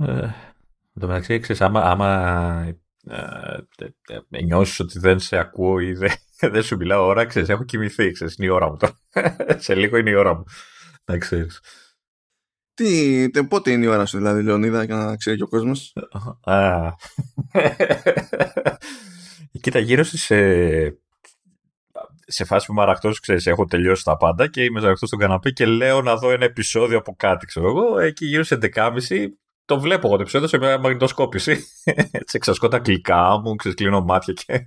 Ε, εν τω μεταξύ, ξέρεις, άμα, άμα ε, ε, νιώσεις ότι δεν σε ακούω ή δεν, δεν σου μιλάω ώρα, ξέρεις, έχω κοιμηθεί, ξέρεις, είναι η ώρα μου τώρα. σε λίγο είναι η ώρα μου. Να ξέρεις. Τι, τε, πότε είναι η ώρα σου δηλαδή, Λεωνίδα, για να ξέρει και ο κόσμος; Α. Κοίτα, γύρω στις ε, σε φάση που είμαι αραχτός, ξέρεις, έχω τελειώσει τα πάντα και είμαι αραχτός στον καναπέ και λέω να δω ένα επεισόδιο από κάτι, ξέρω εγώ. Εκεί γύρω σε 11.30 το βλέπω εγώ το επεισόδιο σε μια μαγνητοσκόπηση. Έτσι, εξασκώ τα κλικά μου, ξεσκλίνω μάτια και.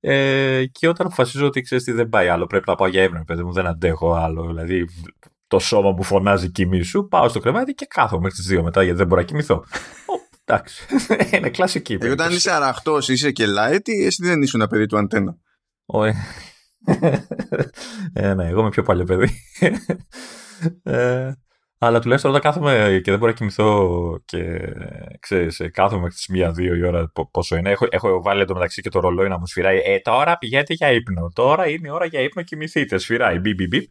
Ε, και όταν αποφασίζω ότι ξέρεις τι δεν πάει άλλο, πρέπει να πάω για ύπνο, παιδί μου, δεν αντέχω άλλο. Δηλαδή, το σώμα μου φωνάζει κοιμήσου, πάω στο κρεβάτι και κάθομαι μέχρι τις 2 μετά γιατί δεν μπορώ να κοιμηθώ. Εντάξει. Είναι κλασική. Ε, όταν είσαι αραχτός, είσαι και light, εσύ δεν ήσουν ένα παιδί του αντένα. Όχι ε, ναι, εγώ είμαι πιο παλιό παιδί. ε, αλλά τουλάχιστον όταν κάθομαι και δεν μπορώ να κοιμηθώ και ξέρεις, ε, κάθομαι μέχρι τις μία-δύο η ώρα πόσο είναι. Έχω, έχω βάλει εντωμεταξύ και το ρολόι να μου σφυράει. Ε, τώρα πηγαίνετε για ύπνο. Τώρα είναι η ώρα για ύπνο, κοιμηθείτε. Σφυράει. Μπιπ, μπιπ,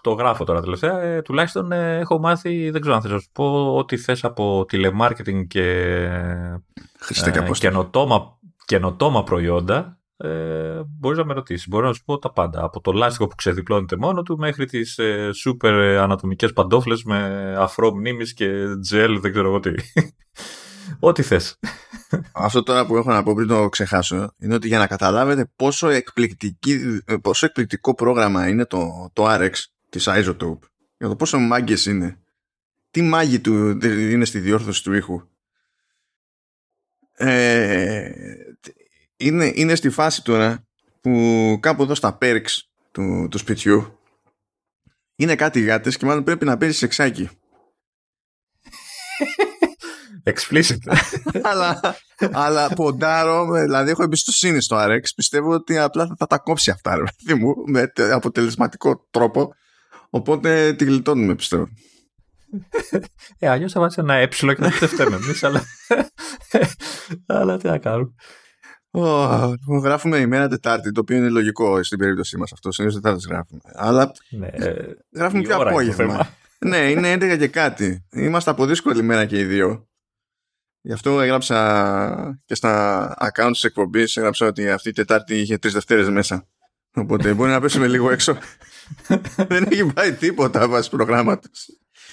Το γράφω τώρα τελευταία. Ε, τουλάχιστον ε, έχω μάθει, δεν ξέρω αν θέλω να σου πω, ό,τι θες από τηλεμάρκετινγκ και ε, καινοτόμα, καινοτόμα προϊόντα ε, μπορείς να με ρωτήσεις. Μπορώ να σου πω τα πάντα. Από το λάστιχο που ξεδιπλώνεται μόνο του μέχρι τις ε, σούπερ ανατομικές παντόφλες με αφρό μνήμης και τζελ δεν ξέρω εγώ τι. Ό,τι θες. Αυτό τώρα που έχω να πω πριν το ξεχάσω είναι ότι για να καταλάβετε πόσο, πόσο εκπληκτικό πρόγραμμα είναι το, το RX της Isotope για το πόσο μάγκες είναι τι μάγοι του είναι στη διόρθωση του ήχου ε, είναι, είναι στη φάση τώρα που κάπου εδώ στα perks του, του σπιτιού είναι κάτι γάτες και μάλλον πρέπει να παίζεις σεξάκι. Explicit. αλλά, αλλά ποντάρω, δηλαδή έχω εμπιστοσύνη στο RX. Πιστεύω ότι απλά θα, τα κόψει αυτά, ρε, μου, με αποτελεσματικό τρόπο. Οπότε τη γλιτώνουμε, πιστεύω. Ε, αλλιώς θα βάζει ένα ε και να φταίμε εμείς, αλλά, αλλά τι να κάνουμε. Oh, γράφουμε ημέρα Τετάρτη, το οποίο είναι λογικό στην περίπτωσή μας αυτό. Συνήθως Τετάρτης γράφουμε. Αλλά ναι, ε, γράφουμε και απόγευμα. ναι, είναι 11 και κάτι. Είμαστε από δύσκολη μέρα και οι δύο. Γι' αυτό έγραψα και στα accounts της εκπομπής, έγραψα ότι αυτή η Τετάρτη είχε τρεις Δευτέρες μέσα. Οπότε μπορεί να πέσουμε λίγο έξω. Δεν έχει πάει τίποτα βάσει προγράμματος.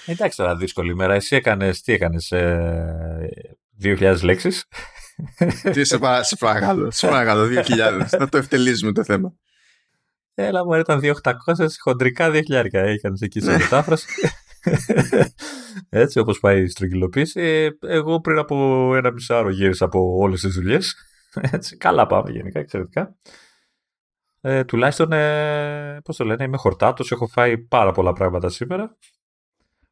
Εντάξει τώρα, δύσκολη μέρα. Εσύ έκανες, τι έκανες, ε, 2.000 λέξεις; Τι σε, πα, σε παρακαλώ, σε παρακαλώ, 2.000. Να το ευτελίζουμε το θέμα. Έλα μου, ήταν 2.800, χοντρικά 2.000 έκανε εκεί σε ναι. μετάφραση. Έτσι όπως πάει η στρογγυλοποίηση. Εγώ πριν από ένα μισάρο γύρισα από όλες τις δουλειές. Έτσι, καλά πάμε γενικά, εξαιρετικά. Ε, τουλάχιστον, ε, πώς το λένε, είμαι χορτάτος, έχω φάει πάρα πολλά πράγματα σήμερα.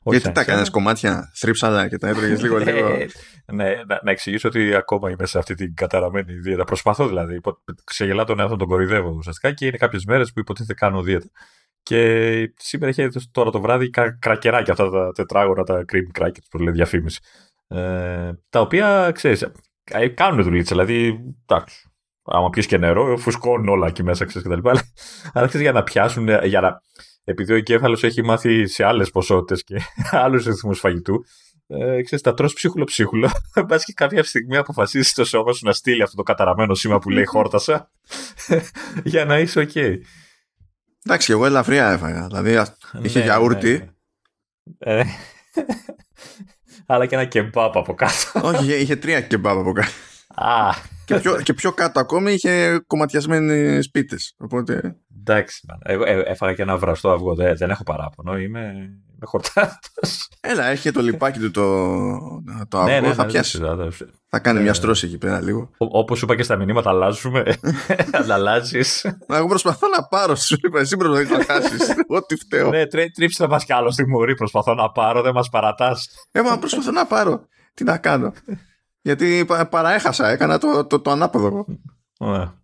Γιατί τα έκανες κομμάτια, θρύψαλα και τα έτρωγε λίγο λίγο. Ε, ναι, να, να, εξηγήσω ότι ακόμα είμαι σε αυτή την καταραμένη δίαιτα. Προσπαθώ δηλαδή. Ξεγελά τον εαυτό τον κορυδεύω ουσιαστικά και είναι κάποιες μέρες που υποτίθεται κάνω δίαιτα. Και σήμερα έχει τώρα το βράδυ κρακεράκια αυτά τα τετράγωνα, τα cream crackers που λέει διαφήμιση. Ε, τα οποία ξέρεις, ε, κάνουν δουλίτσα. Δηλαδή, εντάξει, άμα πιεις και νερό, φουσκώνουν όλα εκεί μέσα, ξέρεις κτλ. Αλλά ξέρεις για να πιάσουν, για να, επειδή ο εγκέφαλος έχει μάθει σε άλλες ποσότητες και άλλους ρυθμούς φαγητού, ε, ξέρεις, τα τρως ψίχουλο-ψίχουλο. Μπας και κάποια στιγμή αποφασίσει το σώμα σου να στείλει αυτό το καταραμένο σήμα που λέει χόρτασα για να είσαι οκ. Okay. Εντάξει, εγώ ελαφριά έφαγα. Δηλαδή είχε ναι, γιαούρτι. Ναι, ναι. Ε, αλλά και ένα κεμπάπ από κάτω. Όχι, είχε τρία κεμπάπ από κάτω. Α. και, πιο, και πιο κάτω ακόμη είχε κομματιασμένες πίτες. Οπότε... Εντάξει, εγώ ε, έφαγα και ένα βραστό αυγό. Δεν, δεν έχω παράπονο. Είμαι, είμαι χορτάτος. Έλα, έχει το λιπάκι του το, το ναι, αυγό. Ναι, ναι, θα ναι, πιάσει. Θα κάνει μια στρώση εκεί πέρα λίγο. Όπως σου είπα και στα μηνύματα, αλλάζουμε. αλλάζεις. Εγώ προσπαθώ να πάρω. Σου είπα, εσύ πρέπει να χάσεις. Ό,τι φταίω. Ναι, τρίψτε μας κι άλλο στη μουρή. Προσπαθώ να πάρω, δεν μας παρατάς. Ε, μα προσπαθώ να πάρω. Τι να κάνω. Γιατί παραέχασα, έκανα το, το, το ανάποδο. Ωραία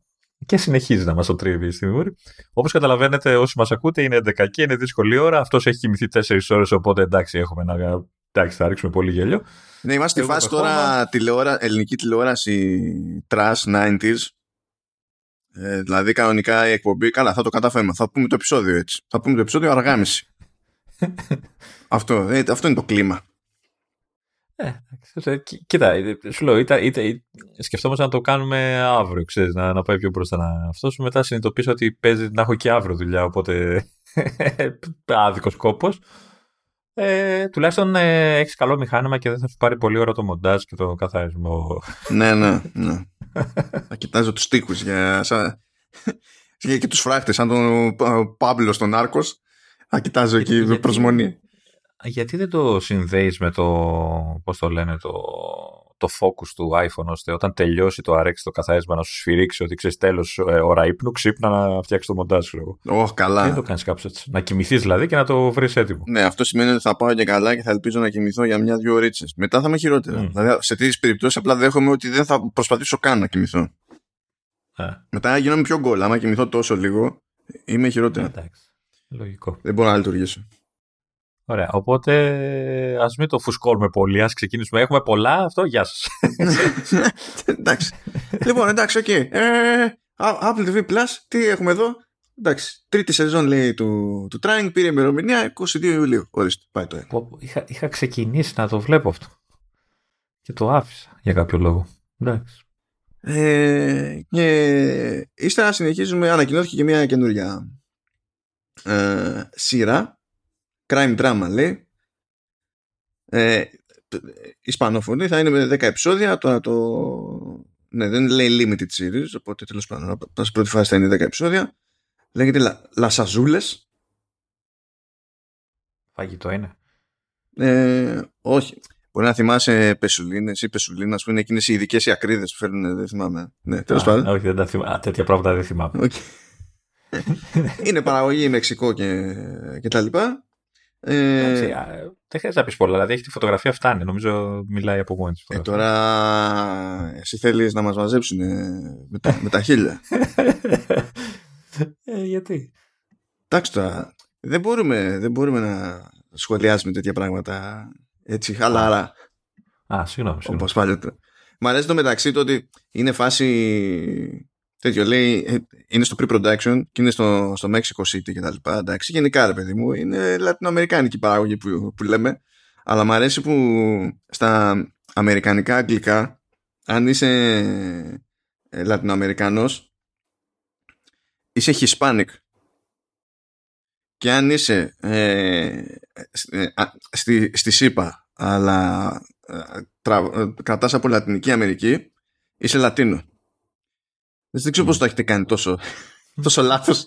και συνεχίζει να μας το τρίβει στη Μιούρη. Όπως καταλαβαίνετε, όσοι μας ακούτε, είναι 11 και είναι δύσκολη ώρα. Αυτός έχει κοιμηθεί 4 ώρες, οπότε εντάξει, έχουμε να. Εντάξει, θα ρίξουμε πολύ γέλιο. Ναι, είμαστε στη φάση τώρα τηλεόρα... ελληνική τηλεόραση Trash 90s. Ε, δηλαδή, κανονικά η εκπομπή. Καλά, θα το καταφέρουμε. Θα πούμε το επεισόδιο έτσι. Θα πούμε το επεισόδιο αργάμιση. αυτό, ε, αυτό είναι το κλίμα. Ε, κοίτα, σου λέω, είτε, είτε, σκεφτόμαστε να το κάνουμε αύριο, ξέρεις, να, να πάει πιο μπροστά να αυτός. Μετά συνειδητοποίησα ότι παίζει να έχω και αύριο δουλειά, οπότε άδικος κόπος. Ε, τουλάχιστον ε, έχεις καλό μηχάνημα και δεν θα σου πάρει πολύ ώρα το μοντάζ και το καθάρισμα. ναι, ναι, ναι. θα κοιτάζω τους τοίχου για, σαν... και τους φράχτες, σαν τον Πάμπλο στον Άρκος. Θα κοιτάζω εκεί με προσμονή γιατί δεν το συνδέεις με το, πώς το λένε, το, το focus του iPhone, ώστε όταν τελειώσει το RX το καθάρισμα να σου σφυρίξει ότι ξέρεις τέλος ε, ώρα ύπνου, ξύπνα να φτιάξεις το μοντάζ. Oh, καλά. Δεν το κάνεις κάπως έτσι. Να κοιμηθείς δηλαδή και να το βρεις έτοιμο. Ναι, αυτό σημαίνει ότι θα πάω και καλά και θα ελπίζω να κοιμηθώ για μια-δυο ώρες. Μετά θα είμαι χειρότερα. Mm. Δηλαδή, σε τέτοιες περιπτώσεις απλά δέχομαι ότι δεν θα προσπαθήσω καν να κοιμηθώ. Ε. Μετά γίνομαι πιο γκολ. Άμα κοιμηθώ τόσο λίγο, είμαι χειρότερα. Εντάξει. Λογικό. Δεν μπορώ να λειτουργήσω. Ωραία. Οπότε ας μην το φουσκώνουμε πολύ. Α ξεκινήσουμε. Έχουμε πολλά. Αυτό. Γεια σας. εντάξει. λοιπόν, εντάξει, οκ. Okay. Ε, Apple TV Plus, τι έχουμε εδώ; Εντάξει. Τρίτη σεζόν λέει του, του Trying πήρε ημερομηνία 22 Ιουλίου. Ορίστε, πάει το ένα. Είχα, είχα ξεκινήσει να το βλέπω αυτό. Και το άφησα για κάποιο λόγο. Εντάξει. Ε, και ύστερα συνεχίζουμε, ανακοινώθηκε και μια καινούργια ε, σειρά crime drama λέει ε, Ισπανόφωνη θα είναι με 10 επεισόδια τώρα το ναι δεν λέει limited series οπότε τέλος πάντων στην πρώτη φάση θα είναι 10 επεισόδια λέγεται Λασαζούλες Φαγητό είναι ε, όχι Μπορεί να θυμάσαι πεσουλίνες ή πεσουλίνας που είναι εκείνες οι ειδικές οι ακρίδες που φέρνουν. Δεν θυμάμαι. Ναι, τέλος πάντων. Όχι, δεν τα θυμάμαι. Τέτοια πράγματα δεν θυμάμαι. Okay. είναι παραγωγή Μεξικό και, και τα λοιπά. Ε, δεν χρειάζεται να πεις πολλά. Δηλαδή έχει τη φωτογραφία, φτάνει. Νομίζω μιλάει από μόνη της. Ε, τώρα εσύ θέλεις να μας μαζέψουν με, τα, με τα χίλια. ε, γιατί; Εντάξει τώρα. Δεν μπορούμε, δεν μπορούμε να σχολιάσουμε τέτοια πράγματα έτσι χαλάρα. Α, συγγνώμη. Όπως παλιότερα. Μ' αρέσει το μεταξύ το ότι είναι φάση τέτοιο λέει ε, είναι στο pre-production και είναι στο, στο Mexico City και τα λοιπά εντάξει. Γενικά ρε παιδί μου είναι λατινοαμερικάνικη παράγωγη που, που λέμε. Αλλά μου αρέσει που στα αμερικανικά αγγλικά αν είσαι ε, λατινοαμερικανός είσαι Hispanic. Και αν είσαι ε, ε στη, στη ΣΥΠΑ αλλά ε, κρατάς από Λατινική Αμερική είσαι Λατίνο δεν ξέρω πώς το έχετε κάνει τόσο, τόσο λάθος.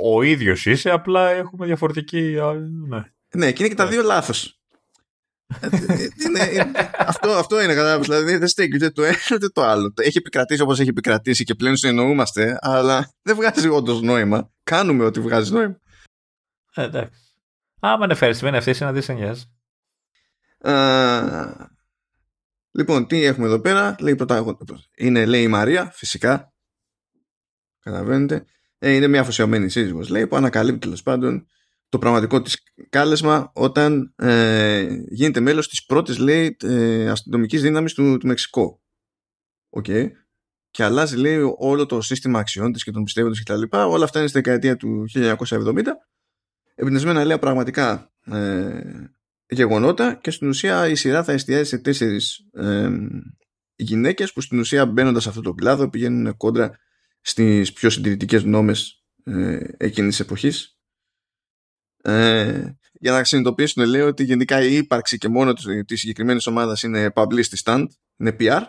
ο, ο ίδιος είσαι, απλά έχουμε διαφορετική. Ναι, ναι και είναι και τα δύο λάθος. αυτό, αυτό είναι κατάλαβες. Δηλαδή δεν στέκει ούτε το ένα ούτε το άλλο. Έχει επικρατήσει όπως έχει επικρατήσει και πλέον συνεννοούμαστε, αλλά δεν βγάζει όντως νόημα. Κάνουμε ό,τι βγάζει νόημα. Ε, εντάξει. Άμα είναι ευχαριστημένη αυτή, να δεις νοιάζει. Λοιπόν, τι έχουμε εδώ πέρα. Λέει πρώτα, είναι λέει η Μαρία, φυσικά. Καταλαβαίνετε. Ε, είναι μια αφοσιωμένη σύζυγος, λέει, που ανακαλύπτει τέλος πάντων το πραγματικό της κάλεσμα όταν ε, γίνεται μέλος της πρώτης, λέει, ε, αστυνομικής δύναμης του, του Μεξικού. Οκ. Okay. Και αλλάζει, λέει, όλο το σύστημα αξιών της και των πιστεύω των κτλ. Όλα αυτά είναι στη δεκαετία του 1970. Εμπνευσμένα, λέει, πραγματικά ε, γεγονότα και στην ουσία η σειρά θα εστιάζει σε τέσσερις ε, γυναίκες που στην ουσία μπαίνοντας σε αυτό το κλάδο πηγαίνουν κόντρα στις πιο συντηρητικές νόμες ε, εκείνης της εποχής. Ε, για να συνειδητοποιήσουν λέω ότι γενικά η ύπαρξη και μόνο της συγκεκριμένης ομάδας είναι publicity stand, είναι PR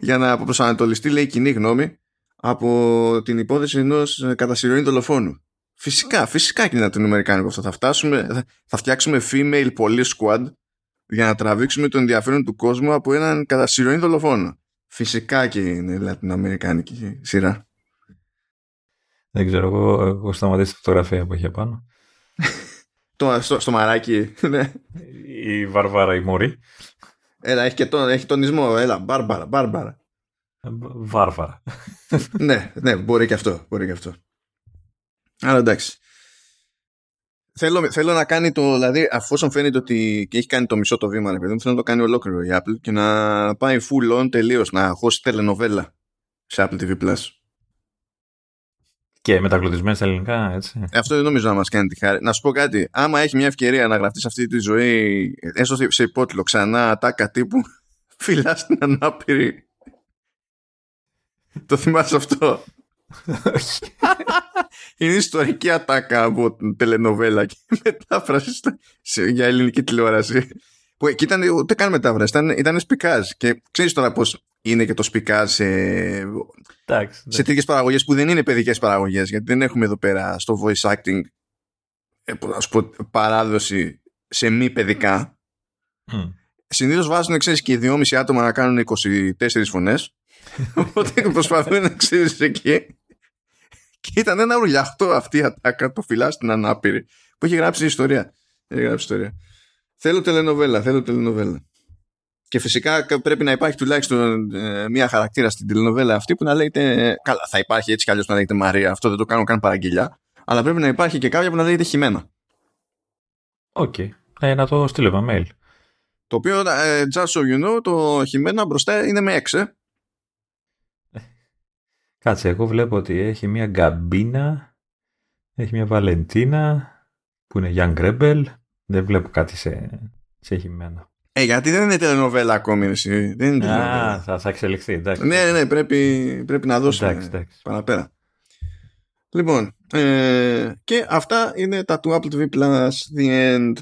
για να προσανατολιστεί λέει κοινή γνώμη από την υπόθεση ενός κατασυρωήν δολοφόνου Φυσικά, φυσικά και είναι αμερικάνικο αυτό. Θα, φτάσουμε, θα φτιάξουμε female police squad για να τραβήξουμε το ενδιαφέρον του κόσμου από έναν κατά σειροή δολοφόνο. Φυσικά και είναι λατινοαμερικάνικη σειρά. Δεν ξέρω, εγώ έχω σταματήσει τη φωτογραφία που έχει πάνω. το, στο, στο μαράκι, ναι. Η Βαρβάρα η Μωρή. Έλα, έχει και τον, έχει τονισμό. Έλα, Μπάρμπαρα, Μπάρμπαρα. Βάρβαρα. ναι, ναι, μπορεί και αυτό. Μπορεί και αυτό. Αλλά εντάξει. Θέλω, θέλω να κάνει το, δηλαδή, αφού φαίνεται ότι και έχει κάνει το μισό το βήμα, ρε παιδί θέλω να το κάνει ολόκληρο η Apple και να πάει full on τελείως, να χώσει τελενοβέλα σε Apple TV Plus. Και μεταγλωτισμένε στα ελληνικά, έτσι. Ε, αυτό δεν νομίζω να μας κάνει τη χάρη. Να σου πω κάτι. Άμα έχει μια ευκαιρία να γραφτείς αυτή τη ζωή, έστω σε υπότιτλο ξανά ατάκα τύπου, φυλάς την ανάπηρη. Το θυμάσαι αυτό. Είναι ιστορική ατάκα από τελενοβέλα και μετάφραση για ελληνική τηλεόραση. Που εκεί ήταν ούτε καν μετάφραση, ήταν, ήταν σπικάζ. Και ξέρεις τώρα πώς είναι και το σπικάζ σε, σε τέτοιες παραγωγές που δεν είναι παιδικές παραγωγές. Γιατί δεν έχουμε εδώ πέρα στο voice acting ε, ας πω, παράδοση σε μη παιδικά. Mm. Συνήθως βάζουν, ξέρεις, και οι δυόμιση άτομα να κάνουν 24 φωνές. Οπότε προσπαθούν να ξέρει εκεί. Και ήταν ένα ουρλιαχτό αυτή η ατάκα, το φυλάς στην ανάπηρη, που έχει γράψει ιστορία. Έχει γράψει ιστορία. Θέλω τελενοβέλα, θέλω τελενοβέλα. Και φυσικά πρέπει να υπάρχει τουλάχιστον ε, μία χαρακτήρα στην τελενοβέλα αυτή που να λέγεται. Καλά, θα υπάρχει έτσι κι αλλιώς να λέγεται Μαρία, αυτό δεν το κάνω καν παραγγελιά. Αλλά πρέπει να υπάρχει και κάποια που να λέγεται Χιμένα. Οκ. Okay. Ε, να το στείλω mail. Το οποίο, ε, just so you know, το Χιμένα μπροστά είναι με Χ. Κάτσε, εγώ βλέπω ότι έχει μια Γκαμπίνα, έχει μια Βαλεντίνα που είναι Young Rebel. Δεν βλέπω κάτι σε, σε Χιμένα. Ε, γιατί δεν είναι τελενοβέλα ακόμη εσύ. Δεν είναι Α, θα, θα εξελιχθεί. Εντάξει. Ναι, ναι, ναι, πρέπει, πρέπει να δώσουμε εντάξει, εντάξει. παραπέρα. Λοιπόν, ε, και αυτά είναι τα του Apple TV Plus, The End.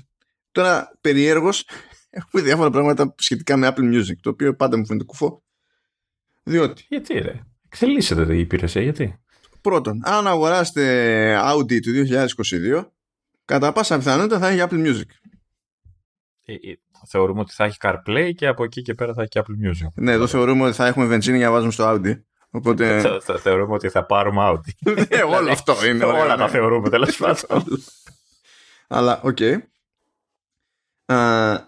Τώρα, περιέργως, έχουμε διάφορα πράγματα σχετικά με Apple Music, το οποίο πάντα μου φαίνεται κουφό. Διότι... Γιατί ρε, εξελίσσεται η υπηρεσία, γιατί; Πρώτον, αν αγοράσετε Audi του 2022, κατά πάσα πιθανότητα θα έχει Apple Music. Ε, ε, θεωρούμε ότι θα έχει CarPlay και από εκεί και πέρα θα έχει Apple Music. Ναι, εδώ θεωρούμε ότι θα έχουμε βενζίνη για να βάζουμε στο Audi. Οπότε... θα, θα θεωρούμε ότι θα πάρουμε Audi. ναι, όλο αυτό είναι. Όλα τα θεωρούμε τέλος πάντων. Αλλά, οκ. Okay.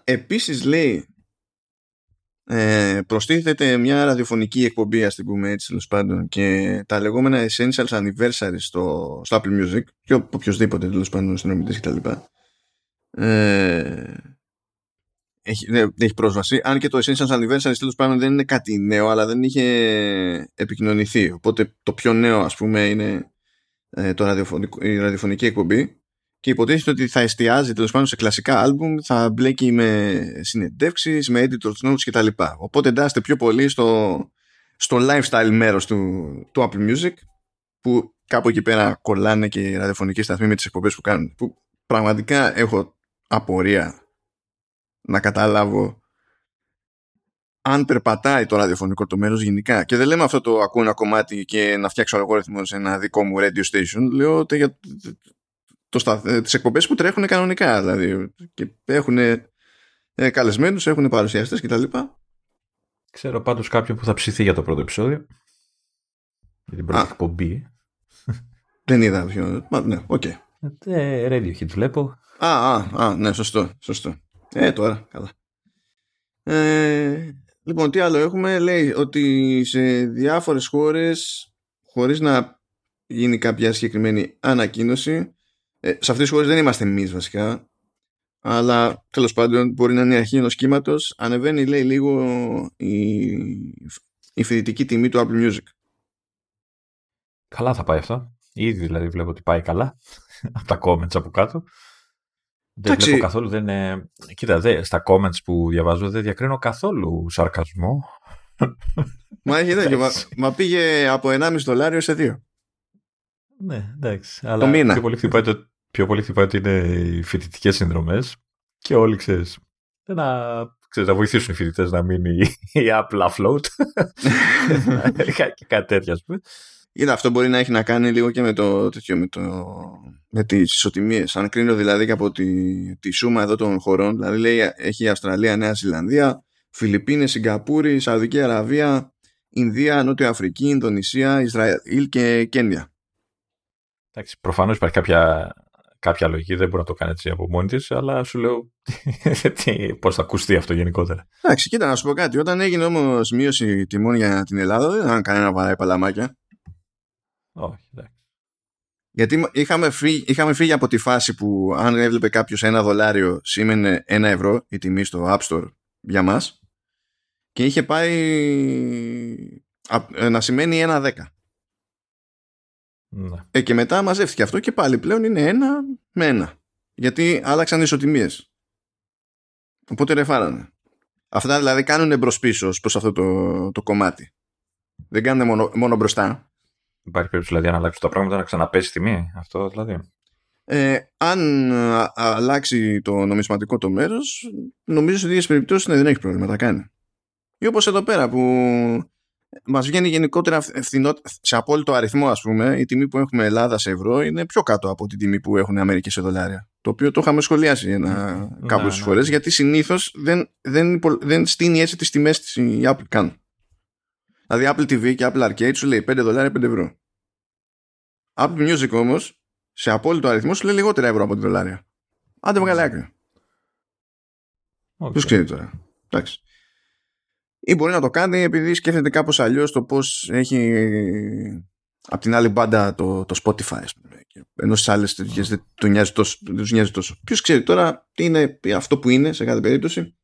επίσης λέει ε, προστίθεται μια ραδιοφωνική εκπομπή ας την πούμε έτσι τέλος πάντων και τα λεγόμενα Essentials Anniversary στο, στο Apple Music και οποιοδήποτε τέλος πάντων συνομιλητής κτλ. Ε, έχει, ναι, έχει πρόσβαση. Αν και το Essentials Anniversary τέλος πάντων δεν είναι κάτι νέο, αλλά δεν είχε επικοινωνηθεί. Οπότε το πιο νέο, ας πούμε, είναι ε, το ραδιοφωνικό, η ραδιοφωνική εκπομπή. Και υποτίθεται ότι θα εστιάζει τέλος πάντων σε κλασικά άλμπουμ, θα μπλέκει με συνεντεύξεις, με editors notes κτλ. Οπότε εντάσσεται πιο πολύ στο, στο lifestyle μέρος του, του Apple Music, που κάπου εκεί πέρα κολλάνε και οι ραδιοφωνικοί σταθμοί με τις εκπομπές που κάνουν. Που πραγματικά έχω απορία να καταλάβω αν περπατάει το ραδιοφωνικό το μέρος γενικά. Και δεν λέμε αυτό το ακούω ένα κομμάτι και να φτιάξω αλγόριθμο σε ένα δικό μου radio station. Λέω ότι για το στα, τις εκπομπές που τρέχουν κανονικά. Δηλαδή, και έχουν ε, καλεσμένους, έχουν παρουσιαστές κτλ. Ξέρω πάντως κάποιον που θα ψηθεί για το πρώτο επεισόδιο. Για την πρώτη εκπομπή. Δεν είδα ποιο. Ναι, OK. Okay. Ε, Radiohead βλέπω. Α, α, α, ναι, σωστό, σωστό. Ε, τώρα, καλά. Ε, λοιπόν, τι άλλο έχουμε; Λέει ότι σε διάφορες χώρες, χωρίς να γίνει κάποια συγκεκριμένη ανακοίνωση, ε, σε αυτές τις χώρες δεν είμαστε εμείς βασικά, αλλά τέλος πάντων μπορεί να είναι η αρχή ενός κύματος, ανεβαίνει λέει λίγο η, η φοιτητική τιμή του Apple Music. Καλά θα πάει αυτό. Ήδη δηλαδή βλέπω ότι πάει καλά από τα comments από κάτω. Δεν Εντάξει. βλέπω καθόλου, δεν είναι... Κοίτα, δε, στα comments που διαβάζω δεν διακρίνω καθόλου σαρκασμό. Μα έχει δίκιο, μα, μα, πήγε από 1,5 δολάριο σε 2. Ναι, εντάξει. Αλλά το μήνα. Πιο πολύ χτυπάει, το, πιο πολύ χτυπάει ότι είναι οι φοιτητικές συνδρομές και όλοι ξέρεις. Να, ξέρεις, να βοηθήσουν οι φοιτητές να μείνει η Apple afloat. κάτι τέτοιο, ας πούμε. Είδα, αυτό μπορεί να έχει να κάνει λίγο και με το τέτοιο, με, το, με τις ισοτιμίες. Αν κρίνω δηλαδή και από τη, τη σούμα εδώ των χωρών, δηλαδή λέει έχει Αυστραλία, Νέα Ζηλανδία, Φιλιππίνες, Σιγκαπούρη, Σαουδική Αραβία, Ινδία, Νότια Αφρική, Ινδονησία, Ισραήλ και Κένια. Εντάξει, προφανώς υπάρχει κάποια, κάποια λογική, δεν μπορεί να το κάνει έτσι από μόνη της, αλλά σου λέω πώς θα ακουστεί αυτό γενικότερα. Εντάξει, κοίτα να σου πω κάτι. Όταν έγινε όμως μείωση τιμών για την Ελλάδα, δεν ήταν κανένα βαράει παλαμάκια. Όχι, εντάξει. Γιατί είχαμε φύγει, είχαμε φύγει από τη φάση που αν έβλεπε κάποιος ένα δολάριο σήμαινε ένα ευρώ η τιμή στο App Store για μας και είχε πάει να σημαίνει ένα δέκα. Ναι. Ε, και μετά μαζεύτηκε αυτό και πάλι πλέον είναι ένα με ένα. Γιατί άλλαξαν ισοτιμίες. Οπότε ρεφάρανε. Αυτά δηλαδή κάνουν εμπρό πίσω προς αυτό το, το κομμάτι. Δεν κάνουν μόνο, μόνο μπροστά. Υπάρχει περίπτωση δηλαδή να αλλάξει τα πράγματα να ξαναπέσει τιμή. Αυτό δηλαδή. Ε, αν αλλάξει το νομισματικό το μέρος νομίζω σε ίδιες περιπτώσεις ναι, δεν έχει πρόβλημα, τα κάνει. Ή όπως εδώ πέρα που μας βγαίνει γενικότερα σε απόλυτο αριθμό ας πούμε η τιμή που έχουμε Ελλάδα σε ευρώ είναι πιο κάτω από την τιμή που έχουν Αμερική σε δολάρια. Το οποίο το είχαμε σχολιάσει ένα, ναι, κάποιες ναι. φορές γιατί συνήθως δεν, δεν, δεν στείνει έτσι τις τιμές της η Apple καν. Δηλαδή Apple TV και Apple Arcade σου λέει 5 δολάρια 5 ευρώ. Apple Music όμως σε απόλυτο αριθμό σου λέει λιγότερα ευρώ από τη δολάρια. Άντε βγάλε άκρη. Okay. ποιος ξέρει τώρα. Εντάξει ή μπορεί να το κάνει επειδή σκέφτεται κάπως αλλιώς το πώς έχει από την άλλη μπάντα το, το Spotify ενώ στις άλλες τέτοιες δεν του νοιάζει τόσο. τους νοιάζει τόσο. Ποιος ξέρει τώρα τι είναι αυτό που είναι σε κάθε περίπτωση.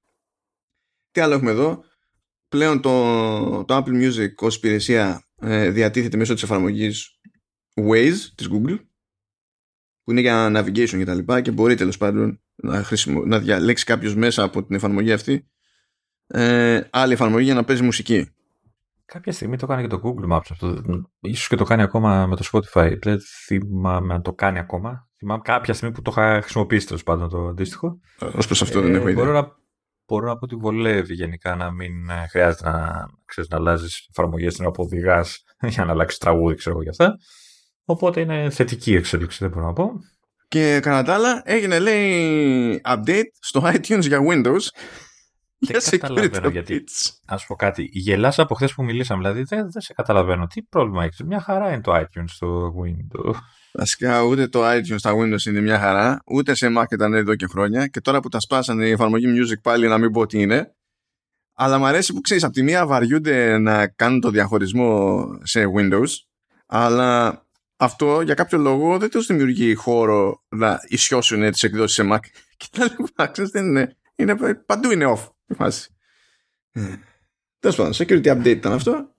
Τι άλλο έχουμε εδώ. Πλέον το, το Apple Music ως υπηρεσία ε, διατίθεται μέσω της εφαρμογής Waze της Google που είναι για navigation και τα λοιπά και μπορεί τέλος πάντων να, χρησιμο... να διαλέξει κάποιος μέσα από την εφαρμογή αυτή ε, άλλη εφαρμογή για να παίζει μουσική. Κάποια στιγμή το κάνει και το Google Maps αυτό. Ίσως και το κάνει ακόμα με το Spotify. Δεν θυμάμαι αν το κάνει ακόμα. Θυμάμαι κάποια στιγμή που το είχα χρησιμοποιήσει τέλος πάντων το αντίστοιχο. Ω προς αυτό δεν έχω ε, ιδέα. Μπορώ να, μπορώ να πω ότι βολεύει γενικά να μην ε, χρειάζεται να, ξέρεις, να αλλάζεις εφαρμογές την όπου οδηγάς για να αλλάξεις τραγούδι, ξέρω εγώ γι' αυτά. Οπότε είναι θετική η εξέλιξη, δεν μπορώ να πω. Και κατά τα άλλα έγινε λέει update στο iTunes για Windows δεν καταλαβαίνω γιατί. Α πω κάτι. Γελάς από χθες που μιλήσαμε. Δηλαδή δεν, δεν σε καταλαβαίνω. Τι πρόβλημα έχεις; Μια χαρά είναι το iTunes στο Windows. Βασικά ούτε το iTunes στα Windows είναι μια χαρά, ούτε σε Mac ήταν εδώ και χρόνια. Και τώρα που τα σπάσανε η εφαρμογή Music πάλι να μην πω τι είναι. Αλλά μου αρέσει που ξέρεις, από τη μία βαριούνται να κάνουν το διαχωρισμό σε Windows, αλλά αυτό για κάποιο λόγο δεν τους δημιουργεί χώρο να ισιώσουν τις εκδόσεις σε Mac. Και τα λοιπά, δεν είναι. είναι. Παντού είναι off η φάση. Ε, Τέλος πάντων, security update ήταν αυτό.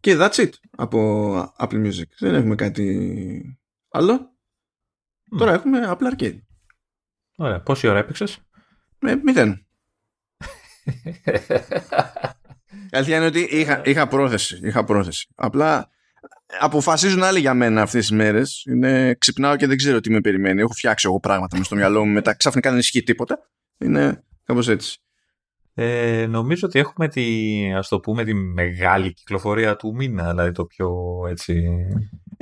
Και that's it από Apple Music. Δεν έχουμε κάτι άλλο. Τώρα έχουμε Apple Arcade. Ωραία. Πόση ώρα έπαιξες, ε, Μηδέν. Αλήθεια είναι ότι είχα, είχα πρόθεση. Είχα πρόθεση. Απλά αποφασίζουν άλλοι για μένα αυτές τις μέρες. Ξυπνάω και δεν ξέρω τι με περιμένει. Έχω φτιάξει εγώ πράγματα με στο μυαλό μου. Μετά ξαφνικά δεν ισχύει τίποτα. Είναι Κάπως έτσι. Ε, νομίζω ότι έχουμε τη, ας το πούμε, τη μεγάλη κυκλοφορία του μήνα, δηλαδή το πιο έτσι...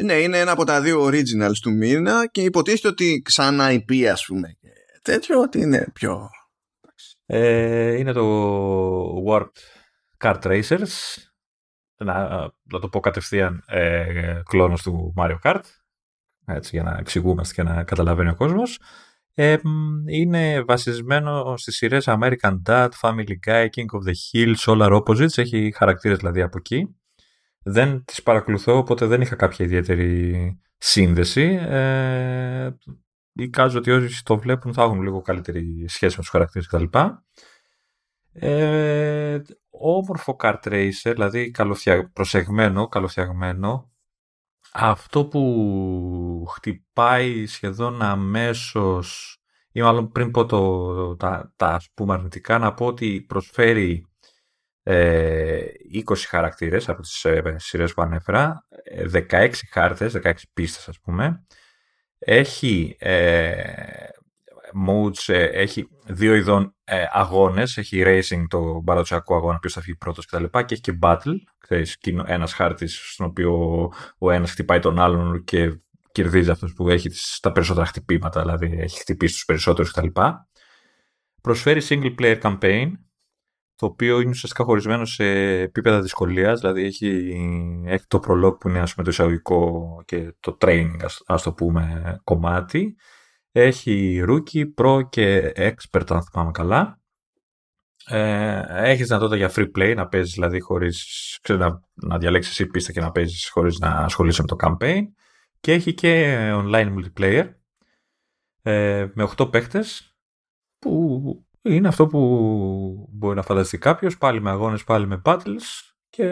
Ναι, είναι ένα από τα δύο originals του μήνα και υποτίθεται ότι ξανά IP, ας πούμε, τέτοιο, ότι είναι πιο... Ε, είναι το Warped Kart Racers, να, να το πω κατευθείαν ε, κλόνος του Mario Kart, έτσι για να εξηγούμαστε και να καταλαβαίνει ο κόσμος είναι βασισμένο στις σειρές American Dad, Family Guy, King of the Hill, Solar Opposites, έχει χαρακτήρες δηλαδή από εκεί. Δεν τις παρακολουθώ, οπότε δεν είχα κάποια ιδιαίτερη σύνδεση. Ε, εικάζω ότι όσοι το βλέπουν θα έχουν λίγο καλύτερη σχέση με τους χαρακτήρες κτλ. Ε, όμορφο kart racer, δηλαδή καλοφτια... προσεγμένο, καλοφτιαγμένο, αυτό που χτυπάει σχεδόν αμέσως ή μάλλον πριν πω το, τα, τα ας πούμε αρνητικά να πω ότι προσφέρει ε, 20 χαρακτήρες από τις ε, σειρές που ανέφερα 16 ε, χάρτες, 16 πίστες ας πούμε. Έχει ε, modes, ε, έχει δύο ειδών ε, αγώνες, έχει racing το παραδοσιακό αγώνα, ποιος θα φύγει πρώτος κτλ. Και, και έχει και battle, ξέρεις, ένας χάρτης στον οποίο ο ένας χτυπάει τον άλλον και κερδίζει αυτός που έχει τα περισσότερα χτυπήματα, δηλαδή έχει χτυπήσει τους περισσότερους κτλ. Προσφέρει single player campaign, το οποίο είναι ουσιαστικά χωρισμένο σε επίπεδα δυσκολίας, δηλαδή έχει, έχει το prologue που είναι ας πούμε, το εισαγωγικό και το training, ας, ας το πούμε, κομμάτι έχει rookie, pro και expert αν θυμάμαι καλά. Ε, έχεις δυνατότητα για free play να παίζεις δηλαδή χωρίς να, να διαλέξεις η πίστα και να παίζεις χωρίς να ασχολείσαι με το campaign και έχει και online multiplayer ε, με 8 παίχτες που είναι αυτό που μπορεί να φανταστεί κάποιος, πάλι με αγώνες, πάλι με battles και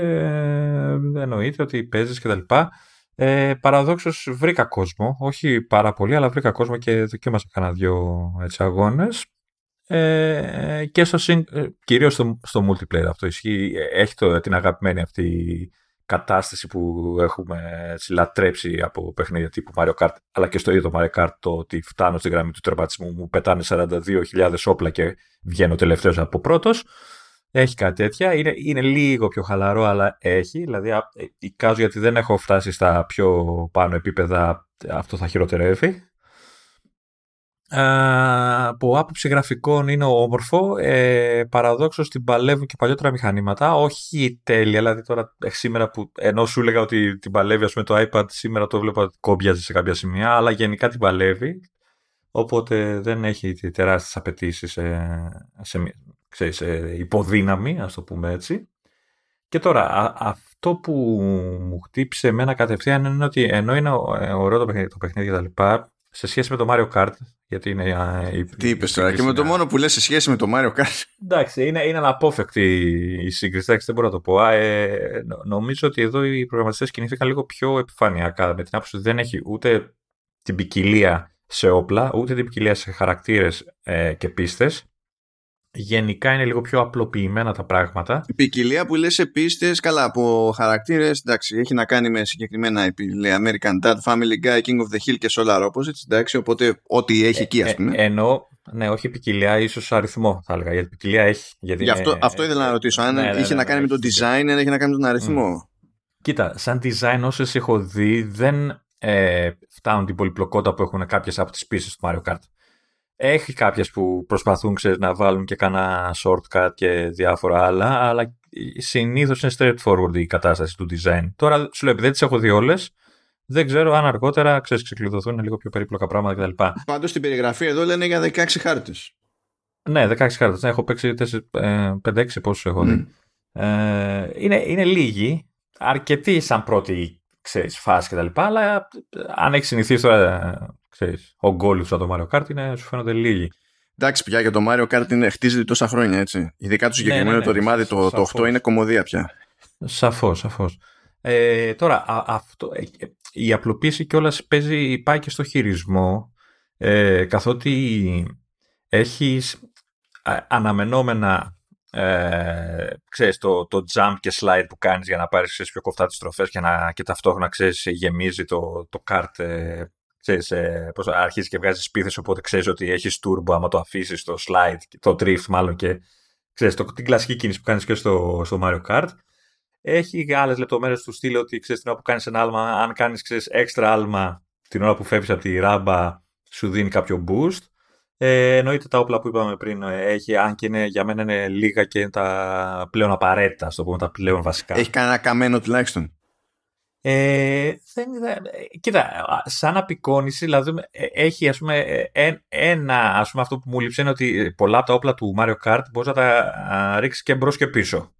εννοείται ότι παίζεις και τα λοιπά Ε, παραδόξως βρήκα κόσμο, όχι πάρα πολύ, αλλά βρήκα κόσμο και δοκίμασα κανένα δυο έτσι, αγώνες. Ε, και στο, ε, κυρίως στο, στο multiplayer αυτό ισχύει. Έχει το, την αγαπημένη αυτή κατάσταση που έχουμε έτσι, λατρέψει από παιχνίδια τύπου Mario Kart, αλλά και στο ίδιο Mario Kart το ότι φτάνω στη γραμμή του τερματισμού, μου πετάνε 42.000 όπλα και βγαίνω τελευταίος από πρώτος. Έχει κάτι τέτοια. Είναι, είναι λίγο πιο χαλαρό, αλλά έχει. Δηλαδή, ε, εικάζω γιατί δεν έχω φτάσει στα πιο πάνω επίπεδα, αυτό θα χειροτερεύει. Ε, από άποψη γραφικών είναι όμορφο. Ε, Παραδόξως την παλεύουν και παλιότερα μηχανήματα. Όχι τέλεια, δηλαδή τώρα ε, σήμερα που ενώ σου έλεγα ότι την παλεύει ας πούμε, το iPad, σήμερα το βλέπω ότι κόμπιαζε σε κάποια σημεία, αλλά γενικά την παλεύει. Οπότε δεν έχει τεράστιες απαιτήσεις σε, σε, ξέρεις, σε υποδύναμη, ας το πούμε έτσι. Και τώρα, αυτό που μου χτύπησε εμένα κατευθείαν είναι ότι ενώ είναι ωραίο το παιχνίδι, το παιχνίδι σε σχέση με το Mario Kart, γιατί είναι. Η, Τι είπες τώρα, και με το μόνο που λες σε σχέση με το Mario Kart. Εντάξει, είναι, είναι αναπόφευκτη η σύγκριση. δεν μπορώ να το πω. Ε, νομίζω ότι εδώ οι προγραμματιστές κινήθηκαν λίγο πιο επιφανειακά. Με την άποψη ότι δεν έχει ούτε την ποικιλία σε όπλα, ούτε την ποικιλία σε χαρακτήρες ε, και πίστες γενικά είναι λίγο πιο απλοποιημένα τα πράγματα. Η ποικιλία που λες σε πίστες, καλά από χαρακτήρες, εντάξει, έχει να κάνει με συγκεκριμένα επιλέ, American Dad, Family Guy, King of the Hill και Solar Opposites, εντάξει, οπότε ό,τι έχει εκεί ας ε, πούμε. Ε, ενώ, ναι, όχι ποικιλία, ίσως αριθμό θα έλεγα, γιατί ποικιλία έχει. Γιατί Γι' αυτό, αυτό ήθελα να ρωτήσω, αν ναι, ναι, είχε ναι, να κάνει με το design, αν έχει να κάνει με τον αριθμό. Κοίτα, σαν design όσες έχω δει, δεν ε, φτάνουν την πολυπλοκότητα που έχουν κάποιες από τις πίστες του Mario Kart. Έχει κάποιες που προσπαθούν ξέρεις, να βάλουν και κάνα shortcut και διάφορα άλλα, αλλά συνήθως είναι straightforward η κατάσταση του design. Τώρα σου λέω, επειδή δεν τις έχω δει όλες, δεν ξέρω αν αργότερα ξέρεις, ξεκλειδωθούν λίγο πιο περίπλοκα πράγματα κτλ. Πάντως στην περιγραφή εδώ λένε για 16 χάρτες. Ναι, 16 χάρτες. Ναι, έχω παίξει 5-6 πόσους έχω δει. Ε, είναι, είναι λίγοι, αρκετοί σαν πρώτη ξέρεις, φάση κτλ. Αλλά αν έχεις συνηθίσει τώρα ξέρεις, ο γκόλου από το Mario Kart είναι, σου φαίνονται λίγοι. Εντάξει, πια για το Mario Kart είναι, χτίζεται τόσα χρόνια έτσι. Ειδικά το συγκεκριμένο ναι, ναι, ναι, το ρημάδι το, το 8 είναι κομμωδία πια. Σαφώς, σαφώς. Ε, τώρα, α, αυτό, ε, η απλοποίηση κιόλας παίζει, πάει και στο χειρισμό, ε, καθότι έχεις αναμενόμενα ε, ξέρεις, το, το jump και slide που κάνεις για να πάρεις ξέρεις, πιο κοφτά τις τροφές και, να, και ταυτόχρονα ξέρεις, γεμίζει το, το kart ε, ξέρεις, ε, πώς αρχίζεις και βγάζεις σπίθες οπότε ξέρεις ότι έχεις turbo άμα το αφήσεις το slide, το drift μάλλον και ξέρεις, το, την κλασική κίνηση που κάνεις και στο, στο Mario Kart. Έχει άλλες λεπτομέρειες του στυλ ότι ξέρεις την ώρα που κάνεις ένα άλμα, αν κάνεις ξέρεις, έξτρα άλμα την ώρα που φεύγεις από τη ράμπα σου δίνει κάποιο boost. Ε, εννοείται τα όπλα που είπαμε πριν ε, έχει, αν και είναι, για μένα είναι λίγα και είναι τα πλέον απαραίτητα, στο πούμε, τα πλέον βασικά. Έχει κανένα καμένο τουλάχιστον. Ε, δεν, κοίτα, σαν απεικόνηση, δηλαδή ε, έχει ας πούμε, ε, ένα, ας πούμε αυτό που μου λείψε είναι ότι πολλά από τα όπλα του Mario Kart μπορείς να τα ρίξεις και μπρος και πίσω.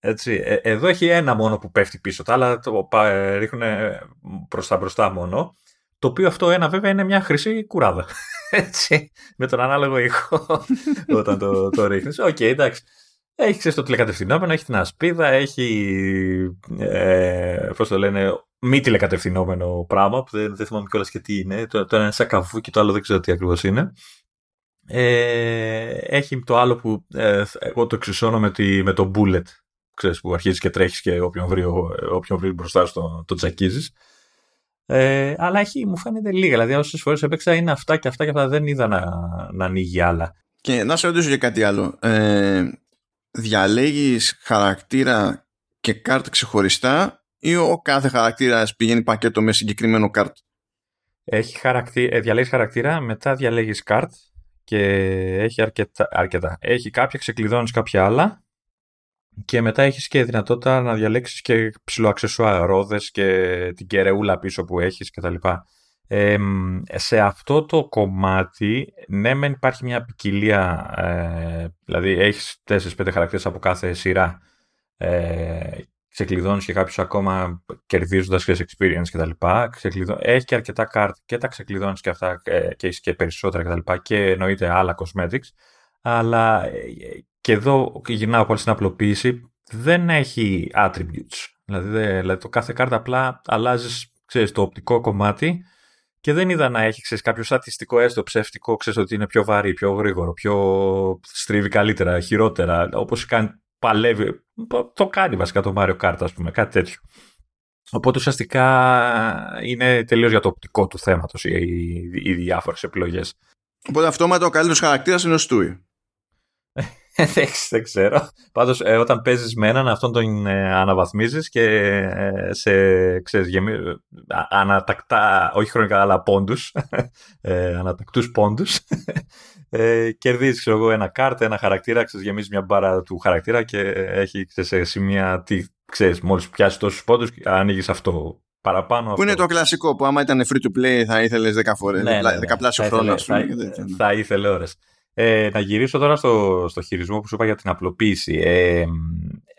Έτσι. Ε, εδώ έχει ένα μόνο που πέφτει πίσω, τα άλλα το ρίχνουν προς τα μπροστά μόνο. Το οποίο αυτό ένα βέβαια είναι μια χρυσή κουράδα. Έτσι, με τον ανάλογο ήχο όταν το, το ρίχνεις. OK, okay, εντάξει. Έχει ξέρεις το τηλεκατευθυνόμενο, έχει την ασπίδα, έχει. Ε, Πώς το λένε, μη τηλεκατευθυνόμενο πράγμα που δεν, δεν θυμάμαι κιόλας και τι είναι. Το, το ένα είναι σαν καβούκι και το άλλο δεν ξέρω τι ακριβώς είναι. Ε, έχει το άλλο που ε, εγώ το εξισώνω με, τη, με το bullet. Ξέρεις, που αρχίζεις και τρέχεις και όποιον βρει, όποιον βρει μπροστά σου το, το τσακίζει. Ε, αλλά έχει, μου φαίνεται λίγα. Δηλαδή, όσες φορές έπαιξα είναι αυτά και αυτά και αυτά. Δεν είδα να, να ανοίγει άλλα. Και να σε ρωτήσω για κάτι άλλο. Ε, διαλέγεις χαρακτήρα και κάρτ ξεχωριστά ή ο κάθε χαρακτήρας πηγαίνει πακέτο με συγκεκριμένο κάρτ; Έχει χαρακτή, ε, διαλέγεις χαρακτήρα, μετά διαλέγεις κάρτ και έχει αρκετά, αρκετά. Έχει κάποια, ξεκλειδώνεις κάποια άλλα και μετά έχεις και δυνατότητα να διαλέξεις και ψηλοαξεσουά, ρόδες και την κερεούλα πίσω που έχεις κτλ σε αυτό το κομμάτι, ναι, μεν υπάρχει μια ποικιλία, ε, δηλαδή έχεις 4-5 χαρακτήρες από κάθε σειρά, ε, ξεκλειδώνεις και κάποιους ακόμα κερδίζοντας και experience κτλ. Έχει και αρκετά κάρτ και τα ξεκλειδώνεις και αυτά ε, και έχεις και περισσότερα κτλ. Και, και εννοείται άλλα cosmetics. Αλλά ε, και εδώ γυρνάω πάλι στην απλοποίηση, δεν έχει attributes. Δηλαδή, δηλαδή το κάθε κάρτα απλά αλλάζεις ξέρεις, το οπτικό κομμάτι και δεν είδα να έχει ξέρεις, κάποιο στατιστικό έστω ψεύτικο, ξέρεις ότι είναι πιο βαρύ, πιο γρήγορο, πιο στρίβει καλύτερα, χειρότερα, όπως κάνει, παλεύει, το κάνει βασικά το Mario Kart ας πούμε, κάτι τέτοιο. Οπότε ουσιαστικά είναι τελείως για το οπτικό του θέματος οι, οι, οι διάφορες επιλογές. Οπότε αυτόματα ο καλύτερος χαρακτήρας είναι ο Στούι. δεν ξέρω. Πάντως, ε, όταν παίζεις με έναν, αυτόν τον ε, αναβαθμίζεις και ε, σε ξέρεις, γεμί... ανατακτά, όχι χρονικά, αλλά πόντους. Ε, Ανατακτούς πόντους. Ε, κερδίζεις, ξέρω εγώ, ένα κάρτε, ένα χαρακτήρα, ξέρεις, γεμίζεις μια μπάρα του χαρακτήρα και έχει ξέρεις, σε σημεία. Τι, ξέρεις, μόλις πιάσει τόσους πόντους, ανοίγεις αυτό παραπάνω. Που αυτό. είναι το κλασικό που άμα ήταν free to play θα ήθελες 10 φορές, ναι, ναι, ναι, δεκαπλάσιο χρόνο. Θα, θα ήθελε ώρες. Ε, να γυρίσω τώρα στο, στο χειρισμό που σου είπα για την απλοποίηση. Ε,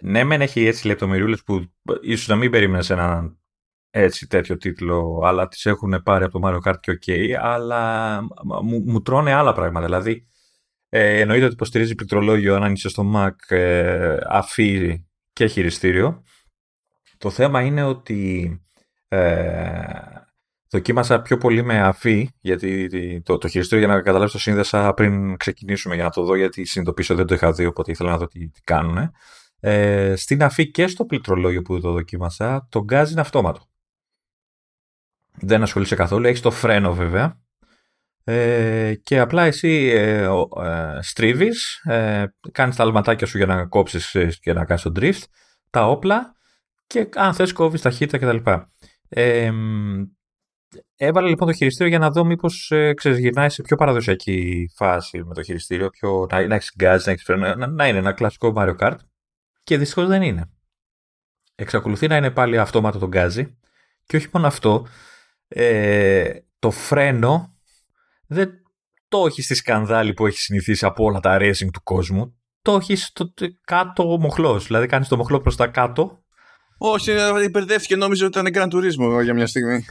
ναι, μεν έχει έτσι λεπτομεριούλες που ίσως να μην περίμενες έναν έτσι τέτοιο τίτλο, αλλά τις έχουν πάρει από το Mario Kart και ok, αλλά μου, μου τρώνε άλλα πράγματα. Δηλαδή, ε, εννοείται ότι υποστηρίζει πληκτρολόγιο αν είσαι στο Mac ε, αφή και χειριστήριο. Το θέμα είναι ότι ε, Δοκίμασα πιο πολύ με αφή, γιατί το, το χειριστήριο για να καταλάβεις το σύνδεσα πριν ξεκινήσουμε για να το δω, γιατί συνειδητοποίησα δεν το είχα δει, οπότε ήθελα να δω τι, τι κάνουν. Ε, στην αφή και στο πληκτρολόγιο που το δοκίμασα, το γκάζ είναι αυτόματο. Δεν ασχολείσαι καθόλου, έχεις το φρένο βέβαια. Ε, και απλά εσύ ε, ε, στρίβεις, ε, κάνεις τα αλματάκια σου για να κόψεις ε, και να κάνεις το drift, τα όπλα και αν θες κόβεις ταχύτητα κτλ. Ε, Έβαλα λοιπόν το χειριστήριο για να δω μήπως ε, γυρνάει σε πιο παραδοσιακή φάση με το χειριστήριο, πιο, να, να έχεις γκάζ, να, έχεις, να, να είναι ένα κλασικό Mario Kart. Και δυστυχώς δεν είναι. Εξακολουθεί να είναι πάλι αυτόματο το γκάζι. Και όχι μόνο αυτό, ε, το φρένο δεν το έχει στη σκανδάλη που έχει συνηθίσει από όλα τα racing του κόσμου. Το έχει στο κάτω μοχλός. Δηλαδή κάνεις το μοχλό προς τα κάτω όχι, υπερδεύτηκε, νόμιζε ότι ήταν Gran Turismo για μια στιγμή.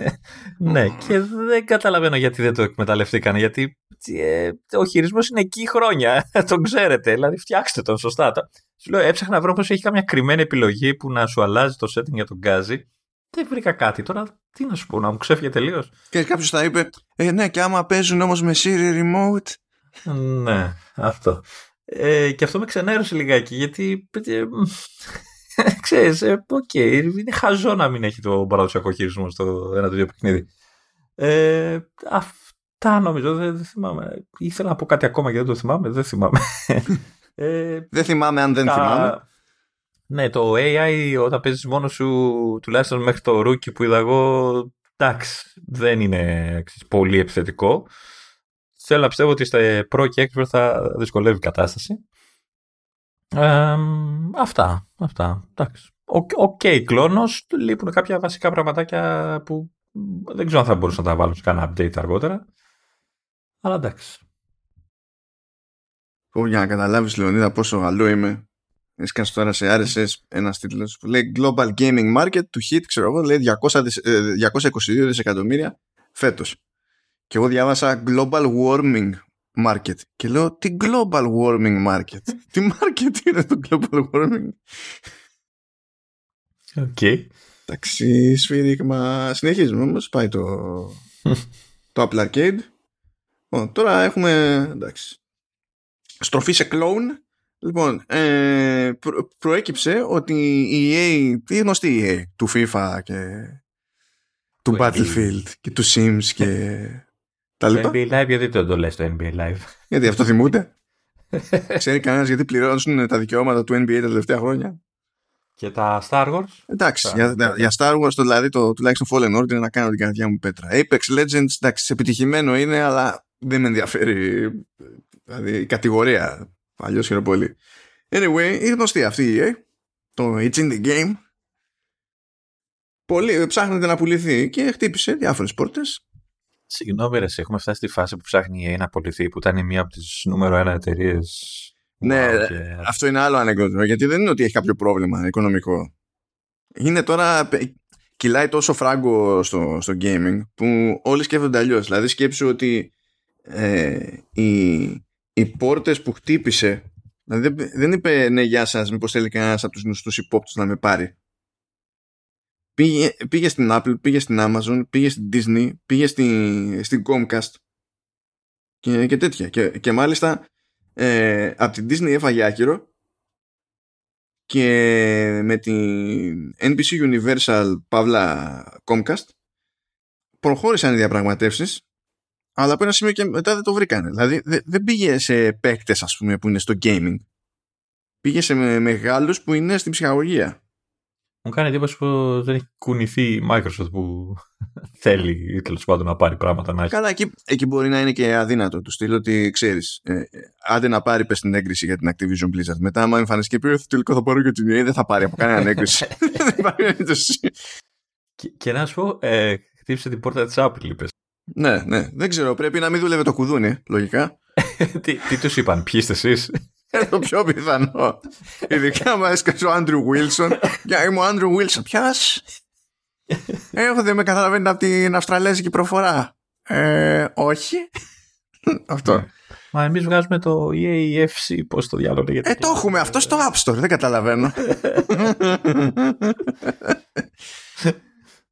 ναι, και δεν καταλαβαίνω γιατί δεν το εκμεταλλευτήκανε. Γιατί ε, ο χειρισμός είναι εκεί χρόνια. τον ξέρετε. Δηλαδή, φτιάξτε τον σωστά. Σου λέω, έψαχνα να βρω πως έχει καμιά κρυμμένη επιλογή που να σου αλλάζει το setting για τον γκάζι. Δεν βρήκα κάτι. Τώρα τι να σου πω, να μου ξέφυγε τελείως. Και κάποιος θα είπε, Ε, ναι, και άμα παίζουν όμως με Siri Remote. ναι, αυτό. Ε, και αυτό με ξενέρωσε λιγάκι γιατί ε, Ξέρεις, ε, οκ, είναι χαζό να μην έχει το παραδοσιακό χειρισμό στο ένα τέτοιο παιχνίδι. Ε, αυτά νομίζω, δεν, δεν, θυμάμαι. Ήθελα να πω κάτι ακόμα και δεν το θυμάμαι, δεν θυμάμαι. ε, δεν θυμάμαι αν δεν τα... θυμάμαι. Ναι, το AI όταν παίζεις μόνος σου, τουλάχιστον μέχρι το rookie που είδα εγώ, εντάξει, δεν είναι πολύ επιθετικό. Θέλω να πιστεύω ότι στα Pro και Expert θα δυσκολεύει η κατάσταση αυτά, αυτά. Εντάξει. OK, okay, κλώνος, λείπουν κάποια βασικά πραγματάκια που δεν ξέρω αν θα μπορούσα να τα βάλω σε κανένα update αργότερα. Αλλά εντάξει. Για να καταλάβεις Λεωνίδα πόσο γαλλό είμαι Έσκασε τώρα σε RSS ένας τίτλος που λέει Global Gaming Market to hit, ξέρω εγώ, λέει 200, 222 ε, δισεκατομμύρια φέτος. Και εγώ διάβασα Global Warming market. Και λέω, τι global warming market. τι market είναι το global warming; OK. Okay. Εντάξει, σφύριγμα. Συνεχίζουμε όμως. Πάει το, το Apple Arcade. Ο, τώρα έχουμε. Εντάξει. Στροφή σε clone. Λοιπόν, ε, προ, προέκυψε ότι η EA, η γνωστή EA του FIFA και του Battlefield και του Sims και τα Το NBA Live, γιατί δεν το λες το NBA Live; Γιατί αυτό θυμούνται. Ξέρει κανένας γιατί πληρώνουν τα δικαιώματα του NBA τα τελευταία χρόνια; Και τα Star Wars; Εντάξει, για, για Star Wars το, δηλαδή το τουλάχιστον Fallen Order να κάνω την καρδιά μου πέτρα. Apex Legends, εντάξει, επιτυχημένο είναι, αλλά δεν με ενδιαφέρει δηλαδή, η κατηγορία. Αλλιώς χαίρομαι πολύ. Anyway, είναι γνωστή αυτή η EA. Το It's in the Game. Πολύ ψάχνεται να πουληθεί και χτύπησε διάφορες πόρτες. Συγγνώμη, ρε, έχουμε φτάσει στη φάση που ψάχνει η να απολυθεί, που ήταν μία από τις νούμερο ένα εταιρείες. Ναι, αυτό είναι άλλο ανεκδότημα, γιατί δεν είναι ότι έχει κάποιο πρόβλημα οικονομικό. Είναι τώρα. Κυλάει τόσο φράγκο στο, στο gaming που όλοι σκέφτονται αλλιώς. Δηλαδή, σκέψου ότι ε, οι, οι πόρτες που χτύπησε. Δηλαδή, δεν είπε ναι, γεια σας, μήπως θέλει κανένας από τους γνωστού υπόπτους να με πάρει. Πήγε, πήγε στην Apple, πήγε στην Amazon, πήγε στην Disney, πήγε στην, στην Comcast και, και τέτοια. Και, και μάλιστα ε, από την Disney έφαγε άκυρο και με την NBC Universal Παύλα Comcast προχώρησαν οι διαπραγματεύσεις αλλά από ένα σημείο και μετά δεν το βρήκανε. Δηλαδή δεν πήγε σε παίκτες ας πούμε που είναι στο gaming. Πήγε σε μεγάλους που είναι στην ψυχαγωγία. Μου κάνει εντύπωση που δεν έχει κουνηθεί η Microsoft που θέλει ή τέλος πάντων να πάρει πράγματα να έχει. Καλά, εκεί, εκεί μπορεί να είναι και αδύνατο. Του στείλω ότι ξέρεις, ε, άντε να πάρει πες την έγκριση για την Activision Blizzard. Μετά, άμα εμφανιστεί και πει τελικό θα πάρω και την EA, δεν θα πάρει από κανέναν έγκριση. δεν υπάρχει και, και να σου πω, ε, χτύπησε την πόρτα της Apple, είπες. Ναι, ναι. Δεν ξέρω. Πρέπει να μην δούλευε το κουδούνι, λογικά. τι τι τους είπαν, ποιοι είστε εσείς; Είναι το πιο πιθανό. Ειδικά μου έσκασε ο Άντρου Βίλσον. Για είμαι ο Άντρου Βίλσον. Ποια. Εγώ δεν με καταλαβαίνει από την Αυστραλέζικη προφορά. Ε, όχι. Αυτό. Ναι. Μα εμείς βγάζουμε το EAFC, πώς το διάλογο λέγεται. Ε, το έχουμε αυτό στο App Store, δεν καταλαβαίνω.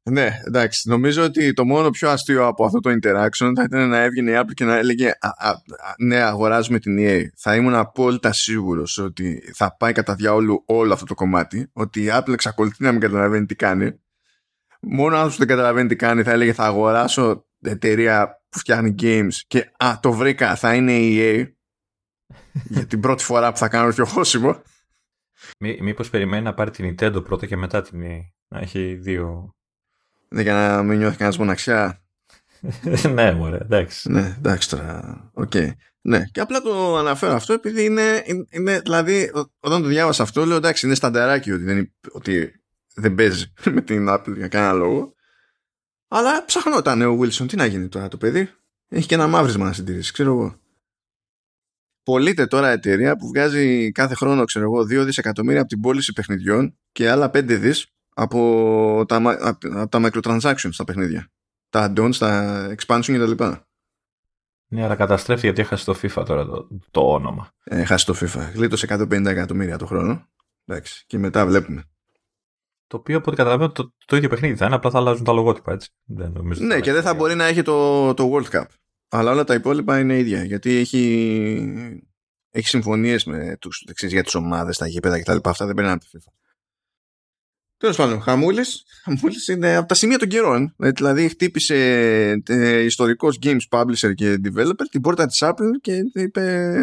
Ναι, εντάξει. Νομίζω ότι το μόνο πιο αστείο από αυτό το interaction θα ήταν να έβγαινε η Apple και να έλεγε α, α, Ναι, αγοράζουμε την EA. Θα ήμουν απόλυτα σίγουρος ότι θα πάει κατά διάολου όλο αυτό το κομμάτι. Ότι η Apple εξακολουθεί να μην καταλαβαίνει τι κάνει. Μόνο αν δεν καταλαβαίνει τι κάνει, θα έλεγε Θα αγοράσω εταιρεία που φτιάχνει games και Α, το βρήκα, θα είναι η EA. για την πρώτη φορά που θα κάνω τέτοιο χώσιμο. Μή, μήπως περιμένει να πάρει την Nintendo πρώτα και μετά την EA. Να έχει δύο ναι, για να μην νιώθει κανένας μοναξιά. ναι, μωρέ, εντάξει. Ναι, εντάξει τώρα. OK. Okay. Ναι, και απλά το αναφέρω αυτό επειδή είναι, είναι δηλαδή, όταν το διάβασα αυτό, λέω εντάξει, είναι σταντεράκι ότι δεν, ότι δεν παίζει με την Apple για κανένα λόγο. Αλλά ψαχνόταν ο Wilson, τι να γίνει τώρα το παιδί. Έχει και ένα μαύρισμα να συντηρήσει, ξέρω εγώ. Πωλείται τώρα εταιρεία που βγάζει κάθε χρόνο, ξέρω εγώ, 2 δισεκατομμύρια από την πώληση παιχνιδιών και άλλα 5 δις από τα, από τα microtransactions στα παιχνίδια. Τα add-ons, τα expansion κτλ. Ναι, αλλά καταστρέφει γιατί έχασε το FIFA τώρα το, το όνομα. Ε, έχασε το FIFA. Γλίτωσε 150 εκατομμύρια το χρόνο. Εντάξει. Και μετά βλέπουμε. Το οποίο από ό,τι καταλαβαίνω το, το ίδιο παιχνίδι θα είναι, απλά θα αλλάζουν τα λογότυπα έτσι. Δεν νομίζω ναι, και δεν θα μπορεί να έχει το, το World Cup. Αλλά όλα τα υπόλοιπα είναι ίδια. Γιατί έχει, έχει συμφωνίες με τους για τις ομάδες, τα γήπεδα κτλ. Αυτά δεν περνάνε από το FIFA. Τέλος πάντων, Χαμούλης Χαμούλης είναι από τα σημεία των καιρών. Ε, δηλαδή, χτύπησε ε, ιστορικός games publisher και developer την πόρτα της Apple και είπε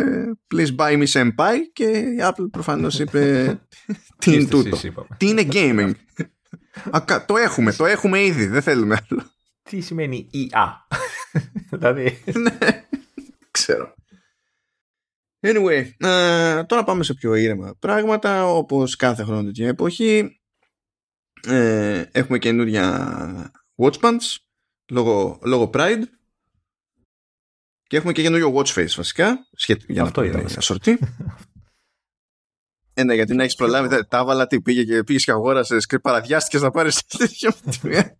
Please buy me senpai. Και η Apple προφανώς είπε Τι είναι τούτο; Τι είναι gaming; το έχουμε, το έχουμε ήδη. Δεν θέλουμε άλλο. Τι σημαίνει EA. δηλαδή. ναι, ξέρω. Anyway, uh, τώρα πάμε σε πιο ήρεμα πράγματα όπως κάθε χρόνο τέτοια εποχή ε, έχουμε καινούρια watch bands λόγω, λόγω Pride. Και έχουμε και καινούριο watch face βασικά για Αυτό είναι σε σορτή Ένα γιατί να έχεις προλάβει τα έβαλα τι πήγε και πήγες και αγόρασες και παραδιάστηκες να πάρεις τέτοιο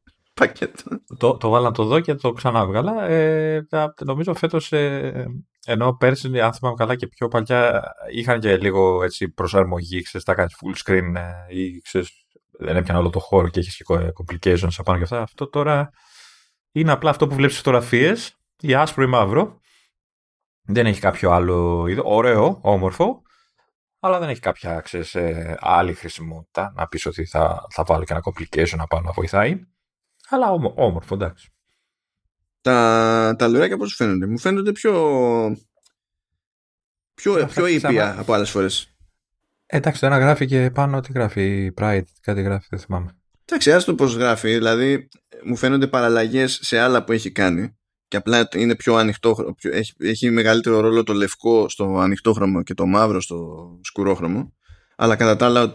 πακέτο. Το, το βάλα να το δω και το ξανά βγάλα ε, νομίζω φέτος ε, ενώ πέρσι αν θυμάμαι καλά και πιο παλιά είχαν και λίγο έτσι προσαρμογή ξέρεις τα κάνει full screen ε, ή ξέρεις δεν έπιανε όλο το χώρο και έχεις και complications απάνω και αυτά. Αυτό τώρα είναι απλά αυτό που βλέπεις στις φωτογραφίες, ή άσπρο ή μαύρο. Δεν έχει κάποιο άλλο είδο. Ωραίο, όμορφο, αλλά δεν έχει κάποια ξέρεις, ε, άλλη χρησιμότητα να πεις ότι θα, θα βάλω και ένα complication απάνω να βοηθάει. Αλλά όμορφο, εντάξει. Τα, τα λουράκια πώς φαίνονται; Μου φαίνονται πιο, πιο, πιο ήπια από άλλες φορές. Εντάξει, το ένα γράφει και πάνω ό,τι γράφει. Pride, κάτι γράφει, δεν θυμάμαι. Εντάξει, άστο πώς γράφει. Δηλαδή, μου φαίνονται παραλλαγές σε άλλα που έχει κάνει. Και απλά είναι πιο ανοιχτό. Έχει, έχει μεγαλύτερο ρόλο το λευκό στο ανοιχτόχρωμο και το μαύρο στο σκουρόχρωμο. Αλλά κατά τα άλλα,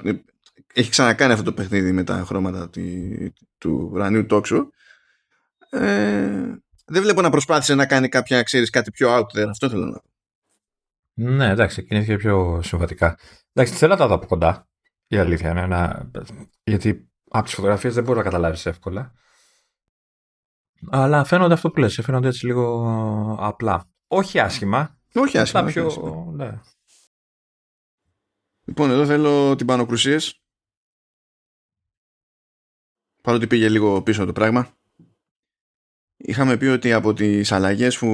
έχει ξανακάνει αυτό το παιχνίδι με τα χρώματα του ουρανίου τόξου. Ε, δεν βλέπω να προσπάθησε να κάνει κάποια, ξέρεις, κάτι πιο out there. Αυτό θέλω να πω. Ναι, εντάξει, κινήθηκε πιο συμβατικά. Εντάξει, θέλω να τα δω από κοντά. Η αλήθεια είναι. Να... Γιατί από τις φωτογραφίες δεν μπορεί να καταλάβεις εύκολα. Αλλά φαίνονται αυτό που λες, φαίνονται έτσι λίγο απλά. Όχι άσχημα. Όχι άσχημα. Πιο... Ναι. Λοιπόν, εδώ θέλω την πανοκρουσίες. παρότι πήγε λίγο πίσω το πράγμα, είχαμε πει ότι από τις αλλαγές που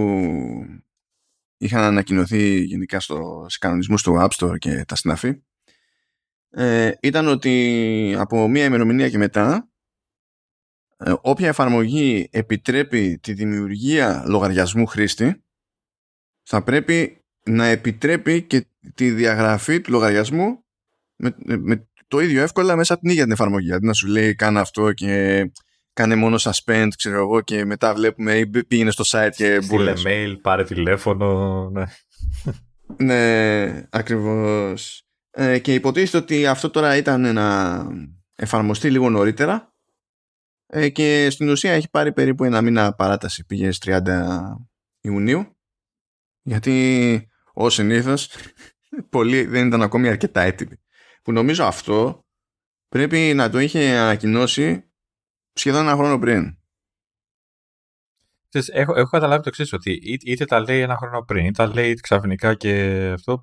είχαν ανακοινωθεί γενικά στο, σε κανονισμούς του App Store και τα συναφή, ε, ήταν ότι από μία ημερομηνία και μετά ε, όποια εφαρμογή επιτρέπει τη δημιουργία λογαριασμού χρήστη θα πρέπει να επιτρέπει και τη διαγραφή του λογαριασμού με, με το ίδιο εύκολα μέσα από την ίδια την εφαρμογή. Αντί να σου λέει κάνε αυτό και κάνε μόνο suspend, ξέρω εγώ, και μετά βλέπουμε ή πήγαινε στο site και Στείλε mail, πάρε τηλέφωνο. Ναι, ναι ακριβώς. Ε, και υποτίθεται ότι αυτό τώρα ήταν να εφαρμοστεί λίγο νωρίτερα ε, και στην ουσία έχει πάρει περίπου ένα μήνα παράταση. Πήγε στις 30 Ιουνίου γιατί ως συνήθως πολλοί δεν ήταν ακόμη αρκετά έτοιμοι. Που νομίζω αυτό πρέπει να το είχε ανακοινώσει σχεδόν ένα χρόνο πριν. Έχω, έχω καταλάβει το εξής, ότι είτε τα λέει ένα χρόνο πριν, είτε τα λέει ξαφνικά και αυτό.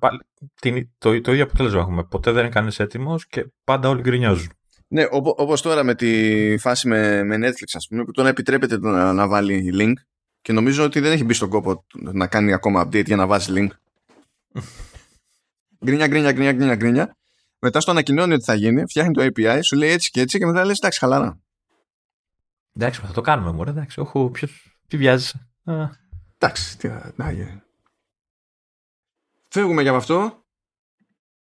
το, το ίδιο αποτέλεσμα έχουμε. Ποτέ δεν είναι κανείς έτοιμος και πάντα όλοι γκρινιάζουν. Ναι, όπως τώρα με τη φάση με, με Netflix, ας πούμε, που τώρα επιτρέπεται να, να βάλει link και νομίζω ότι δεν έχει μπει στον κόπο να κάνει ακόμα update για να βάζει link. γκρίνια, γκρίνια, γκρίνια, γκρίνια, γκρίνια. Μετά στο ανακοινώνει ότι θα γίνει, φτιάχνει το API, σου λέει έτσι και έτσι και μετά λες εντάξει, χαλαρά. Εντάξει, θα το κάνουμε μόνο. Εντάξει, όχι, ποιος, τι βιάζει. Εντάξει, τι να γίνει. Φεύγουμε για από αυτό.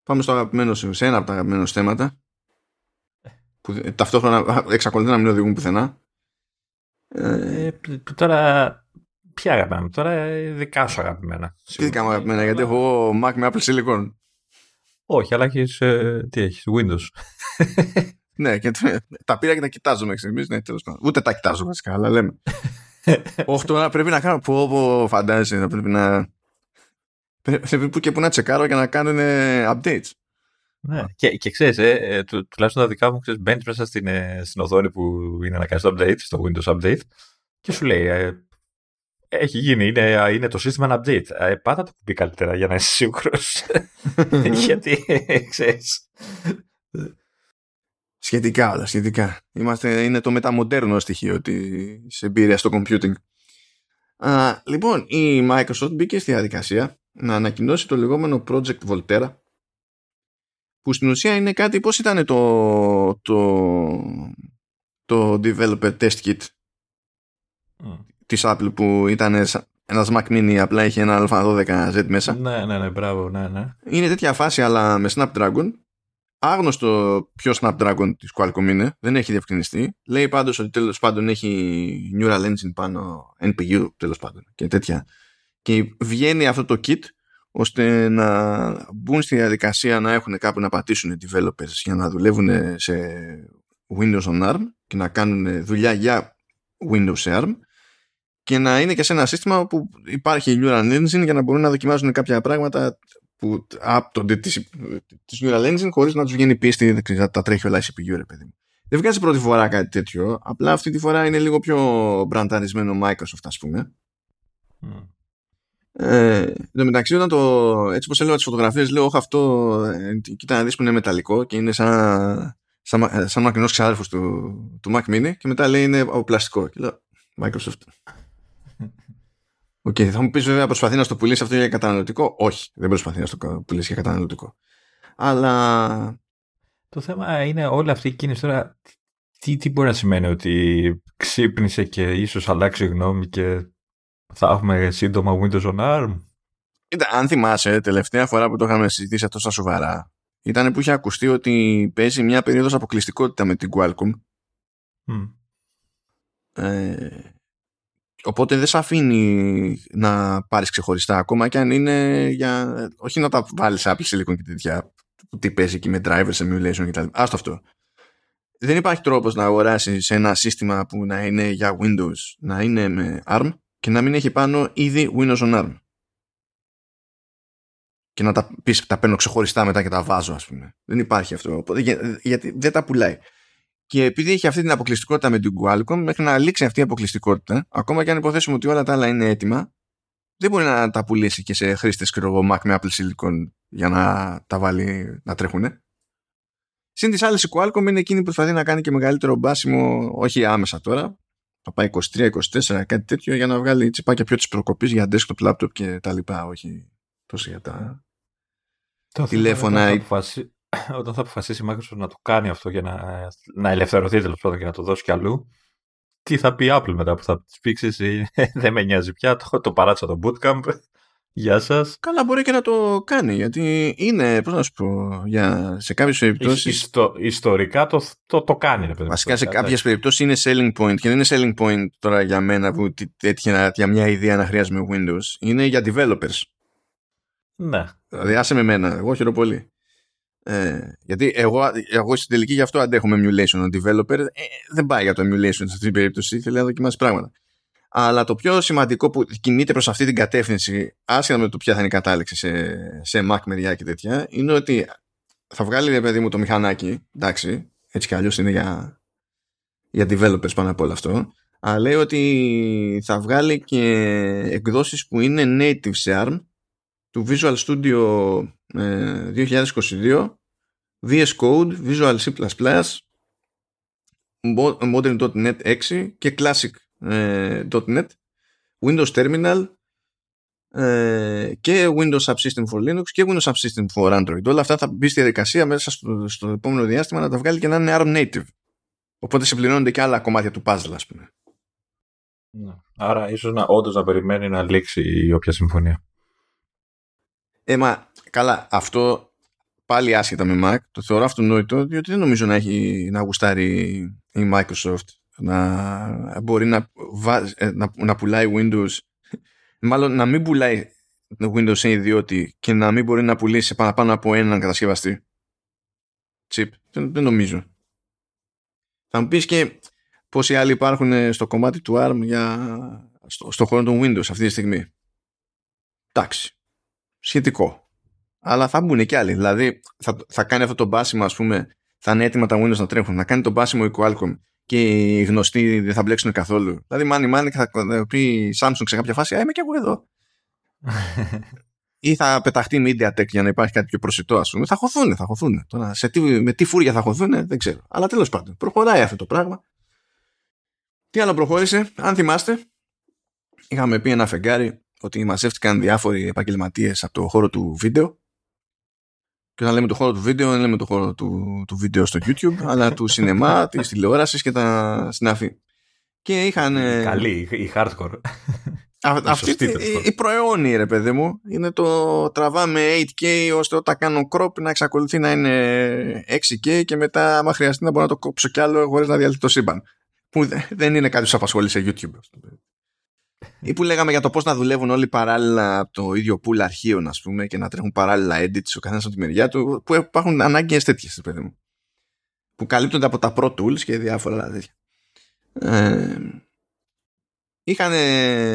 Πάμε στο αγαπημένο σε ένα από τα αγαπημένα θέματα. Που ταυτόχρονα εξακολουθεί να μην οδηγούν πουθενά. Ε, τώρα. Ποια αγαπημένα, τώρα δικά σου αγαπημένα. Τι δικά μου αγαπημένα, γιατί έχω Mac με Apple Silicon. Όχι, αλλά έχεις. Ε, τι έχεις, Windows. Ναι, και τα πήρα και τα κοιτάζω μέχρι στιγμής. Ναι, τέλος πάντων. Ούτε τα κοιτάζω βασικά, αλλά λέμε. Όχι, τώρα πρέπει να κάνω. Πω, πω, φαντάζεσαι, πρέπει να. Πρέπει που και που να τσεκάρω για να κάνουν updates. Ναι. Και, και ξέρεις, ε, ε, του, τουλάχιστον τα δικά μου, ξέρεις, μπαίνεις μέσα στην, ε, στην οθόνη που είναι να κάνεις το update, στο Windows Update, και σου λέει, ε, έχει γίνει, είναι, είναι το σύστημα ένα update. Ε, πάτα το κουμπί καλύτερα για να είσαι σίγουρος. Γιατί, ξέρεις. Σχετικά όλα, σχετικά. Είμαστε, είναι το μεταμοντέρνο στοιχείο της εμπειρίας στο computing. Α, λοιπόν, η Microsoft μπήκε στη διαδικασία να ανακοινώσει το λεγόμενο Project Volterra που στην ουσία είναι κάτι πώς ήταν το το, το developer test kit mm. της Apple που ήταν ένας Mac Mini απλά είχε ένα α12Z μέσα; Ναι ναι ναι μπράβο ναι ναι είναι τέτοια φάση αλλά με Snapdragon άγνωστο ποιο Snapdragon της Qualcomm είναι δεν έχει διευκρινιστεί. Λέει πάντως ότι τέλος πάντων έχει Neural Engine πάνω NPU τέλος πάντων και τέτοια. Και βγαίνει αυτό το kit ώστε να μπουν στη διαδικασία να έχουν κάπου να πατήσουν οι developers για να δουλεύουν σε Windows on ARM και να κάνουν δουλειά για Windows ARM και να είναι και σε ένα σύστημα που υπάρχει Neural Engine για να μπορούν να δοκιμάζουν κάποια πράγματα που άπτονται της, της Neural Engine χωρίς να τους βγαίνει πίστη δεν τα τρέχει όλα η CPU ρε παιδί μου. Δεν βγάζει πρώτη φορά κάτι τέτοιο απλά αυτή τη φορά είναι λίγο πιο μπρανταρισμένο Microsoft ας πούμε ε, εν τω μεταξύ, όταν το, έτσι πως έλεγα τις φωτογραφίες, λέω: Όχι, αυτό ε, κοίτα να δεις που είναι μεταλλικό και είναι σαν, σαν, σαν μακρινός ξάδερφος του, του Mac Mini. Και μετά λέει: Είναι από πλαστικό. Και λέω: Microsoft. OK, okay, θα μου πεις βέβαια προσπαθεί να στο πουλήσει αυτό για καταναλωτικό. Όχι, δεν προσπαθεί να στο πουλήσει για καταναλωτικό. Αλλά. Το θέμα είναι όλη αυτή η κίνηση τώρα. Τι, τι μπορεί να σημαίνει ότι ξύπνησε και ίσως αλλάξει γνώμη και θα έχουμε σύντομα Windows on ARM; Κοίτα, αν θυμάσαι, τελευταία φορά που το είχαμε συζητήσει αυτό στα σοβαρά, ήταν που είχε ακουστεί ότι παίζει μια περίοδος αποκλειστικότητα με την Qualcomm. Ε, οπότε δεν σε αφήνει να πάρεις ξεχωριστά ακόμα και αν είναι για... Όχι να τα βάλεις Apple Silicon και τέτοια τι παίζει εκεί με drivers, emulation κτλ. Άστο αυτό. Δεν υπάρχει τρόπος να αγοράσεις ένα σύστημα που να είναι για Windows, να είναι με ARM και να μην έχει πάνω ήδη Windows on ARM. Και να τα πεις, τα παίρνω ξεχωριστά μετά και τα βάζω, ας πούμε. Δεν υπάρχει αυτό. γιατί δεν τα πουλάει. Και επειδή έχει αυτή την αποκλειστικότητα με την Qualcomm, μέχρι να λήξει αυτή η αποκλειστικότητα, ακόμα και αν υποθέσουμε ότι όλα τα άλλα είναι έτοιμα, δεν μπορεί να τα πουλήσει και σε χρήστες Mac με Apple Silicon για να τα βάλει να τρέχουν. Συν της άλλης η Qualcomm είναι εκείνη που προσπαθεί να κάνει και μεγαλύτερο μπάσιμο, όχι άμεσα τώρα, θα πάει 23-24, κάτι τέτοιο, για να βγάλει τσιπάκια πιο της προκοπής για desktop, laptop και τα λοιπά, όχι τόσο για τα το τηλέφωνα. Όταν θα, αποφασίσει, όταν θα αποφασίσει η Microsoft να το κάνει αυτό για να, να ελευθερωθεί τέλος πάντων και να το δώσει κι αλλού, τι θα πει Apple μετά που θα της πήξει, δεν με νοιάζει πια, το, το παράτησα το bootcamp, Γεια σας. Καλά, μπορεί και να το κάνει, γιατί είναι, πώς να σου πω, για, σε κάποιες περιπτώσει. Ιστο, ιστορικά το, το, το κάνει, παιδί. Βασικά, σε κάποιες περιπτώσεις είναι selling point και δεν είναι selling point τώρα για μένα που έτυχε για μια ιδέα να χρειάζομαι Windows. Είναι για developers. Ναι. Δηλαδή, άσε με μένα, εγώ χαίρομαι πολύ. Ε, γιατί εγώ, εγώ στην τελική γι' αυτό αντέχω με emulation. Ο developer ε, δεν πάει για το emulation σε αυτή την περίπτωση, θέλει να δοκιμάσει πράγματα. Αλλά το πιο σημαντικό που κινείται προς αυτή την κατεύθυνση, άσχετα με το ποια θα είναι η κατάληξη σε, σε Mac μεριά και τέτοια, είναι ότι θα βγάλει, ρε παιδί μου, το μηχανάκι, εντάξει, έτσι κι αλλιώς είναι για, για developers πάνω από όλο αυτό, αλλά λέει ότι θα βγάλει και εκδόσεις που είναι native σε ARM, του Visual Studio 2022, VS Code, Visual C++, Modern.NET 6 και Classic ε, .NET, Windows Terminal ε, και Windows Subsystem for Linux και Windows Subsystem for Android. Όλα αυτά θα μπει στη διαδικασία μέσα στο, στο επόμενο διάστημα να τα βγάλει και να είναι ARM native. Οπότε συμπληρώνονται και άλλα κομμάτια του puzzle, ας πούμε. Ναι. Άρα ίσως να, όντως να περιμένει να λήξει η όποια συμφωνία. Ε, μα, καλά, αυτό πάλι άσχετα με Mac, το θεωρώ αυτονόητο, διότι δεν νομίζω να έχει να γουστάρει η Microsoft να μπορεί να, ε, να, να πουλάει Windows. Μάλλον να μην πουλάει Windows σε ιδιώτη και να μην μπορεί να πουλήσει παραπάνω από έναν κατασκευαστή. Chip δεν, δεν νομίζω. Θα μου πεις και πόσοι άλλοι υπάρχουν στο κομμάτι του ARM για, στο, στο χώρο των Windows αυτή τη στιγμή. Εντάξει σχετικό αλλά θα μπουν και άλλοι δηλαδή θα, θα κάνει αυτό το μπάσιμο ας πούμε θα είναι έτοιμα τα Windows να τρέχουν να κάνει το μπάσιμο η Qualcomm και οι γνωστοί δεν θα μπλέξουν καθόλου. Δηλαδή, μάνι μάνι και θα πει η Samsung σε κάποια φάση, Α, είμαι και εγώ εδώ. ή θα πεταχτεί MediaTek για να υπάρχει κάτι πιο προσιτό, ας πούμε. Θα χωθούν, θα χωθούν. Τώρα, σε τι, με τι φούρια θα χωθούν, δεν ξέρω. Αλλά τέλος πάντων, προχωράει αυτό το πράγμα. Τι άλλο προχώρησε, αν θυμάστε, είχαμε πει ένα φεγγάρι ότι μαζεύτηκαν διάφοροι επαγγελματίες από το χώρο του βίντεο και όταν λέμε το χώρο του βίντεο, δεν λέμε το χώρο του, του βίντεο στο YouTube, αλλά του σινεμά, της τηλεόρασης και τα συναφή. Και είχαν. Καλή, η hardcore. Α, αυτή η, η προαιώνη, ρε παιδί μου, είναι το τραβάμε 8K ώστε όταν κάνω crop να εξακολουθεί να είναι 6K και μετά, άμα χρειαστεί, να μπορώ να το κόψω κι άλλο χωρίς να διαλύσει το σύμπαν. Που δεν είναι κάτι που σε απασχολεί σε YouTube ή που λέγαμε για το πώς να δουλεύουν όλοι παράλληλα από το ίδιο pool αρχείων, ας πούμε, και να τρέχουν παράλληλα edits ο καθένας από τη μεριά του, που υπάρχουν ανάγκες τέτοιες, παιδί μου. Που καλύπτονται από τα Pro Tools και διάφορα άλλα τέτοια. Ε, είχαν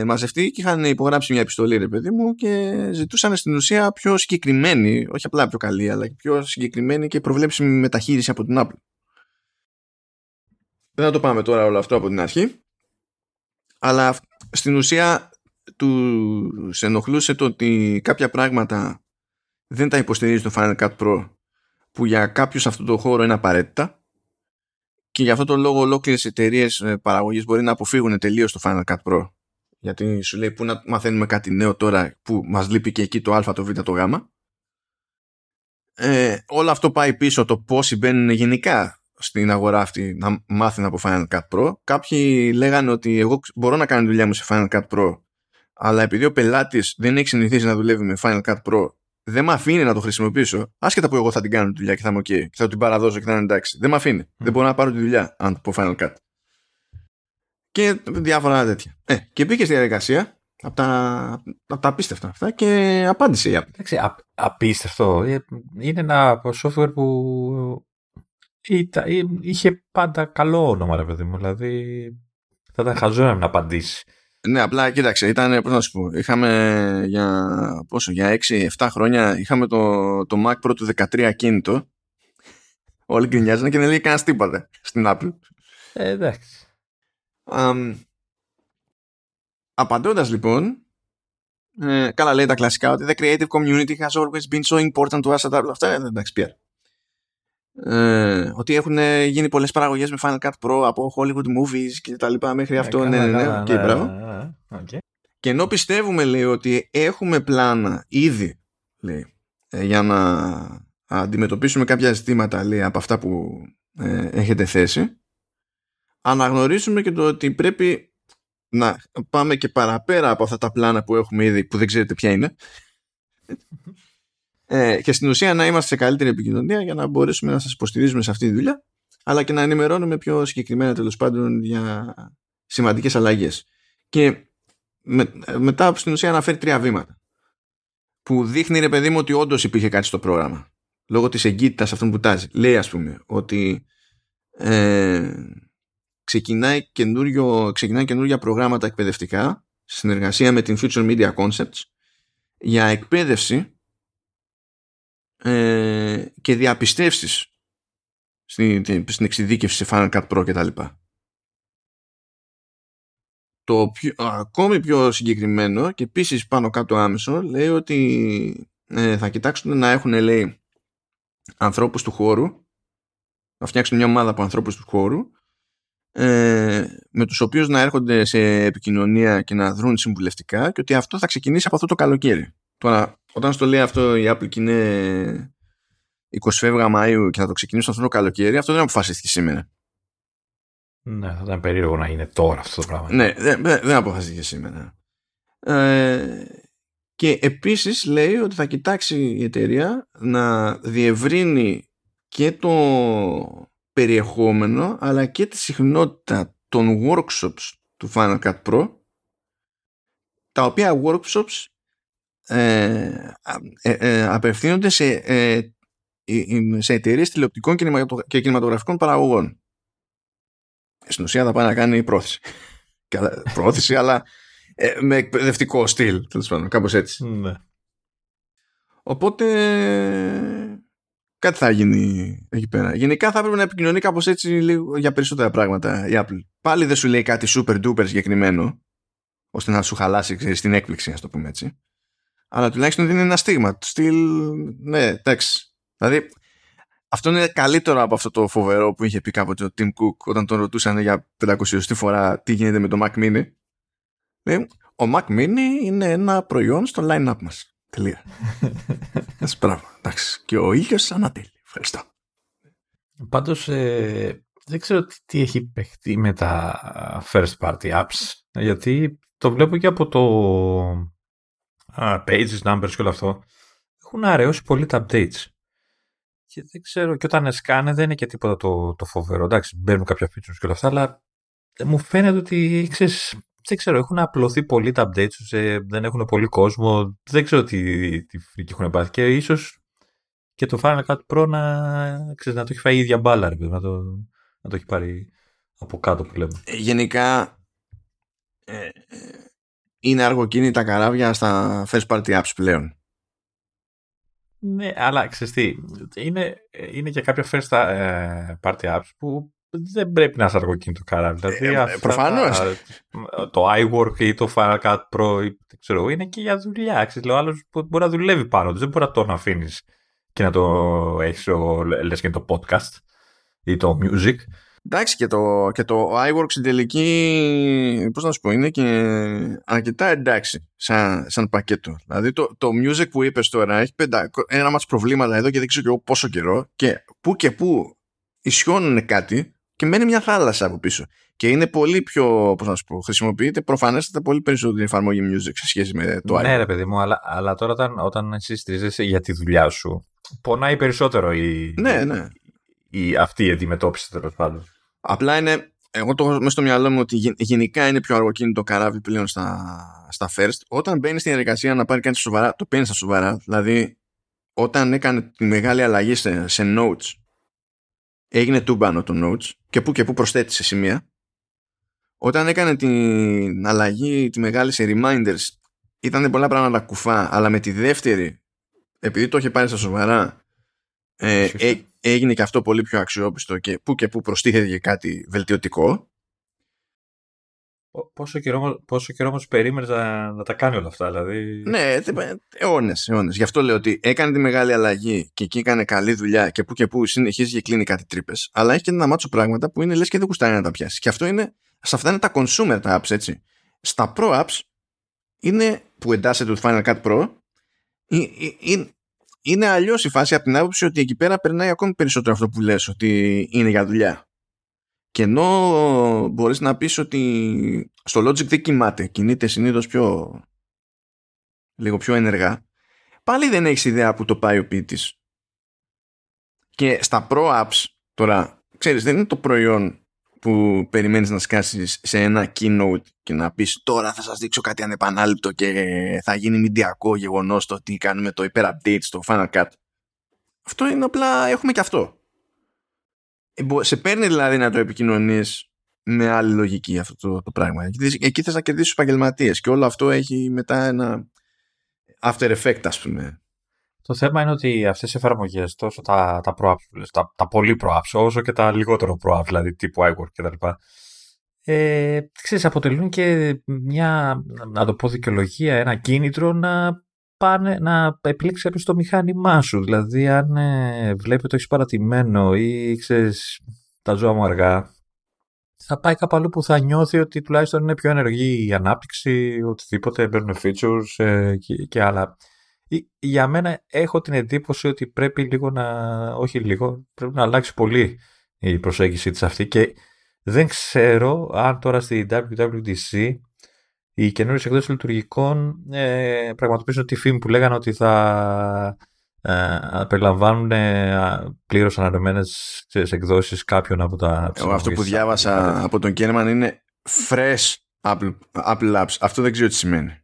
μαζευτεί και είχαν υπογράψει μια επιστολή, ρε παιδί μου, και ζητούσαν στην ουσία πιο συγκεκριμένη, όχι απλά πιο καλή, αλλά και πιο συγκεκριμένη και προβλέψιμη μεταχείριση από την Apple. Δεν θα το πάμε τώρα όλο αυτό από την αρχή. Αλλά στην ουσία του σε ενοχλούσε το ότι κάποια πράγματα δεν τα υποστηρίζει το Final Cut Pro που για κάποιους σε αυτό το χώρο είναι απαραίτητα. Και για αυτό το λόγο ολόκληρες εταιρείες παραγωγής μπορεί να αποφύγουν τελείως το Final Cut Pro. Γιατί σου λέει που να μαθαίνουμε κάτι νέο τώρα που μας λείπει και εκεί το α, το β, το γ ε, όλο αυτό πάει πίσω το πώς συμβαίνουν γενικά στην αγορά αυτή να μάθουν από Final Cut Pro. Κάποιοι λέγανε ότι εγώ μπορώ να κάνω τη δουλειά μου σε Final Cut Pro, αλλά επειδή ο πελάτης δεν έχει συνηθίσει να δουλεύει με Final Cut Pro, δεν με αφήνει να το χρησιμοποιήσω, άσχετα που εγώ θα την κάνω τη δουλειά και θα είμαι OK, και θα την παραδώσω και θα είναι εντάξει. Δεν με αφήνει. Δεν μπορώ να πάρω τη δουλειά αν πω Final Cut. Και διάφορα τέτοια. Ε, και μπήκε στη διαδικασία από τα, από τα απίστευτα αυτά και απάντησε η Εντάξει, απίστευτο. Ε, είναι ένα software που είχε πάντα καλό όνομα, ρε παιδί μου. Δηλαδή, θα ήταν χαζό να απαντήσει. Ναι, απλά κοίταξε, ήταν, πώς να σου πω, είχαμε για, πόσο, για 6-7 χρόνια, είχαμε το, το Mac Pro του 13 κινητό. Όλοι γκρινιάζανε και δεν λέει κανένας τίποτα στην Apple. Ε, εντάξει. Um, απαντώντας λοιπόν, ε, καλά λέει τα κλασικά ότι the creative community has always been so important to us. Αυτά, εντάξει, πια. Ε, ότι έχουν γίνει πολλές παραγωγές με Final Cut Pro από Hollywood Movies και τα λοιπά μέχρι αυτό. Ναι, ναι, ναι, ναι, okay, μπράβο. Okay. Και ενώ πιστεύουμε, λέει, ότι έχουμε πλάνα ήδη, λέει, ε, για να αντιμετωπίσουμε κάποια ζητήματα, λέει, από αυτά που ε, έχετε θέσει, αναγνωρίζουμε και το ότι πρέπει να πάμε και παραπέρα από αυτά τα πλάνα που έχουμε ήδη, που δεν ξέρετε ποια είναι, ε, και στην ουσία να είμαστε σε καλύτερη επικοινωνία για να μπορέσουμε να σας υποστηρίζουμε σε αυτή τη δουλειά αλλά και να ενημερώνουμε πιο συγκεκριμένα τέλος πάντων για σημαντικές αλλαγές. Και με, μετά στην ουσία αναφέρει τρία βήματα που δείχνει ρε παιδί μου ότι όντως υπήρχε κάτι στο πρόγραμμα λόγω της εγκύτητας αυτών που τάζει. Λέει ας πούμε ότι ε, ξεκινάει, καινούριο, ξεκινάει καινούργια προγράμματα εκπαιδευτικά συνεργασία με την Future Media Concepts για εκπαίδευση ε, και διαπιστεύσεις στην, στην εξειδίκευση σε Final Cut Pro κτλ. Το πιο, ακόμη πιο συγκεκριμένο και επίσης πάνω κάτω άμεσο λέει ότι ε, θα κοιτάξουν να έχουν λέει ανθρώπους του χώρου να φτιάξουν μια ομάδα από ανθρώπους του χώρου ε, με τους οποίους να έρχονται σε επικοινωνία και να δρουν συμβουλευτικά και ότι αυτό θα ξεκινήσει από αυτό το καλοκαίρι. Τώρα, όταν στο λέει αυτό η Apple και είναι 20 Φεύγα Μαΐου και θα το ξεκινήσουν αυτό το καλοκαίρι, αυτό δεν αποφασίστηκε σήμερα. Ναι, θα ήταν περίεργο να είναι τώρα αυτό το πράγμα. Ναι, δεν, δεν αποφασίστηκε σήμερα. Ε, και επίσης λέει ότι θα κοιτάξει η εταιρεία να διευρύνει και το περιεχόμενο αλλά και τη συχνότητα των workshops του Final Cut Pro τα οποία workshops ε, ε, ε, απευθύνονται σε, ε, σε εταιρείες τηλεοπτικών και κινηματογραφικών παραγωγών. Στην ουσία θα πάει να κάνει πρόθεση. πρόθεση, αλλά με εκπαιδευτικό στυλ, τέλος πάντων, κάπως έτσι. Ναι. Οπότε κάτι θα γίνει εκεί πέρα. Γενικά θα έπρεπε να επικοινωνεί κάπως έτσι λίγο για περισσότερα πράγματα η Apple. Πάλι δεν σου λέει κάτι super duper συγκεκριμένο, ώστε να σου χαλάσει ξέρεις, την έκπληξη, ας το πούμε έτσι αλλά τουλάχιστον δίνει ένα στίγμα. Στυλ, ναι, εντάξει. Δηλαδή, αυτό είναι καλύτερο από αυτό το φοβερό που είχε πει κάποτε ο Tim Cook όταν τον ρωτούσαν για 500 φορά τι γίνεται με το Mac Mini. Λέει, ο Mac Mini είναι ένα προϊόν στο line-up μας. Τελεία. Έτσι, μπράβο. Εντάξει. Και ο ήλιος ανατέλει. Ευχαριστώ. Πάντως, ε, δεν ξέρω τι έχει παιχτεί με τα first party apps. Γιατί το βλέπω και από το pages, numbers και όλο αυτό, έχουν αραιώσει πολύ τα updates. Και δεν ξέρω, και όταν σκάνε δεν είναι και τίποτα το, το φοβερό. Εντάξει, μπαίνουν κάποια features και όλα αυτά, αλλά μου φαίνεται ότι ξέρεις, δεν ξέρω, έχουν απλωθεί πολύ τα updates, ε, δεν έχουν πολύ κόσμο, δεν ξέρω τι, τι φρίκη έχουν πάθει και ίσως και το Final Cut Pro να, ξέρεις, να το έχει φάει η ίδια μπάλα, ρε, να, το, να το έχει πάρει από κάτω που λέμε. Ε, γενικά, ε, είναι αργοκίνητα καράβια στα first party apps πλέον. Ναι, αλλά ξέρεις τι, είναι, είναι και κάποια first ε, party apps που δεν πρέπει να είσαι αργοκίνητο καράβι. Δηλαδή, ε, προφανώς. το iWork ή το Final Cut Pro ή, ξέρω, είναι και για δουλειά. Ξέρεις, ο άλλος μπορεί να δουλεύει πάνω του. Δεν μπορεί να τον αφήνεις και να το έχεις λες και το podcast ή το music. Εντάξει και το, και το iWork στην τελική, πώς να σου πω, είναι και αρκετά εντάξει σαν, σαν πακέτο. Δηλαδή το, το music που είπες τώρα έχει πεντα, ένα μάτς προβλήματα εδώ και δεν ξέρω και εγώ πόσο καιρό και που και που ισιώνουν κάτι και μένει μια θάλασσα από πίσω. Και είναι πολύ πιο, πώς να σου πω, χρησιμοποιείται προφανέστατα πολύ περισσότερη εφαρμογή music σε σχέση με το iWork. Ναι ρε παιδί μου, αλλά, αλλά τώρα όταν, όταν εσύ στηρίζεσαι για τη δουλειά σου, πονάει περισσότερο η, ναι, ναι η, αυτή η αντιμετώπιση τέλος πάντων. Απλά είναι, εγώ το έχω μέσα στο μυαλό μου ότι γενικά είναι πιο αργοκίνητο καράβι πλέον στα, στα first. Όταν μπαίνει στην διαδικασία να πάρει κάτι σοβαρά, το παίρνεις στα σοβαρά. Δηλαδή, όταν έκανε τη μεγάλη αλλαγή σε, σε notes, έγινε τούμπανο το notes και που και που προσθέτει σε σημεία. Όταν έκανε την αλλαγή τη μεγάλη σε reminders, ήταν πολλά πράγματα κουφά, αλλά με τη δεύτερη, επειδή το είχε πάρει στα σοβαρά, ε, ε, έγινε και αυτό πολύ πιο αξιόπιστο και που και που προστίθεται και κάτι βελτιωτικό Πόσο καιρό, πόσο καιρό όμως περίμενες να, να τα κάνει όλα αυτά, δηλαδή... Ναι, αιώνες, αιώνες. Γι' αυτό λέω ότι έκανε τη μεγάλη αλλαγή και εκεί έκανε καλή δουλειά και που και που συνεχίζει και κλείνει κάτι τρύπες. αλλά έχει και ένα μάτσο πράγματα που είναι λες και δεν κουστάει να τα πιάσει. Και αυτό είναι, σε αυτά είναι τα consumer τα apps, έτσι. Στα pro apps είναι, που εντάσσεται το Final Cut Pro, είναι, είναι αλλιώς η φάση από την άποψη ότι εκεί πέρα περνάει ακόμη περισσότερο αυτό που λες, ότι είναι για δουλειά. Και ενώ μπορείς να πεις ότι στο Logic δεν κοιμάται, κινείται συνήθως πιο λίγο πιο ενεργά, πάλι δεν έχεις ιδέα που το πάει ο ποιητής. Και στα Pro Apps, τώρα, ξέρεις, δεν είναι το προϊόν που περιμένεις να σκάσεις σε ένα keynote και να πεις τώρα θα σας δείξω κάτι ανεπανάληπτο και θα γίνει μηντιακό γεγονός το ότι κάνουμε το hyper-update στο Final Cut. Αυτό είναι απλά, έχουμε και αυτό. Ε, σε παίρνει δηλαδή να το επικοινωνείς με άλλη λογική αυτό το, το πράγμα. Εκεί θες να κερδίσεις επαγγελματίες και όλο αυτό έχει μετά ένα after effect ας πούμε. Το θέμα είναι ότι αυτές οι εφαρμογές, τόσο τα, τα pro apps, τα, τα πολύ pro apps, όσο και τα λιγότερο pro apps, δηλαδή τύπου iWork κτλ. Ε, ξέρεις, αποτελούν και μια, να το πω δικαιολογία, ένα κίνητρο να πάνε να επιλέξει κάποιος το μηχάνημά σου. Δηλαδή, αν ε, βλέπει ότι έχεις παρατημένο ή ξέρεις τα ζώα μου αργά, θα πάει κάπου αλλού που θα νιώθει ότι τουλάχιστον είναι πιο ενεργή η οτιδήποτε, οτιδήποτε, μπαίνουν features ε, και, και άλλα. Για μένα έχω την εντύπωση ότι πρέπει λίγο να, όχι λίγο, πρέπει να αλλάξει πολύ η προσέγγιση της αυτή και δεν ξέρω αν τώρα στη WWDC οι καινούριες εκδόσεις λειτουργικών ε, πραγματοποιήσουν τη φήμη που λέγανε ότι θα ε, περιλαμβάνουν ε, πλήρως ανανεωμένες εκδόσεις κάποιων από τα. Εγώ αυτό που διάβασα από τον Κέρμαν είναι fresh Apple, Apple Apps. Αυτό δεν ξέρω τι σημαίνει.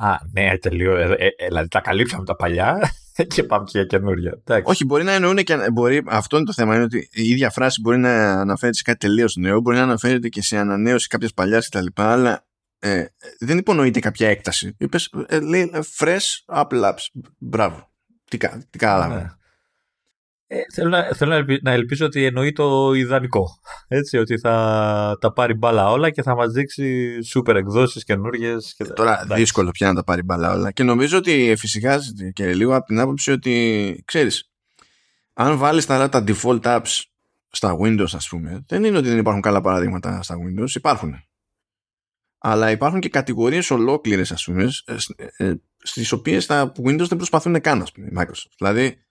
Α, ναι, τελείω. Ε, ε, ε, δηλαδή τα καλύψαμε τα παλιά και πάμε και για καινούργια. Όχι, μπορεί να εννοούν και. Μπορεί, αυτό είναι το θέμα. Είναι ότι η ίδια φράση μπορεί να αναφέρεται σε κάτι τελείως νέο, μπορεί να αναφέρεται και σε ανανέωση κάποιας παλιάς κτλ. Αλλά ε, δεν υπονοείται κάποια έκταση. Είπες, ε, λέει ε, fresh Apple Apps. Μπράβο. Τι, τι κάναμε. Ναι. Ε, θέλω να, θέλω να ελπίζω ότι εννοεί το ιδανικό. Έτσι, ότι θα τα πάρει μπάλα όλα και θα μας δείξει σούπερ εκδόσεις καινούργιες. Και... Τώρα εντάξει. δύσκολο πια να τα πάρει μπάλα όλα. Και νομίζω ότι φυσικά και λίγο από την άποψη ότι, ξέρεις, αν βάλεις τα, τα default apps στα Windows ας πούμε, δεν είναι ότι δεν υπάρχουν καλά παραδείγματα στα Windows, υπάρχουν αλλά υπάρχουν και κατηγορίες ολόκληρες ας πούμε ε, στις οποίες τα Windows δεν προσπαθούν καν ας πούμε Microsoft δηλαδή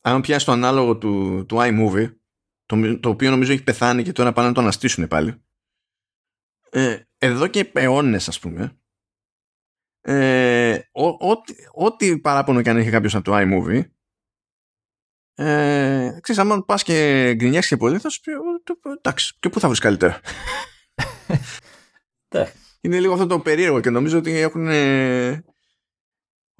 αν πιάσει το ανάλογο του, του iMovie το, το οποίο νομίζω έχει πεθάνει και τώρα πάνε να το αναστήσουν πάλι ε, εδώ και αιώνες ας πούμε ε, ό,τι παράπονο και αν έχει κάποιος από το iMovie ε, ξέρεις, άμα πας και γκρινιάξεις και πολύ θα σου πει εντάξει και πού θα βρεις καλύτερα είναι λίγο αυτό το περίεργο και νομίζω ότι έχουν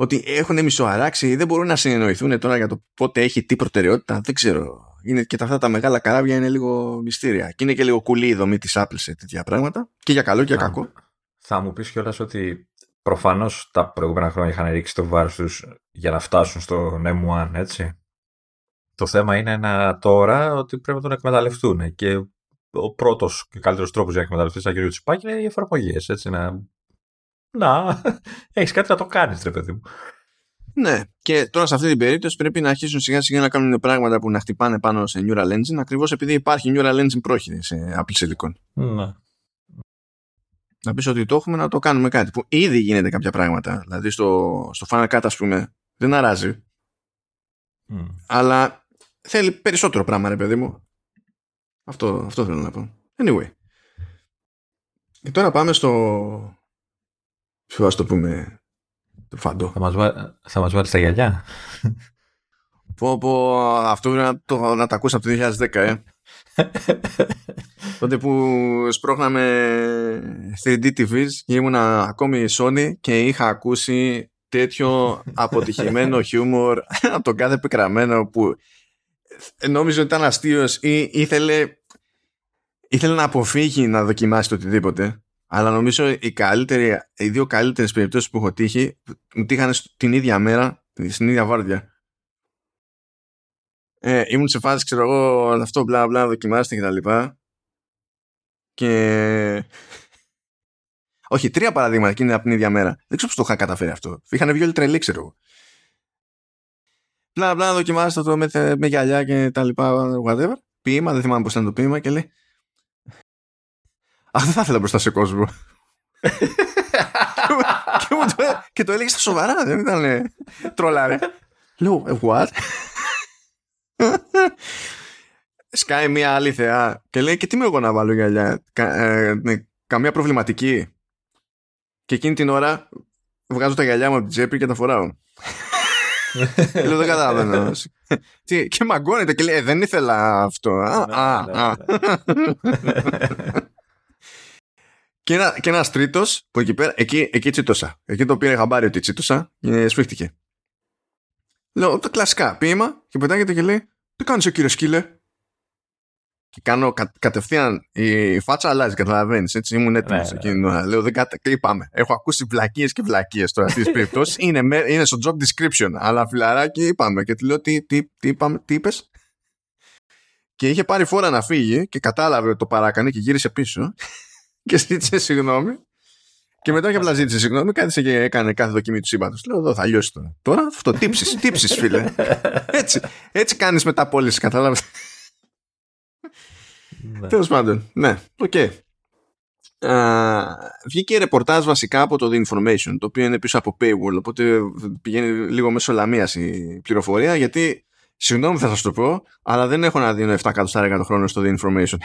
ότι έχουν μισοαράξει δεν μπορούν να συνεννοηθούν τώρα για το πότε έχει τι προτεραιότητα δεν ξέρω είναι και τα, αυτά τα μεγάλα καράβια είναι λίγο μυστήρια και είναι και λίγο κουλή η δομή της Apple σε τέτοια πράγματα και για καλό και για κακό θα μου πεις κιόλας ότι προφανώς τα προηγούμενα χρόνια είχαν ρίξει το βάρος τους για να φτάσουν στο M1 έτσι το θέμα είναι να τώρα ότι πρέπει να τον εκμεταλλευτούν και ο πρώτος και καλύτερος τρόπος για να εκμεταλλευτείς ένα κύριο τσιπάκι είναι οι εφαρμογές. Έτσι, να. Να, έχεις κάτι να το κάνεις, ρε παιδί μου. Ναι, και τώρα σε αυτή την περίπτωση πρέπει να αρχίσουν σιγά σιγά να κάνουν πράγματα που να χτυπάνε πάνω σε Neural Engine ακριβώς επειδή υπάρχει Neural Engine πρόχειρη σε Apple Silicon. Ναι. Να πεις ότι το έχουμε να το κάνουμε κάτι που ήδη γίνεται κάποια πράγματα. Δηλαδή στο, στο Final Cut, ας πούμε, δεν αράζει. Αλλά θέλει περισσότερο πράγμα, ρε παιδί μου. Αυτό, αυτό θέλω να πω. Anyway. Και τώρα πάμε στο... Ποιο ας το πούμε... Το φαντό. Θα μας, βά... θα μας βάλεις στα γυαλιά. Πω, πω, αυτό πρέπει να το, να το ακούσει από το 2010, ε. Τότε που σπρώχναμε 3D TVs και ήμουνα ακόμη Sony και είχα ακούσει τέτοιο αποτυχημένο χιούμορ από τον κάθε πικραμένο που νόμιζε ότι ήταν αστείος ή ήθελε, ήθελε να αποφύγει να δοκιμάσει το οτιδήποτε. Αλλά νομίζω οι, καλύτεροι, οι δύο καλύτερες περιπτώσεις που έχω τύχει μου τύχανε την ίδια μέρα, στην ίδια βάρδια. Ε, ήμουν σε φάση, ξέρω εγώ, αυτό μπλα μπλα, δοκιμάστε και τα λοιπά. Και Όχι, τρία παραδείγματα και είναι από την ίδια μέρα. Δεν ξέρω πώς το είχα καταφέρει αυτό. Είχαν βγει όλοι τρελή, ξέρω εγώ. Πλά, πλά, δοκιμάστε το με, με γυαλιά και τα λοιπά, whatever. Ποίημα, δεν θυμάμαι πώς ήταν το ποίημα και λέει. Αχ, δεν θα ήθελα μπροστά σε κόσμο. και, το, και το έλεγες στα σοβαρά, δεν ήταν τρολάρε. Λέω, «Ε, what? Σκάει μια άλλη θεά και λέει και τι με εγώ να βάλω γυαλιά. Κα, ε, ναι, καμία προβληματική. Και εκείνη την ώρα βγάζω τα γυαλιά μου από την τσέπη και τα φοράω. Λέω δεν καταλαβαίνω. Και μαγκώνεται και λέει «Ε, δεν ήθελα αυτό. Και, ένα, και ένας τρίτος που εκεί πέρα, εκεί, εκεί τσίτωσα. Εκεί το πήρε χαμπάρι ότι τσίτωσα και σφίχτηκε. Λέω τα κλασικά ποίημα και πετάγεται και λέει τι κάνεις ο κύριος σκύλε; Και κάνω κα, κατευθείαν η φάτσα αλλάζει, καταλαβαίνεις. Έτσι ήμουν έτοιμος ναι, εκείνη την ώρα. Λέω δεν κατα... και είπαμε. Έχω ακούσει βλακίες και βλακίες τώρα στις περιπτώσεις. είναι, είναι στο job description. Αλλά φιλαράκι είπαμε. Και του λέω τι, τι, τι, είπαμε, τι είπες; Και είχε πάρει φόρα να φύγει και κατάλαβε ότι το παράκανε και γύρισε πίσω και ζήτησε συγγνώμη. Και μετά και απλά ζήτησε συγγνώμη, κάθισε και έκανε κάθε δοκιμή του σύμπαντος. Λέω εδώ θα λιώσει τώρα. Τώρα αυτό, τύψεις, τύψεις, φίλε. Έτσι, έτσι κάνεις μετά πώληση, κατάλαβες. Ναι. Τέλος πάντων, ναι, OK. Okay. βγήκε ρεπορτάζ βασικά από το The Information, το οποίο είναι πίσω από paywall, οπότε πηγαίνει λίγο μέσω Λαμίας η πληροφορία, γιατί, συγγνώμη θα σας το πω, αλλά δεν έχω να δίνω 7 εκατοστάρια το χρόνο στο The Information.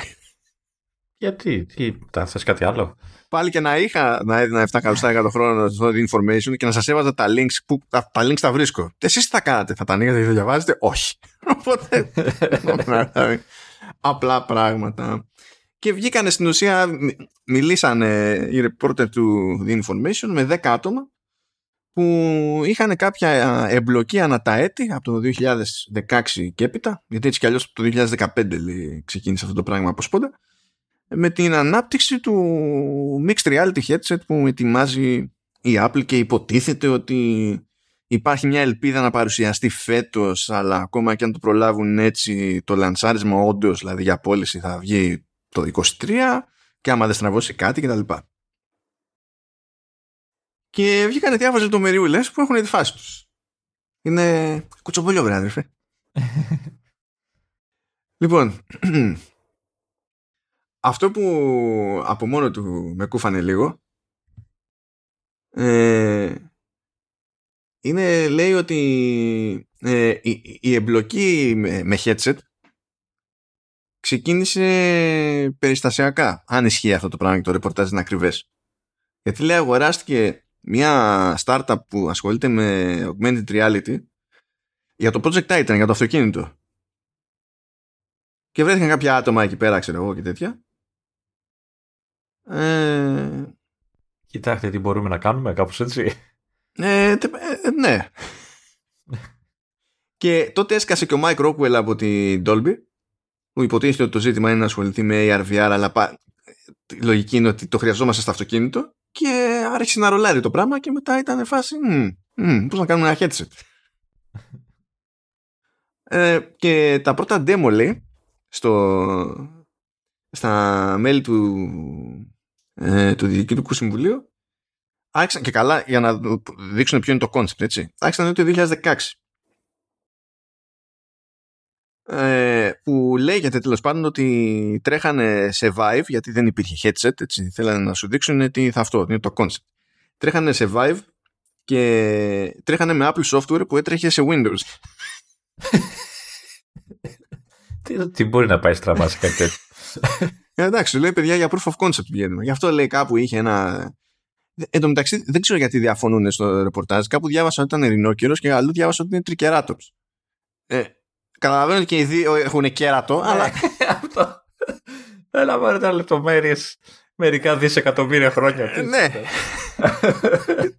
Γιατί, τι, θα θες κάτι άλλο; Πάλι και να είχα να έδινα 7 εκατοστάρια το χρόνο στο The Information και να σας έβαζα τα links που τα, τα links τα βρίσκω. Εσείς τι θα κάνατε, θα τα ανοίγατε και θα διαβάζετε, όχι. Οπότε, απλά πράγματα. Και βγήκανε στην ουσία, μιλήσανε οι reporter του The Information με 10 άτομα που είχαν κάποια εμπλοκή ανά τα έτη από το 2016 και έπειτα, γιατί έτσι κι αλλιώς το 2015 λέει, ξεκίνησε αυτό το πράγμα από σπόντα, με την ανάπτυξη του Mixed Reality Headset που ετοιμάζει η Apple και υποτίθεται ότι υπάρχει μια ελπίδα να παρουσιαστεί φέτος αλλά ακόμα και αν το προλάβουν έτσι το λανσάρισμα όντως, δηλαδή για πώληση θα βγει το 23 και άμα δεν στραβώσει κάτι κτλ. Και βγήκανε διάφορες λεπτομεριούλε που έχουν τη φάση τους. Είναι κουτσομπολιό, βρε αδερφέ. λοιπόν, αυτό που από μόνο του με κούφανε λίγο ε, είναι λέει ότι ε, η, η, εμπλοκή με, με headset ξεκίνησε περιστασιακά αν ισχύει αυτό το πράγμα και το ρεπορτάζ είναι ακριβές. Γιατί λέει αγοράστηκε μια startup που ασχολείται με augmented reality για το Project Titan, για το αυτοκίνητο. Και βρέθηκαν κάποια άτομα εκεί πέρα ξέρω εγώ και τέτοια ε... Κοιτάξτε τι μπορούμε να κάνουμε, κάπως έτσι. Ε, ε, ναι. και τότε έσκασε και ο Mike Rockwell από την Dolby που υποτίθεται ότι το ζήτημα είναι να ασχοληθεί με AR, VR αλλά πα... η λογική είναι ότι το χρειαζόμαστε στο αυτοκίνητο και άρχισε να ρολάρει το πράγμα και μετά ήταν φάση mm, πώς να κάνουμε ένα headset. ε, και τα πρώτα demo λέει στο, στα μέλη του ε, του Διοικητικού Συμβουλίου άρχισαν και καλά για να δείξουν ποιο είναι το concept έτσι άρχισαν το 2016 ε, που λέγεται τέλος πάντων ότι τρέχανε σε Vive γιατί δεν υπήρχε headset έτσι θέλανε να σου δείξουν τι θα αυτό είναι το concept. Τρέχανε σε Vive και τρέχανε με Apple software που έτρεχε σε Windows. Τι, τι μπορεί να πάει στραβά σε κάτι τέτοιο; Ε, εντάξει, λέει παιδιά για proof of concept βγαίνουμε. Γι' αυτό λέει κάπου είχε ένα. Εν τω μεταξύ δεν ξέρω γιατί διαφωνούν στο ρεπορτάζ. Κάπου διάβασα ότι ήταν Ερηνόκυρος και αλλού διάβασα ότι είναι τρικεράτοψ. Ε, καταλαβαίνω ότι και οι δύο έχουν κέρατο, ναι, αλλά. Αυτό. Δεν λαμβάνεται λεπτομέρειες μερικά δισεκατομμύρια χρόνια. Ε, ναι.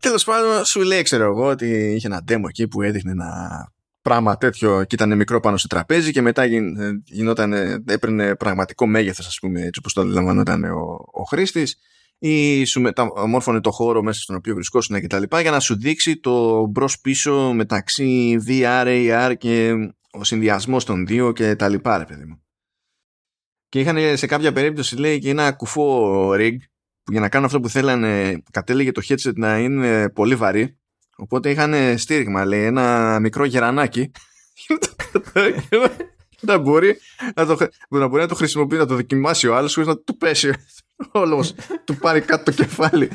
Τέλος πάντων, σου λέει, ξέρω εγώ, ότι είχε ένα demo εκεί που έδειχνε ένα πράγμα τέτοιο και ήταν μικρό πάνω στο τραπέζι και μετά γιν, γινόταν, έπαιρνε πραγματικό μέγεθος ας πούμε έτσι όπως το αντιλαμβανόταν ο, ο χρήστης ή σου μεταμόρφωνε το χώρο μέσα στον οποίο βρισκόσουν και τα λοιπά για να σου δείξει το μπρος πίσω μεταξύ VR, AR και ο συνδυασμός των δύο και τα λοιπά ρε παιδί μου. Και είχαν σε κάποια περίπτωση λέει και ένα κουφό rig που για να κάνουν αυτό που θέλανε κατέληγε το headset να είναι πολύ βαρύ οπότε είχαν στήριγμα λέει ένα μικρό γερανάκι. Να μπορεί να το, να μπορεί να το χρησιμοποιεί να το δοκιμάσει ο άλλος χωρίς να του πέσει όλος του πάρει κάτω το κεφάλι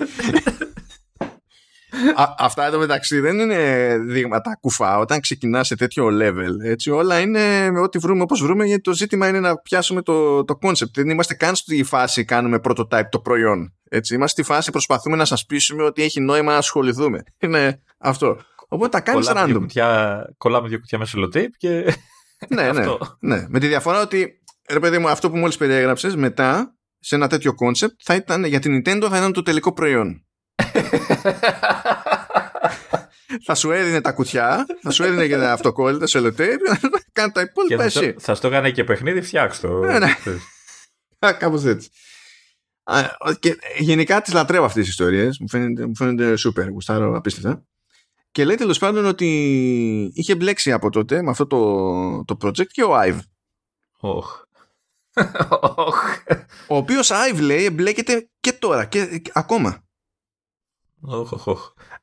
Α, αυτά εδώ μεταξύ δεν είναι δείγματα κουφά. Όταν ξεκινά σε τέτοιο level, έτσι, όλα είναι με ό,τι βρούμε όπως βρούμε, γιατί το ζήτημα είναι να πιάσουμε το, το concept. Δεν είμαστε καν στη φάση κάνουμε prototype το προϊόν. Έτσι. Είμαστε στη φάση προσπαθούμε να σας πείσουμε ότι έχει νόημα να ασχοληθούμε. Είναι αυτό. Οπότε τα κάνεις random. Δύο κουτιά, κολλάμε δύο κουτιά με σελοτέιπ και. ναι, ναι, ναι. Με τη διαφορά ότι, ρε παιδί μου, αυτό που μόλις περιέγραψες, μετά σε ένα τέτοιο concept θα ήταν για την Nintendo θα ήταν το τελικό προϊόν. Θα σου έδινε τα κουτιά, θα σου έδινε και τα αυτοκόλλητα σε λετέ, κάνει τα υπόλοιπα εσύ. Θα στο έκανε και παιχνίδι, φτιάξ' το. Ναι, ναι. Κάπως έτσι. Και γενικά τις λατρεύω αυτές τις ιστορίες. Μου φαίνεται, μου φαίνεται super, γουστάρω απίστευτα. Και λέει τέλος πάντων ότι είχε μπλέξει από τότε με αυτό το, το project και ο Ive. Oh. ο οποίος Ive λέει εμπλέκεται και τώρα και ακόμα.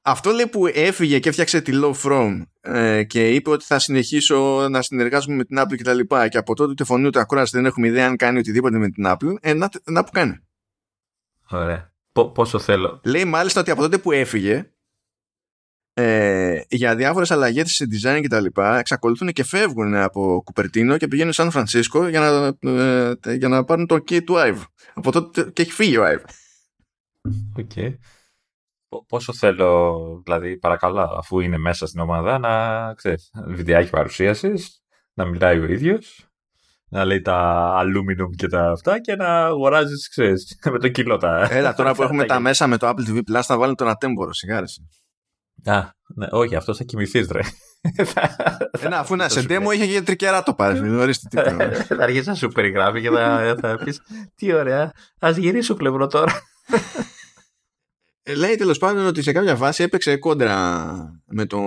Αυτό λέει που έφυγε και έφτιαξε τη Low From ε, και είπε ότι θα συνεχίσω να συνεργάζομαι με την Apple και τα λοιπά και από τότε ούτε φωνή ούτε ακρόαση δεν έχουμε ιδέα αν κάνει οτιδήποτε με την Apple ε, να, να που κάνει. Ωραία. πόσο θέλω. Λέει μάλιστα ότι από τότε που έφυγε ε, για διάφορες αλλαγές σε design και τα λοιπά εξακολουθούν και φεύγουν από Κουπερτίνο και πηγαίνουν Σαν Φρανσίσκο για να, ε, για να πάρουν το okay του Ive. Από τότε και έχει φύγει ο Ive. OK. Okay πόσο θέλω, δηλαδή παρακαλώ, αφού είναι μέσα στην ομάδα, να ξέρεις, βιντεάκι παρουσίασης, να μιλάει ο ίδιος, να λέει τα aluminum και τα αυτά και να αγοράζεις, ξέρεις, με το κιλό τα. Έλα, τώρα που έχουμε τα μέσα με το Apple TV Plus, θα βάλει τον ατέμπορο, σιγάρεση. Α, ναι, όχι, αυτό θα κοιμηθείς, ρε. Ε, να, αφού να σε demo είχε και τρικερά το πάρεις. Μην ορίστε τι Θα αρχίσει να σου περιγράφει και θα, θα πεις Τι ωραία, ας γυρίσω πλευρό τώρα. Ε, λέει τέλος πάντων ότι σε κάποια βάση έπαιξε κόντρα με, το,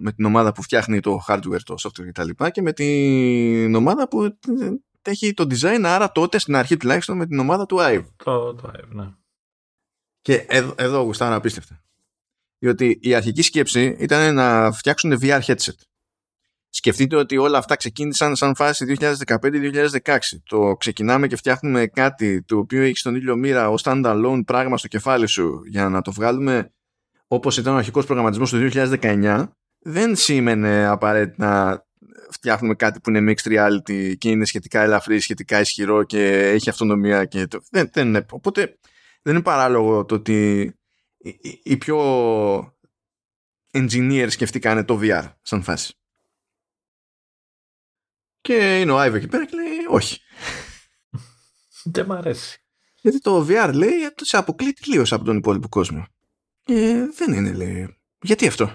με την ομάδα που φτιάχνει το hardware, το software κτλ. Και, και με την ομάδα που έχει το design, άρα τότε στην αρχή τουλάχιστον με την ομάδα του IVE. Το, το IVE, ναι. Και εδώ, εδώ γουστάρω απίστευτα. Διότι η αρχική σκέψη ήταν να φτιάξουν VR headset. Σκεφτείτε ότι όλα αυτά ξεκίνησαν σαν φάση 2015-2016. Το ξεκινάμε και φτιάχνουμε κάτι το οποίο έχει στον ήλιο μοίρα ως standalone πράγμα στο κεφάλι σου για να το βγάλουμε όπως ήταν ο αρχικός προγραμματισμός του 2019 δεν σήμαινε απαραίτητα να φτιάχνουμε κάτι που είναι mixed reality και είναι σχετικά ελαφρύ, σχετικά ισχυρό και έχει αυτονομία και το... δεν, δεν είναι. Οπότε δεν είναι παράλογο το ότι οι πιο engineers σκεφτήκανε το VR σαν φάση. Και είναι ο Άιβο εκεί πέρα και λέει όχι. Δεν μ' αρέσει. Γιατί το VR λέει σε αποκλεί τελείως από τον υπόλοιπο κόσμο. Και δεν είναι λέει. Γιατί αυτό;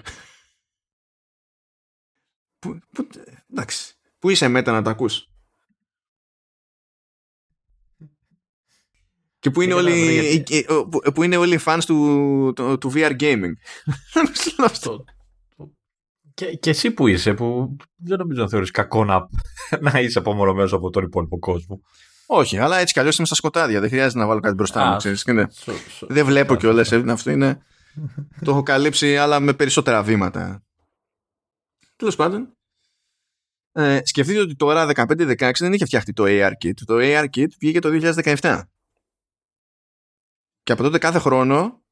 Που, που, εντάξει. Πού είσαι μέτα να τα ακούς; Και που είναι, όλοι, που είναι όλοι οι fans του, του, του VR gaming. αυτό. Και, και εσύ που είσαι, που δεν νομίζω να θεωρείς κακό να, να είσαι απομονωμένος από τον υπόλοιπο κόσμο. Όχι, αλλά έτσι κι αλλιώς είμαι στα σκοτάδια. Δεν χρειάζεται να βάλω κάτι μπροστά μου. Ξέρεις, ναι. δεν βλέπω κιόλας. Αυτό είναι. το έχω καλύψει, αλλά με περισσότερα βήματα. Τέλος πάντων. Ε, σκεφτείτε ότι τώρα 15-16 δεν είχε φτιαχτεί το AR-Kit. Το AR-Kit βγήκε το 2017. Και από τότε κάθε χρόνο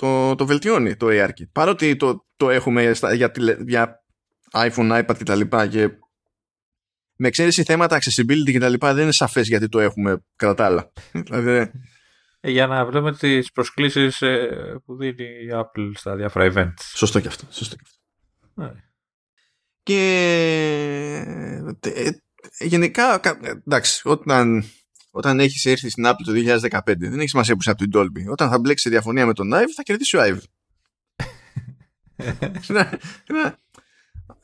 το, το βελτιώνει το ARKit. Παρότι το, το έχουμε για, για iPhone, iPad κτλ. Και, και με εξαίρεση θέματα accessibility κτλ. δεν είναι σαφές γιατί το έχουμε κατά τα άλλα. δηλαδή, ε, για να βλέπουμε τις προσκλήσεις ε, που δίνει η Apple στα διάφορα events. Σωστό και αυτό. Σωστό και, αυτό. Ναι. και ε, γενικά εντάξει όταν όταν έχεις έρθει στην Apple το 2015, δεν έχει σημασία που είσαι από την Dolby. Όταν θα μπλέξει σε διαφωνία με τον Ive, θα κερδίσει ο Ive.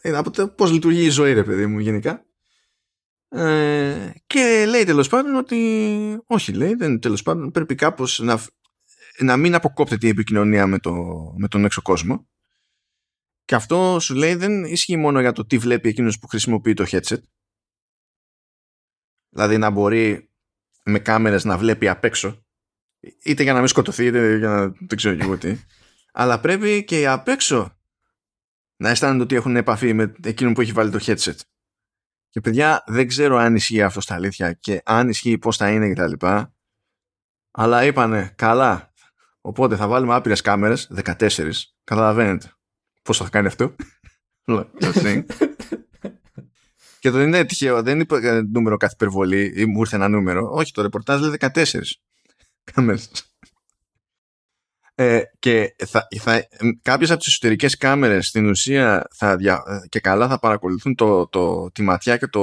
είναι από το πώς λειτουργεί η ζωή, ρε παιδί μου, γενικά. Ε, και λέει τέλος πάντων ότι όχι, λέει, δεν τέλος πάντων πρέπει κάπως να, να μην αποκόπτεται η επικοινωνία με, το, με τον έξω κόσμο. Και αυτό σου λέει δεν ισχύει μόνο για το τι βλέπει εκείνος που χρησιμοποιεί το headset. Δηλαδή να μπορεί με κάμερες να βλέπει απ' έξω. Είτε για να μην σκοτωθεί είτε για να δεν ξέρω και εγώ τι. Αλλά πρέπει και απ' έξω να αισθάνονται ότι έχουν επαφή με εκείνον που έχει βάλει το headset. Και παιδιά δεν ξέρω αν ισχύει αυτό στα αλήθεια και αν ισχύει πώς θα είναι κτλ. Αλλά είπανε καλά οπότε θα βάλουμε άπειρες κάμερες 14 καταλαβαίνετε. Πώς θα κάνει αυτό και το δεν είναι τυχαίο, δεν είναι νούμερο κάθε υπερβολή ή μου ήρθε ένα νούμερο. Όχι, το ρεπορτάζ λέει 14 κάμερες. Ε, και θα, θα, κάποιες από τις εσωτερικές κάμερες στην ουσία θα και καλά θα παρακολουθούν το, το, τη ματιά και το,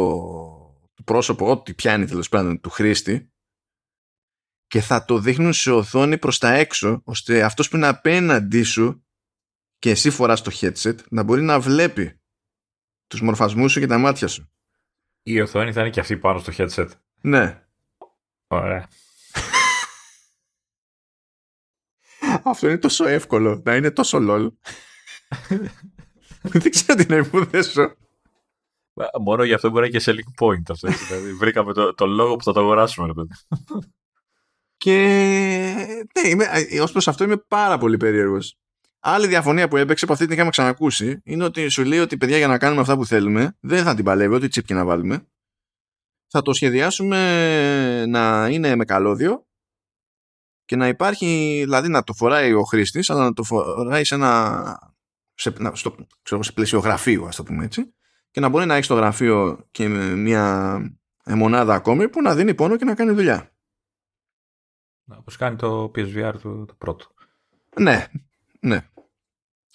το πρόσωπο, ό,τι πιάνει τέλος πάντων του χρήστη και θα το δείχνουν σε οθόνη προς τα έξω ώστε αυτός που είναι απέναντί σου και εσύ φοράς το headset να μπορεί να βλέπει τους μορφασμούς σου και τα μάτια σου. Η οθόνη θα είναι και αυτή πάνω στο headset. Ναι. Ωραία. Αυτό είναι τόσο εύκολο. Να είναι τόσο lol. Δεν ξέρω τι να υποδέσω. Μόνο γι' αυτό μπορεί να είναι και selling point αυτό. δηλαδή, βρήκαμε το, το λόγο που θα το αγοράσουμε. Ρε, και ναι, είμαι, ως προς αυτό είμαι πάρα πολύ περίεργος. Άλλη διαφωνία που έπαιξε, που αυτή την είχαμε ξανακούσει, είναι ότι σου λέει ότι παιδιά για να κάνουμε αυτά που θέλουμε, δεν θα την παλεύει, ό,τι τσίπ και να βάλουμε. Θα το σχεδιάσουμε να είναι με καλώδιο και να υπάρχει, δηλαδή να το φοράει ο χρήστης, αλλά να το φοράει σε ένα. Σε, στο, ξέρω, σε πλαίσιο γραφείου, ας το πούμε έτσι, και να μπορεί να έχει στο γραφείο και μια μονάδα ακόμη που να δίνει πόνο και να κάνει δουλειά. Όπως κάνει το PSVR του το πρώτο. Ναι, ναι.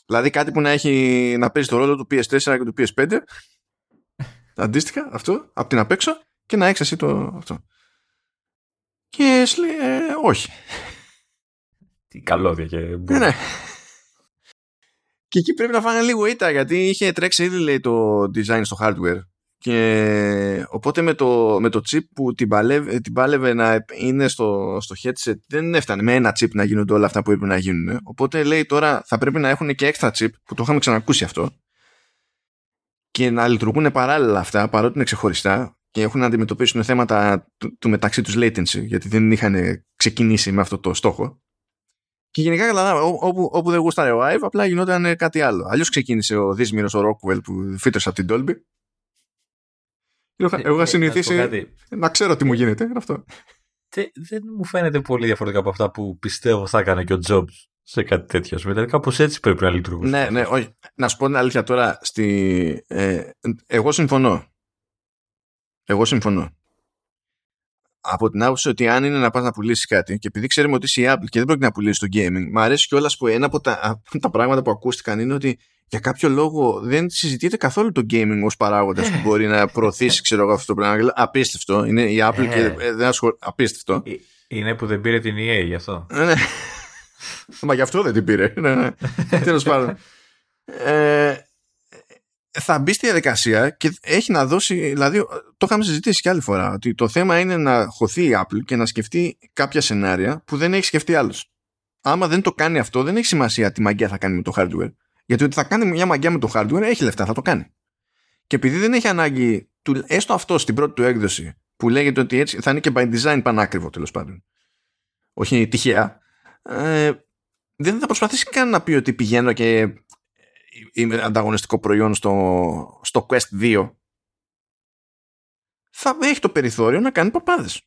Δηλαδή κάτι που να έχει να παίζει το ρόλο του PS4 και του PS5 αντίστοιχα αυτό από την απέξω και να έχεις εσύ το αυτό. Και λέει ε, όχι. Τι καλώδια και ναι, ναι. Και εκεί πρέπει να φάνε λίγο ήττα γιατί είχε τρέξει ήδη λέει, το design στο hardware και οπότε με το, με το chip που την παλεύε, την πάλευε να είναι στο, στο headset δεν έφτανε με ένα chip να γίνονται όλα αυτά που έπρεπε να γίνουν. Οπότε λέει τώρα θα πρέπει να έχουν και έξτρα chip που το είχαμε ξανακούσει αυτό και να λειτουργούν παράλληλα αυτά παρότι είναι ξεχωριστά και έχουν να αντιμετωπίσουν θέματα του, του μεταξύ τους latency γιατί δεν είχαν ξεκινήσει με αυτό το στόχο. Και γενικά καλά, όπου, όπου δεν γούσταρε ο Ive, απλά γινόταν κάτι άλλο. Αλλιώς ξεκίνησε ο Δίσμηρο ο Rockwell που φύτρωσε από την Dolby εγώ είχα ε, συνηθίσει να ξέρω τι μου γίνεται. Αυτό. Δεν μου φαίνεται πολύ διαφορετικά από αυτά που πιστεύω θα έκανε και ο Jobs σε κάτι τέτοιο. Δηλαδή κάπως έτσι πρέπει να λειτουργήσει. Ναι, ναι, όχι. Να σου πω την αλήθεια τώρα. Στη... Ε, εγώ συμφωνώ. Εγώ συμφωνώ. Από την άποψη ότι αν είναι να πας να πουλήσεις κάτι και επειδή ξέρουμε ότι είσαι η Apple και δεν πρέπει να πουλήσεις το gaming, μου αρέσει κιόλας που ένα από τα, τα πράγματα που ακούστηκαν είναι ότι για κάποιο λόγο δεν συζητείται καθόλου το gaming ως παράγοντας που μπορεί να προωθήσει ξέρω εγώ αυτό το πράγμα. Απίστευτο. Είναι η Apple και ε. δεν ασχολ... Απίστευτο. Ε, είναι που δεν πήρε την EA γι' αυτό. Ε, ναι. Μα γι' αυτό δεν την πήρε. ναι, ναι. Τέλος πάντων. Ε, θα μπει στη διαδικασία και έχει να δώσει, δηλαδή το είχαμε συζητήσει και άλλη φορά, ότι το θέμα είναι να χωθεί η Apple και να σκεφτεί κάποια σενάρια που δεν έχει σκεφτεί άλλος. Άμα δεν το κάνει αυτό, δεν έχει σημασία τι μαγκιά θα κάνει με το hardware. Γιατί ότι θα κάνει μια μαγιά με το hardware έχει λεφτά, θα το κάνει. Και επειδή δεν έχει ανάγκη, έστω αυτό στην πρώτη του έκδοση, που λέγεται ότι έτσι θα είναι και by design πανάκριβο τέλος πάντων. Όχι τυχαία. Ε, δεν θα προσπαθήσει καν να πει ότι πηγαίνω και είμαι ανταγωνιστικό προϊόν στο, στο Quest 2. Θα έχει το περιθώριο να κάνει παπάδες.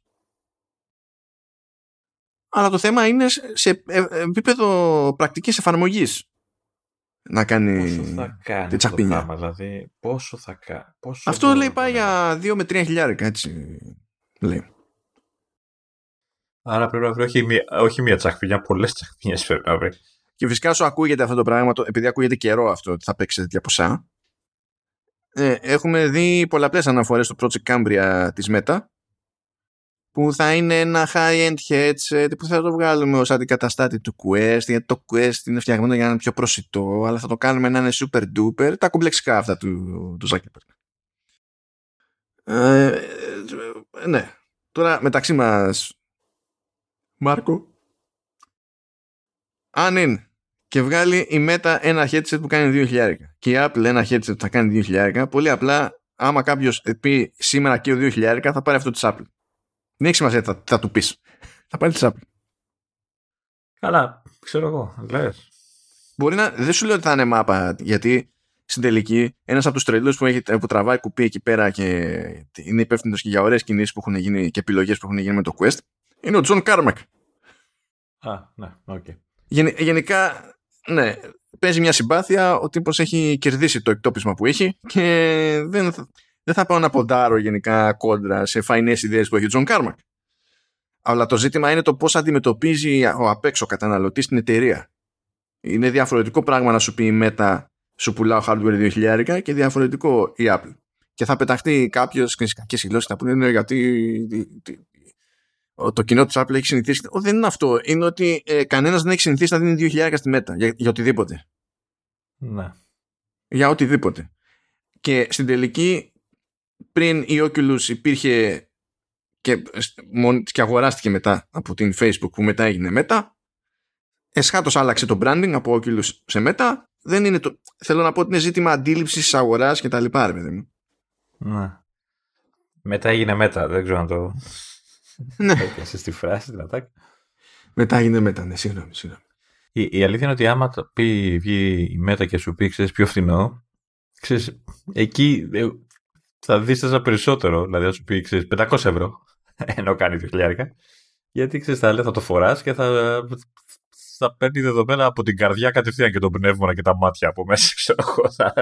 Αλλά το θέμα είναι σε επίπεδο πρακτικής εφαρμογής να κάνει πόσο θα κάνει τη τσακπίνια. Το πράγμα, δηλαδή, πόσο θα κάνει. Αυτό λέει πάει για 2 με 3 χιλιάρικα, έτσι λέει. Άρα πρέπει να βρει όχι μία, όχι μία τσακπίνια, πολλές τσακπίνιε πρέπει να βρει. Και φυσικά σου ακούγεται αυτό το πράγμα, επειδή ακούγεται καιρό αυτό ότι θα παίξει τέτοια ποσά. Ε, έχουμε δει πολλαπλές αναφορές στο Project Cambria της Meta που θα είναι ένα high-end headset που θα το βγάλουμε ως αντικαταστάτη του Quest γιατί το Quest είναι φτιαγμένο για να είναι πιο προσιτό αλλά θα το κάνουμε να είναι super duper τα κομπλεξικά αυτά του, του Zuckerberg. Ε, ναι. Τώρα μεταξύ μας Μάρκο. Αν είναι και βγάλει η Meta ένα headset που κάνει 2.000 και η Apple ένα headset που θα κάνει 2.000 πολύ απλά άμα κάποιος πει σήμερα και ο 2.000 θα πάρει αυτό της Apple δεν έχεις σημασία τι θα, θα του πεις. Θα πάρει τη Apple. Καλά, ξέρω εγώ, λες. Μπορεί να, δεν σου λέω ότι θα είναι μάπα, γιατί στην τελική ένας από τους τρελούς που, έχει, που τραβάει κουπί εκεί πέρα και είναι υπεύθυνος και για ωραίες κινήσεις που έχουν γίνει και επιλογές που έχουν γίνει με το Quest, είναι ο John Carmack. Α, ναι, OK. Okay. γενικά, ναι, παίζει μια συμπάθεια, ο τύπος έχει κερδίσει το εκτόπισμα που έχει και δεν, δεν θα πάω να ποντάρω γενικά κόντρα σε φαεινές ιδέες που έχει ο John Carmack. Αλλά το ζήτημα είναι το πώς αντιμετωπίζει ο απ' έξω καταναλωτής την εταιρεία. Είναι διαφορετικό πράγμα να σου πει η Meta σου πουλάω hardware 2000 και διαφορετικό η Apple. Και θα πεταχτεί κάποιος και σε κακές γλώσσες θα πούνε γιατί το κοινό της Apple έχει συνηθίσει. Ο, δεν είναι αυτό. Είναι ότι ε, κανένας δεν έχει συνηθίσει να δίνει 2.000 στη Meta για, για οτιδήποτε. Ναι. Για οτιδήποτε. Και στην τελική, πριν η Oculus υπήρχε και, και αγοράστηκε μετά από την Facebook που μετά έγινε Meta, εσχάτως άλλαξε το branding από Oculus σε Meta. Δεν είναι το... Θέλω να πω ότι είναι ζήτημα αντίληψης αγοράς και τα λοιπά, ρε παιδί μου. Ναι. Μετά έγινε Meta, δεν ξέρω αν το... Ναι. Έπιασε στη φράση, την Μετά έγινε Meta, ναι, συγγνώμη, συγγνώμη. Η, η αλήθεια είναι ότι άμα το πει, βγει η Meta και σου πει, ξέρεις, πιο φθηνό, ξέρεις, εκεί ε, θα δίσταζα περισσότερο. Δηλαδή, θα σου πει, ξέρεις, 500 ευρώ, ενώ κάνει 2.000. Γιατί ξέρεις, θα, θα το φοράς και θα, θα παίρνει δεδομένα από την καρδιά κατευθείαν και το πνεύμα και τα μάτια από μέσα. Ξέρω, θα,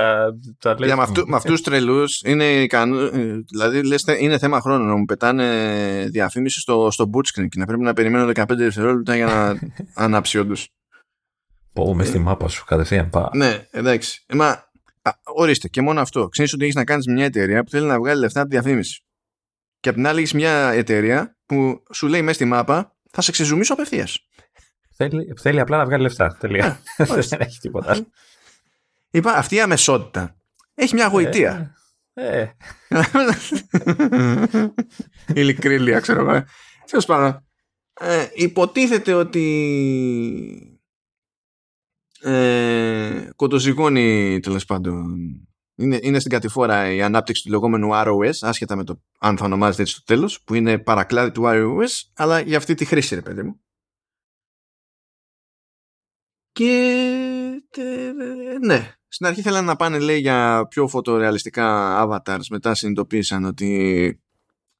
θα λέει, με, αυτού, με αυτούς τους τρελούς είναι ικανό, δηλαδή λες, είναι θέμα χρόνου να μου πετάνε διαφήμιση στο, στο boot screen και να πρέπει να περιμένω 15 δευτερόλεπτα για να ανάψει όντως. Πω μες στη μάπα σου κατευθείαν πά. Ναι, εντάξει. Ε, μα, α, ορίστε, και μόνο αυτό. Ξέρεις ότι έχεις να κάνεις μια εταιρεία που θέλει να βγάλει λεφτά από τη διαφήμιση. Και απ' την άλλη έχεις μια εταιρεία που σου λέει μέσα στη μάπα θα σε ξεζουμίσω απευθείας. Θέλει, θέλει απλά να βγάλει λεφτά. Τελεία. Δεν έχει τίποτα άλλο. Είπα, αυτή η αμεσότητα έχει μια γοητεία. Ε. ε. Ειλικρίνεια, ξέρω εγώ. Τέλος πάντων. Ε, υποτίθεται ότι ε, κοντοζυγώνει τέλος πάντων. Είναι, είναι στην κατηφόρα η ανάπτυξη του λεγόμενου ROS άσχετα με το αν θα ονομάζεται έτσι στο τέλος που είναι παρακλάδι του ROS αλλά για αυτή τη χρήση ρε παιδί μου. Και ναι, στην αρχή θέλανε να πάνε λέει για πιο φωτορεαλιστικά avatars. Μετά συνειδητοποίησαν ότι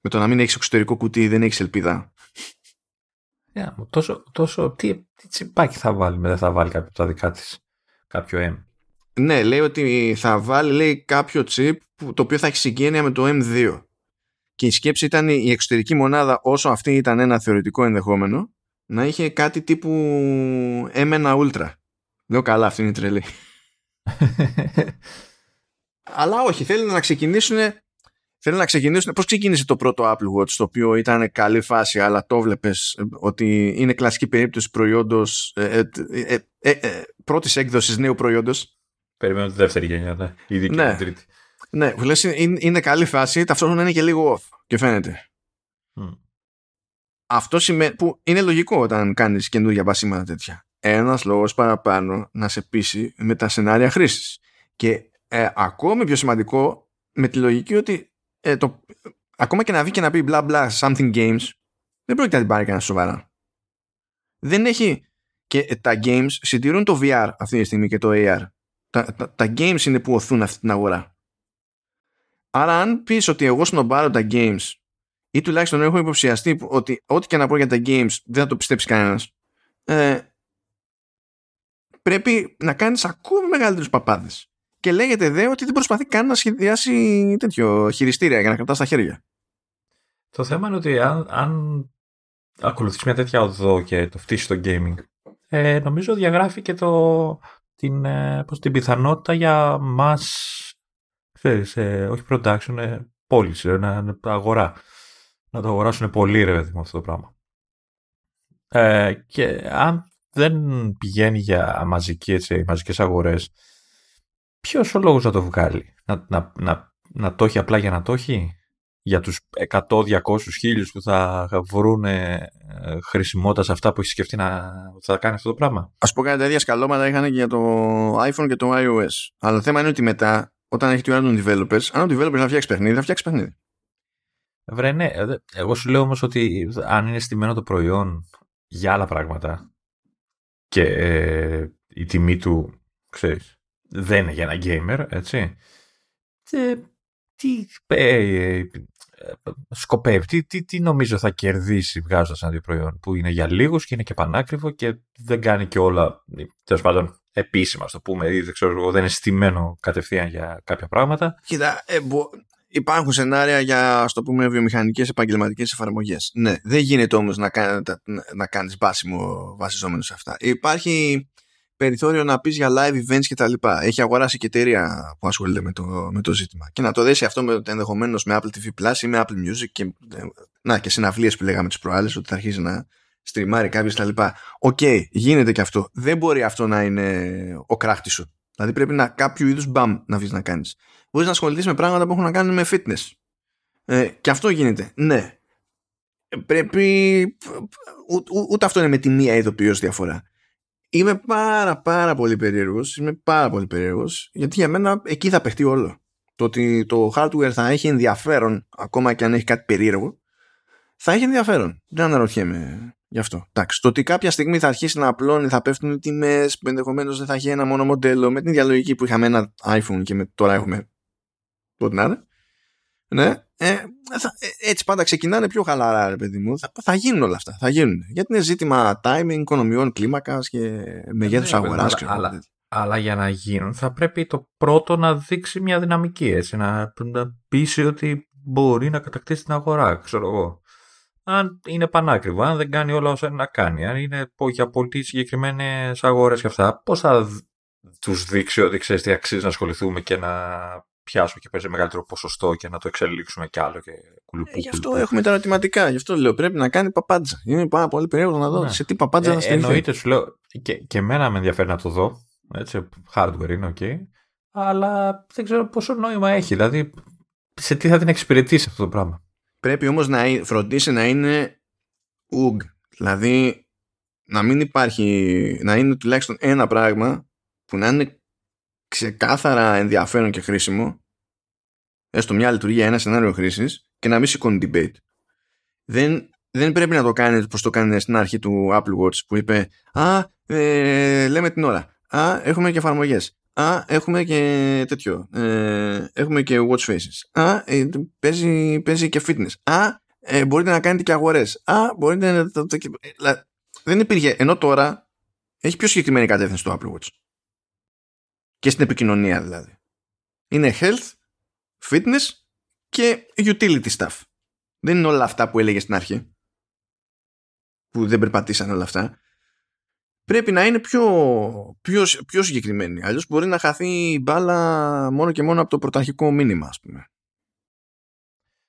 με το να μην έχεις εξωτερικό κουτί δεν έχεις ελπίδα. Yeah, τόσο, τόσο, τι, τι τσιπάκι θα βάλει μετά θα βάλει κάποιο από τα δικά της, κάποιο M. Ναι, λέει ότι θα βάλει λέει, κάποιο chip που, το οποίο θα έχει συγγένεια με το M2. Και η σκέψη ήταν η εξωτερική μονάδα όσο αυτή ήταν ένα θεωρητικό ενδεχόμενο να είχε κάτι τύπου M1 Ultra. Λέω καλά, αυτή είναι η τρελή. Αλλά όχι, θέλουν να ξεκινήσουν. Θέλουν να ξεκινήσουν. Πώς ξεκίνησε το πρώτο Apple Watch, το οποίο ήταν καλή φάση, αλλά το βλέπει ότι είναι κλασική περίπτωση προϊόντος. Ε, ε, ε, ε πρώτης έκδοσης νέου προϊόντος; Περιμένω τη δεύτερη γενιά, ναι. Ήδη ναι. την τρίτη. Ναι, που λες, είναι, είναι καλή φάση, ταυτόχρονα είναι και λίγο off. Και φαίνεται. Αυτό σημαίνει που είναι λογικό όταν κάνεις καινούργια βασίματα τέτοια. Ένας λόγος παραπάνω να σε πείσει με τα σενάρια χρήσης. Και ε, ακόμη πιο σημαντικό με τη λογική ότι ε, το, ακόμα και να βγει και να πει μπλα μπλα something games δεν πρόκειται να την πάρει κανένας σοβαρά. Δεν έχει και ε, τα games συντηρούν το VR αυτή τη στιγμή και το AR. Τα, τα, τα games είναι που οθούν αυτή την αγορά. Άρα αν πεις ότι εγώ σνομπάρω τα games ή τουλάχιστον έχω υποψιαστεί ότι ό,τι και να πω για τα games δεν θα το πιστέψει κανένας ε, πρέπει να κάνεις ακόμη μεγαλύτερους παπάδες και λέγεται δε ότι δεν προσπαθεί καν να σχεδιάσει τέτοιο χειριστήρια για να κρατάς στα χέρια. Το θέμα είναι ότι αν, αν ακολουθείς μια τέτοια οδό και το φτύσεις το gaming ε, νομίζω διαγράφει και το, την, ε, πώς, την πιθανότητα για μας ξέρεις, ε, όχι production, ε, πώληση, ε, αγορά να το αγοράσουν πολύ ρε παιδί με αυτό το πράγμα. Ε, και αν δεν πηγαίνει για μαζική, έτσι, μαζικές αγορές, ποιος ο λόγος να το βγάλει, να, να, να, να το έχει απλά για να το έχει, για τους 100, 200, 1000 που θα βρουν ε, χρησιμότητας σε αυτά που έχει σκεφτεί να θα κάνει αυτό το πράγμα; Ας πω κάτι τα ίδια σκαλώματα είχαν και για το iPhone και το iOS. Αλλά το θέμα είναι ότι μετά, όταν έχει τη ώρα των developers, αν ο developer να φτιάξει παιχνίδι, θα φτιάξει παιχνίδι. Βρε, ναι. Εγώ σου λέω όμως ότι αν είναι στημένο το προϊόν για άλλα πράγματα, και ε, η τιμή του, ξέρεις, δεν είναι για ένα gamer, έτσι. Και τι ε, σκοπεύει, τι, τι, τι νομίζω θα κερδίσει βγάζοντας ένα δύο προϊόν που είναι για λίγους και είναι και πανάκριβο και δεν κάνει και όλα, τέλος πάντων, επίσημα, το πούμε, ή δεν ξέρω, δεν είναι στημένο κατευθείαν για κάποια πράγματα. Κοίτα, ε, υπάρχουν σενάρια για, ας το πούμε, βιομηχανικές επαγγελματικές εφαρμογές. Ναι, δεν γίνεται όμως να, κάνει, να κάνεις βάσιμο βασιζόμενο σε αυτά. Υπάρχει περιθώριο να πεις για live events και τα λοιπά. Έχει αγοράσει και εταιρεία που ασχολείται με το, με το ζήτημα. Και να το δέσει αυτό με, ενδεχομένως με Apple TV Plus ή με Apple Music και, ε, να, και συναυλίες που λέγαμε τις προάλλες ότι θα αρχίσει να στριμάρει κάποιος τα λοιπά. OK, okay, γίνεται και αυτό. Δεν μπορεί αυτό να είναι ο κράχτης σου. Δηλαδή πρέπει να κάποιο είδους μπαμ να βρει να κάνεις. Μπορείς να ασχοληθείς με πράγματα που έχουν να κάνουν με fitness. Ε, και αυτό γίνεται. Ναι. Πρέπει... Ούτε αυτό είναι με τη μία ειδοποιώς διαφορά. Είμαι πάρα πάρα πολύ περίεργος, είμαι πάρα πολύ περίεργος, γιατί για μένα εκεί θα παιχτεί όλο. Το ότι το hardware θα έχει ενδιαφέρον, ακόμα και αν έχει κάτι περίεργο, θα έχει ενδιαφέρον. Δεν αναρωτιέμαι γι' αυτό. Εντάξει, το ότι κάποια στιγμή θα αρχίσει να απλώνει, θα πέφτουν οι τιμές, ενδεχομένως δεν θα έχει ένα μόνο μοντέλο, με την ίδια λογική που είχαμε ένα iPhone και με, τώρα έχουμε. Ό,τι να είναι. Ναι, ε, θα, ε, έτσι πάντα ξεκινάνε πιο χαλαρά, ρε παιδί μου. Θα, θα γίνουν όλα αυτά. Θα γίνουν. Γιατί είναι ζήτημα timing, οικονομιών, κλίμακας και μεγέθους ναι, αγοράς. Αλλά, αλλά, για να γίνουν θα πρέπει το πρώτο να δείξει μια δυναμική. Έτσι, να, να πείσει ότι μπορεί να κατακτήσει την αγορά, ξέρω εγώ. Αν είναι πανάκριβο, αν δεν κάνει όλα όσα είναι να κάνει, αν είναι για πολύ συγκεκριμένες αγορές και αυτά, πώς θα τους δείξει ότι ξέρεις τι αξίζει να ασχοληθούμε και να πιάσουμε και παίζει μεγαλύτερο ποσοστό και να το εξελίξουμε κι άλλο και κουλουπού. Ε, γι' αυτό έχουμε τα ερωτηματικά. Γι' αυτό λέω πρέπει να κάνει παπάντζα. Είναι πάρα πολύ περίεργο να δω ναι. σε τι παπάντζα ε, να στείλει. Εννοείται, σου λέω. Και, και εμένα με ενδιαφέρει να το δω. Έτσι, hardware είναι ok. Αλλά δεν ξέρω πόσο νόημα έχει. Δηλαδή, σε τι θα την εξυπηρετήσει αυτό το πράγμα. Πρέπει όμως να φροντίσει να είναι UG. Δηλαδή, να μην υπάρχει, να είναι τουλάχιστον ένα πράγμα που να είναι ξεκάθαρα ενδιαφέρον και χρήσιμο, έστω μια λειτουργία, ένα σενάριο χρήση και να μην σηκώνει debate. Δεν, δεν πρέπει να το κάνει όπω το κάνει στην αρχή του Apple Watch που είπε Α, ε, λέμε την ώρα. Α, έχουμε και εφαρμογέ. Α, έχουμε και τέτοιο. Ε, έχουμε και watch faces. Α, ε, παίζει, παίζει και fitness. Α, ε, μπορείτε να κάνετε και αγορέ. Α, μπορείτε να. Δεν υπήρχε. Ενώ τώρα έχει πιο συγκεκριμένη κατεύθυνση το Apple Watch και στην επικοινωνία δηλαδή. Είναι health, fitness και utility stuff. Δεν είναι όλα αυτά που έλεγε στην αρχή. Που δεν περπατήσαν όλα αυτά. Πρέπει να είναι πιο, πιο, πιο συγκεκριμένη. Αλλιώς μπορεί να χαθεί η μπάλα μόνο και μόνο από το πρωταρχικό μήνυμα, ας πούμε.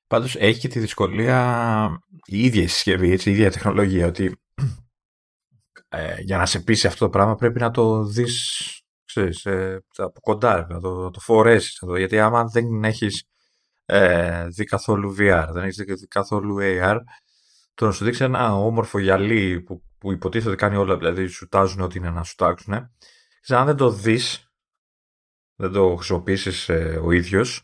Πάντως έχει και τη δυσκολία η ίδια η συσκευή, έτσι, η ίδια τεχνολογία, ότι ε, για να σε πείσει αυτό το πράγμα πρέπει να το δεις ξέρεις, ε, από κοντά, να το, το φορέσεις εδώ, γιατί άμα δεν έχεις ε, δει καθόλου VR, δεν έχεις δει καθόλου AR, το να σου δείξει ένα όμορφο γυαλί που, που υποτίθεται ότι κάνει όλα, δηλαδή σου τάζουν ό,τι είναι να σου τάξουν, αν δεν το δεις, δεν το χρησιμοποιήσεις ε, ο ίδιος,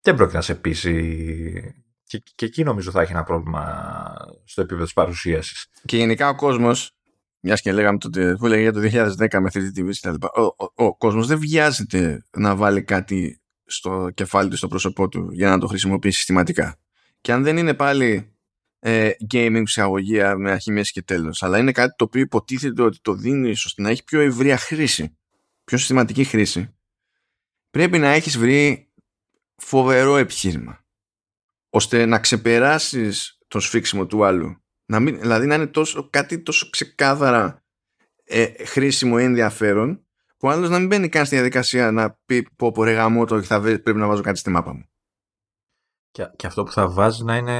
δεν πρόκειται να σε πείσει και, και εκεί νομίζω θα έχει ένα πρόβλημα στο επίπεδο της παρουσίασης. Και γενικά ο κόσμος μιας και λέγαμε τότε, που λέγαμε για το 2010 με 3D TV κτλ. Ο, ο, ο κόσμος δεν βιάζεται να βάλει κάτι στο κεφάλι του, στο πρόσωπό του για να το χρησιμοποιήσει συστηματικά. Και αν δεν είναι πάλι ε, gaming ψυχαγωγία με αρχή, μέση και τέλος, αλλά είναι κάτι το οποίο υποτίθεται ότι το δίνει ώστε να έχει πιο ευρεία χρήση, πιο συστηματική χρήση, πρέπει να έχεις βρει φοβερό επιχείρημα ώστε να ξεπεράσεις το σφίξιμο του άλλου να μην, δηλαδή να είναι τόσο, κάτι τόσο ξεκάθαρα ε, χρήσιμο ή ενδιαφέρον που άλλος να μην μπαίνει καν στη διαδικασία να πει πω πω ρε γαμό το θα πρέπει να βάζω κάτι στη μάπα μου. Και, και αυτό που θα βάζει να είναι,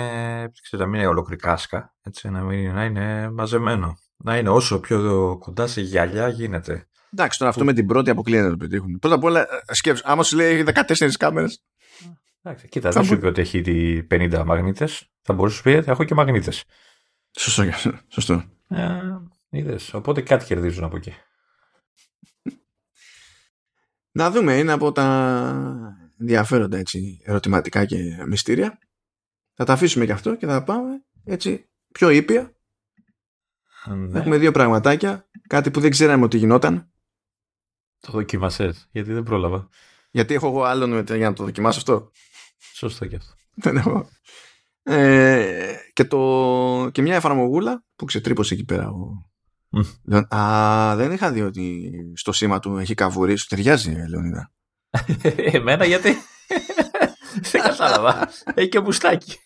ξέρω, να μην είναι ολοκληρικάσκα, έτσι, να, μην, να είναι μαζεμένο. Να είναι όσο πιο κοντά σε γυαλιά γίνεται. Εντάξει, τώρα αυτό με την πρώτη αποκλείεται να το πετύχουν. Πρώτα απ' όλα, ε, σκέψου, άμα σου λέει 14 κάμερες. Εντάξει, κοίτα, δεν σου είπε ότι έχει 50 μαγνήτες. Θα μπορούσε να σου πει ότι έχω και μαγνήτες. Σωστό. Σωστό. Ε, είδες. Οπότε κάτι κερδίζουν από εκεί. Να δούμε, είναι από τα ενδιαφέροντα έτσι, ερωτηματικά και μυστήρια. Θα τα αφήσουμε και αυτό και θα πάμε έτσι πιο ήπια. Ναι. Έχουμε δύο πραγματάκια κάτι που δεν ξέραμε ότι γινόταν. Το δοκίμασε, γιατί δεν πρόλαβα. Γιατί έχω εγώ άλλον για να το δοκιμάσω αυτό; Σωστό και αυτό. Δεν έχω. Ε, και, το, και μια εφαρμογούλα που ξετρύπωσε εκεί πέρα. Ο... Mm. Α, δεν είχα δει ότι στο σήμα του έχει καβουρί. Σου ταιριάζει, Λεωνίδα. Εμένα γιατί; δεν κατάλαβα. Έχει και μουστάκι.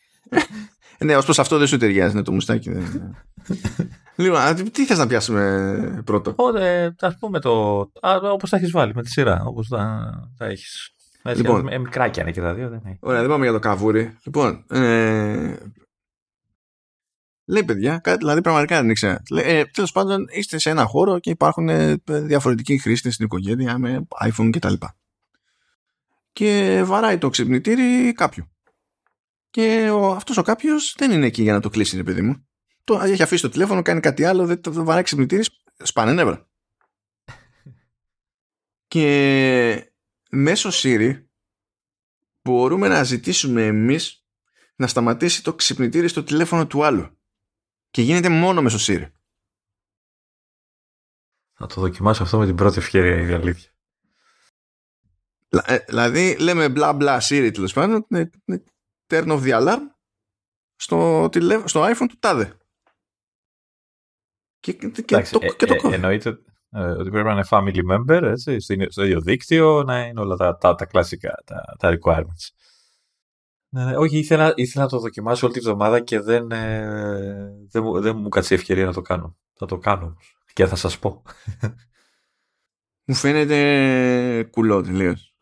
ναι, ως προς αυτό δεν σου ταιριάζει, ναι, το μουστάκι. Δεν... λοιπόν, τι θες να πιάσουμε πρώτο; Οπότε, ας πούμε το. Όπως τα έχεις βάλει με τη σειρά. Όπως τα, τα έχεις. Λοιπόν, με μικράκια είναι και τα δύο. Δεν είναι. Ωραία, δεν πάμε για το καβούρι. Λοιπόν, ε, λέει παιδιά, κάτι δηλαδή πραγματικά δεν ήξερα. Ε, Τέλος πάντων, είστε σε ένα χώρο και υπάρχουν ε, διαφορετικοί χρήστες στην οικογένεια με iPhone κτλ. Και, και βαράει το ξυπνητήρι κάποιου. Και ο, αυτός ο κάποιος δεν είναι εκεί για να το κλείσει, ρε παιδί μου. Το, έχει αφήσει το τηλέφωνο, κάνει κάτι άλλο, δεν το βαράει ξυπνητήρι, σπάνε νεύρα. και μέσω Siri μπορούμε να ζητήσουμε εμείς να σταματήσει το ξυπνητήρι στο τηλέφωνο του άλλου. Και γίνεται μόνο μέσω Siri. Θα το δοκιμάσω αυτό με την πρώτη ευκαιρία, η αλήθεια. Ε, δηλαδή λέμε μπλα μπλα Siri τέλος πάντων, turn off the alarm στο, στο iPhone του τάδε. Και, και, Εντάξει, το, ε, και το ε, εννοείται ε, ότι πρέπει να είναι family member, έτσι, στο ίδιο δίκτυο, να είναι όλα τα, τα, τα κλασικά, τα, τα requirements. Ναι, ναι, όχι, ήθελα, ήθελα να το δοκιμάσω όλη τη βδομάδα και δεν, ε, δεν, μου, δεν μου κάτσε ευκαιρία να το κάνω. Θα το κάνω και θα σας πω. Μου φαίνεται κουλό τελείως.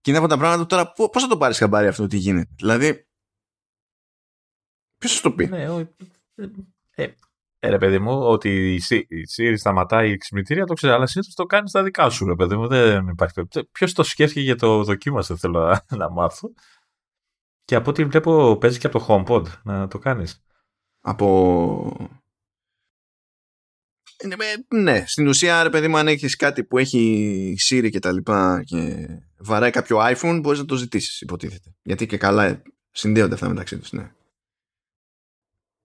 Και είναι από τα πράγματα τώρα, πώς θα το πάρεις χαμπάρι αυτό τι γίνεται; Δηλαδή, ποιος θα το πει; Ναι, ε, ε, ε, ρε παιδί μου, ότι η Siri σταματάει η ξυπνητήρια, το ξέρει, αλλά συνήθως το κάνεις στα δικά σου, ρε παιδί μου. Δεν υπάρχει. Ποιος το σκέφτηκε για το δοκίμασε, θέλω να, να μάθω. Και από ό,τι βλέπω, παίζει και από το HomePod να το κάνεις. Από. Ναι, ναι, στην ουσία, ρε παιδί μου, αν έχεις κάτι που έχει Siri και τα λοιπά και βαράει κάποιο iPhone, μπορείς να το ζητήσεις, υποτίθεται. Γιατί και καλά συνδέονται αυτά μεταξύ τους, ναι.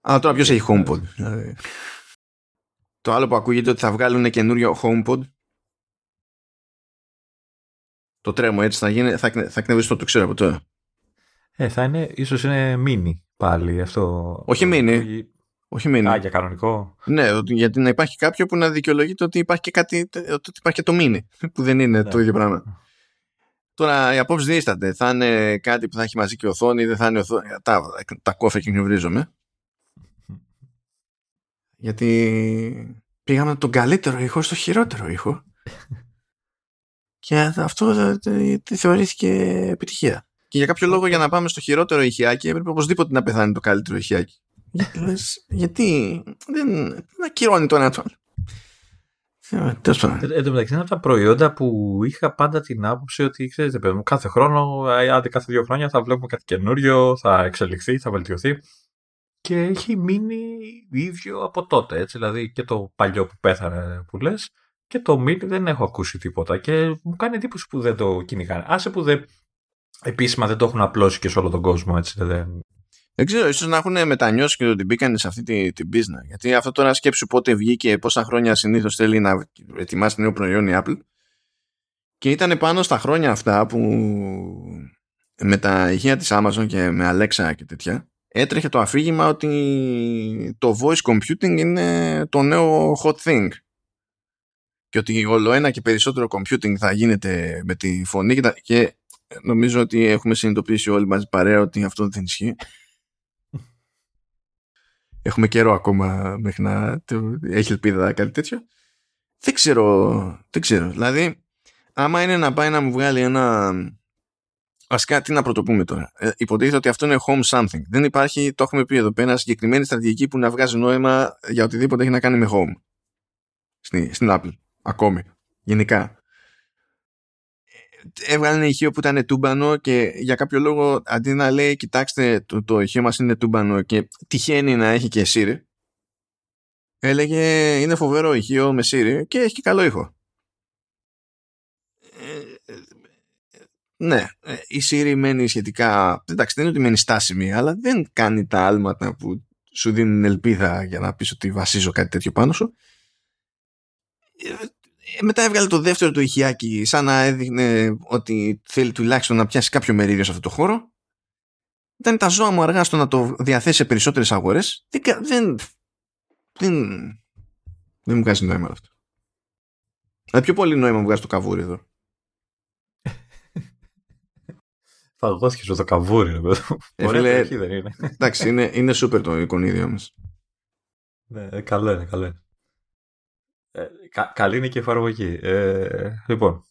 Αλλά τώρα ποιος έχει HomePod; Δηλαδή. Το άλλο που ακούγεται ότι θα βγάλουν καινούριο HomePod. Το τρέμω έτσι θα γίνει, θα, θα εκνευριστώ, το ξέρω από τώρα. Ε, θα είναι, ίσως είναι mini πάλι αυτό. Όχι mini. Όχι mini. Α, για κανονικό. Ναι, γιατί να υπάρχει κάποιο που να δικαιολογείται ότι υπάρχει και κάτι, ότι υπάρχει και το mini, που δεν είναι ναι. το ίδιο πράγμα. Τώρα οι απόψεις δίστανται. Θα είναι κάτι που θα έχει μαζί και οθόνη, δεν θα είναι οθόνη. Τα, τα κόφε και γνωρίζομαι. Γιατί πήγαμε τον καλύτερο ήχο στο χειρότερο ήχο. και αυτό θεωρήθηκε επιτυχία. Και για κάποιο λόγο για να πάμε στο χειρότερο ηχιάκι έπρεπε οπωσδήποτε να πεθάνει το καλύτερο ηχιάκι. γιατί, λες, γιατί δεν ακυρώνει το ένα το άλλο. Εν τω μεταξύ είναι από τα προϊόντα που είχα πάντα την άποψη ότι ξέρετε, παιδί μου, κάθε χρόνο, άντε κάθε δύο χρόνια θα βλέπουμε κάτι καινούριο, θα εξελιχθεί, θα βελτιωθεί και έχει μείνει ίδιο από τότε. Έτσι, δηλαδή και το παλιό που πέθανε που λες και το μήνυ δεν έχω ακούσει τίποτα. Και μου κάνει εντύπωση που δεν το κυνηγάνε. Άσε που δεν, επίσημα δεν το έχουν απλώσει και σε όλο τον κόσμο. Έτσι, δεν... δεν ξέρω, ίσως να έχουν μετανιώσει και ότι μπήκαν σε αυτή την τη business. Γιατί αυτό τώρα σκέψου πότε βγήκε, πόσα χρόνια συνήθως θέλει να ετοιμάσει νέο προϊόν η Apple. Και ήταν πάνω στα χρόνια αυτά που με τα ηχεία της Amazon και με Alexa και τέτοια έτρεχε το αφήγημα ότι το voice computing είναι το νέο hot thing και ότι όλο ένα και περισσότερο computing θα γίνεται με τη φωνή και νομίζω ότι έχουμε συνειδητοποιήσει όλοι μαζί παρέα ότι αυτό δεν ισχύει. Έχουμε καιρό ακόμα μέχρι να έχει ελπίδα κάτι τέτοιο. Δεν ξέρω, δεν ξέρω. Δηλαδή, άμα είναι να πάει να μου βγάλει ένα Βασικά, τι να πρωτοπούμε τώρα. Ε, υποτίθεται ότι αυτό είναι home something. Δεν υπάρχει, το έχουμε πει εδώ πέρα, συγκεκριμένη στρατηγική που να βγάζει νόημα για οτιδήποτε έχει να κάνει με home. Στην, στην Apple. Ακόμη. Γενικά. Έβγαλε ένα ηχείο που ήταν τούμπανο και για κάποιο λόγο αντί να λέει κοιτάξτε το, το ηχείο μας είναι τούμπανο και τυχαίνει να έχει και Siri έλεγε είναι φοβερό ηχείο με Siri και έχει και καλό ήχο. Ναι, η Siri μένει σχετικά. Εντάξει, δεν είναι ότι μένει στάσιμη, αλλά δεν κάνει τα άλματα που σου δίνουν ελπίδα για να πεις ότι βασίζω κάτι τέτοιο πάνω σου. Ε, μετά έβγαλε το δεύτερο του ηχιάκι σαν να έδειχνε ότι θέλει τουλάχιστον να πιάσει κάποιο μερίδιο σε αυτό το χώρο. Ήταν τα ζώα μου αργά στο να το διαθέσει σε περισσότερες αγορές. Δεν, δεν, δεν, δεν μου βγάζει νόημα αυτό. Δηλαδή πιο πολύ νόημα μου βγάζει το καβούρι εδώ. Φαγώθηκε με το καβούρι, ρε παιδί. Ε, Ωραία, δεν είναι. Εντάξει, είναι, είναι σούπερ το εικονίδιο μας. Ναι, ε, καλό είναι, καλό είναι. Ε, κα, καλή είναι και η εφαρμογή. Ε, λοιπόν,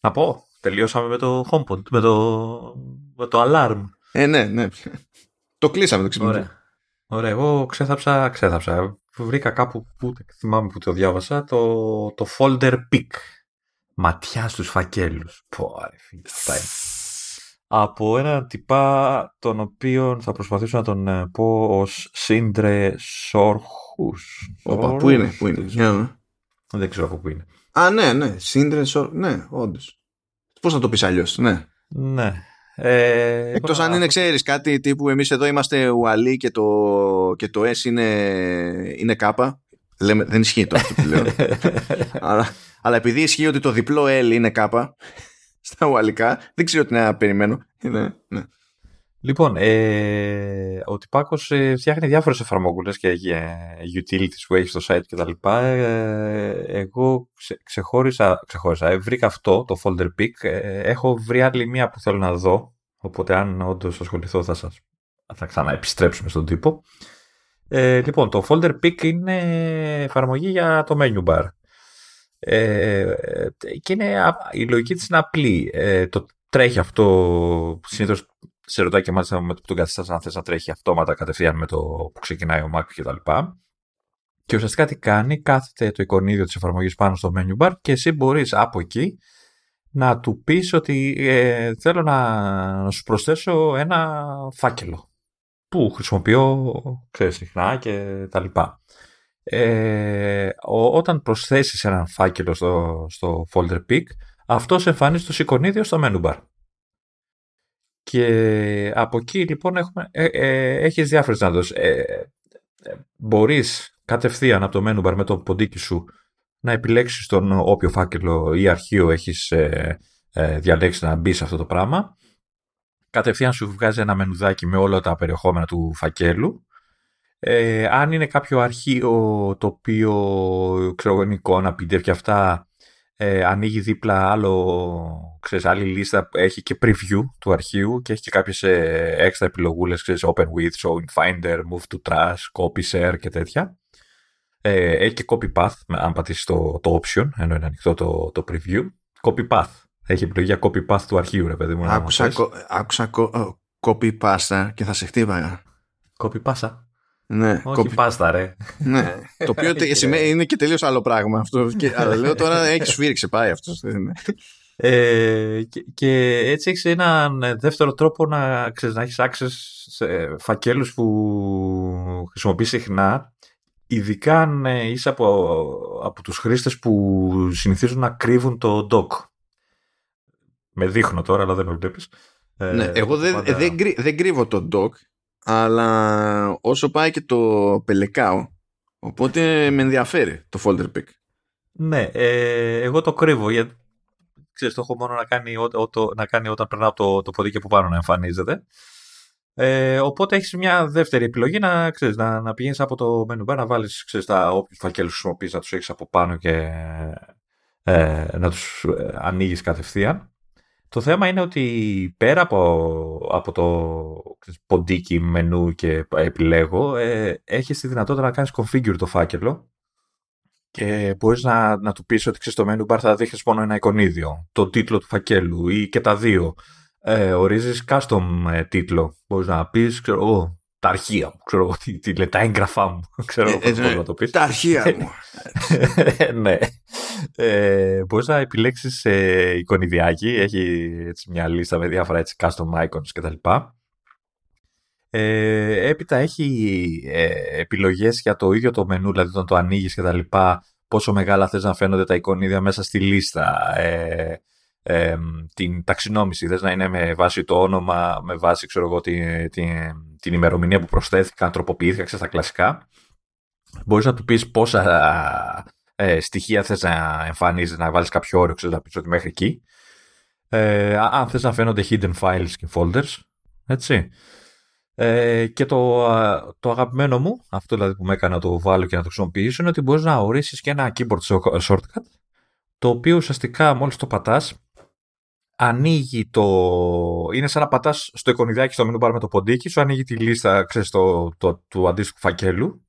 να πω, τελειώσαμε με το HomePod, με το, με το Alarm. Ε, ναι, ναι. Το κλείσαμε το ξυπνητικό. Ωραία. Ωραία, εγώ ξέθαψα, ξέθαψα. Βρήκα κάπου, που θυμάμαι που το διάβασα, το, το folder pick. Ματιά στους φακέλους. Πω, ρε φίλε, αυτά είναι. Από έναν τυπά τον οποίο θα προσπαθήσω να τον ε, πω ως Σύντρε Σόρχους. Οπα, πού είναι, πού είναι. Δεν ξέρω από πού είναι. Α, ναι, ναι. Σύντρε Σόρχους. Ναι, όντως. Πώς να το πεις αλλιώς, ναι. Ναι. Ε, Εκτός αν είναι, ξέρεις κάτι τύπου εμείς εδώ είμαστε ουαλί και το, και το S είναι, είναι κάπα. Λέμε, δεν ισχύει το αυτό που λέω. αλλά, αλλά επειδή ισχύει ότι το διπλό L είναι κάπα στα ουαλικά, δεν ξέρω τι να περιμένω. Ναι, ναι. Λοιπόν, ε, ο Τυπάκος ε, φτιάχνει διάφορες εφαρμογούλες και ε, utilities που έχει στο site κτλ. Ε, εγώ ξε, ξεχώρισα, ξεχώρισα ε, βρήκα αυτό, το folder pick. Ε, έχω βρει άλλη μία που θέλω να δω, οπότε αν όντως ασχοληθώ θα σας θα ξαναεπιστρέψουμε στον τύπο. Ε, λοιπόν, το folder pick είναι εφαρμογή για το menu bar. Ε, και είναι, η λογική της είναι απλή. Ε, το τρέχει αυτό συνήθως σε ρωτάει και μάλιστα με το που τον καθιστάς αν θες να τρέχει αυτόματα κατευθείαν με το που ξεκινάει ο Mac κτλ. Και, και ουσιαστικά τι κάνει, κάθεται το εικονίδιο της εφαρμογής πάνω στο menu bar και εσύ μπορείς από εκεί να του πεις ότι ε, θέλω να, σου προσθέσω ένα φάκελο που χρησιμοποιώ ξέρεις, συχνά και τα λοιπά. Ε, όταν προσθέσεις έναν φάκελο στο, στο folder pick, αυτός σε εμφανίζει το εικονίδιο στο menu bar. Και από εκεί λοιπόν έχουμε, ε, ε, έχεις διάφορες δυνατότητες. Ε, ε, μπορείς κατευθείαν από το menu bar με το ποντίκι σου να επιλέξεις τον όποιο φάκελο ή αρχείο έχεις ε, ε, διαλέξει να μπει σε αυτό το πράγμα. Κατευθείαν σου βγάζει ένα μενουδάκι με όλα τα περιεχόμενα του φακέλου. Ε, αν είναι κάποιο αρχείο το οποίο ξέρω είναι εικόνα, PDF και αυτά ε, ανοίγει δίπλα άλλο, ξέρεις, άλλη λίστα, έχει και preview του αρχείου και έχει και κάποιες ε, έξτρα επιλογούλες, ξέρεις, open with, show in finder, move to trash, copy share και τέτοια. Ε, έχει και copy path, αν πατήσεις το, το option, ενώ είναι ανοιχτό το, το preview. Copy path. Έχει επιλογή για copy path του αρχείου, ρε παιδί μου. Άκουσα, άκουσα copy pasta και θα σε χτύπαγα. Copy pasta. Ναι, Όχι κοπι... πάστα, ρε. Ναι. το οποίο είναι και τελείως άλλο πράγμα αυτό. Και, αλλά λέω τώρα έχει σφίριξε, πάει αυτός. Ε, και, και, έτσι έχεις έναν δεύτερο τρόπο να, ξέρεις, να έχεις access σε φακέλους που χρησιμοποιείς συχνά ειδικά αν είσαι από, από τους χρήστες που συνηθίζουν να κρύβουν το dock. Με δείχνω τώρα, αλλά δεν με βλέπεις. Ναι, εγώ δεν, πάντα... δεν, δεν κρύβω το dock αλλά όσο πάει και το πελεκάω οπότε με ενδιαφέρει το folder pick. Ναι ε, εγώ το κρύβω γιατί ξέρεις το έχω μόνο να κάνει, ό, ό, να κάνει όταν περνάω το, το ποδίκι που πάνω να εμφανίζεται. Ε, οπότε έχεις μια δεύτερη επιλογή να, ξέρεις, να, να πηγαίνεις από το menu bar να βάλεις ξέρεις, τα όποιους φακέλους χρησιμοποιείς να τους έχεις από πάνω και ε, να τους ε, ανοίγεις κατευθείαν το θέμα είναι ότι πέρα από, από το ποντίκι, μενού και επιλέγω, ε, έχεις τη δυνατότητα να κάνεις configure το φάκελο και μπορείς να, να του πεις ότι ξέρεις το menu bar θα δείχνεις μόνο ένα εικονίδιο, το τίτλο του φακέλου ή και τα δύο. Ε, ορίζεις custom ε, τίτλο. Μπορείς να πεις, ξέρω εγώ, τα αρχεία μου, ξέρω εγώ, τι, τι λέει, τα έγγραφά μου, ξέρω εγώ πώς ε, να το πεις. Τα αρχεία μου. ναι. Ε, μπορείς να επιλέξεις ε, εικονιδιάκι, έχει έτσι, μια λίστα με διάφορα έτσι, custom icons κτλ. Ε, έπειτα έχει ε, επιλογές για το ίδιο το μενού, δηλαδή όταν το ανοίγεις και τα λοιπά, πόσο μεγάλα θες να φαίνονται τα εικονίδια μέσα στη λίστα, ε, ε, την ταξινόμηση, θες να είναι με βάση το όνομα, με βάση ξέρω εγώ, την, την, την ημερομηνία που προσθέθηκαν, τροποποιήθηκαν, ξέρεις, τα κλασικά. Μπορείς να του πεις πόσα ε, στοιχεία θες να εμφανίζεις, να βάλεις κάποιο όριο, ξέρεις, να πεις ότι μέχρι εκεί. Ε, αν θες να φαίνονται hidden files και folders, έτσι. Ε, και το, το αγαπημένο μου, αυτό δηλαδή που με έκανε να το βάλω και να το χρησιμοποιήσω, είναι ότι μπορείς να ορίσεις και ένα keyboard shortcut, το οποίο ουσιαστικά μόλις το πατάς, ανοίγει το... Είναι σαν να πατάς στο εικονιδάκι στο μενού με το ποντίκι, σου ανοίγει τη λίστα ξέρεις, το, το, του αντίστοιχου φακέλου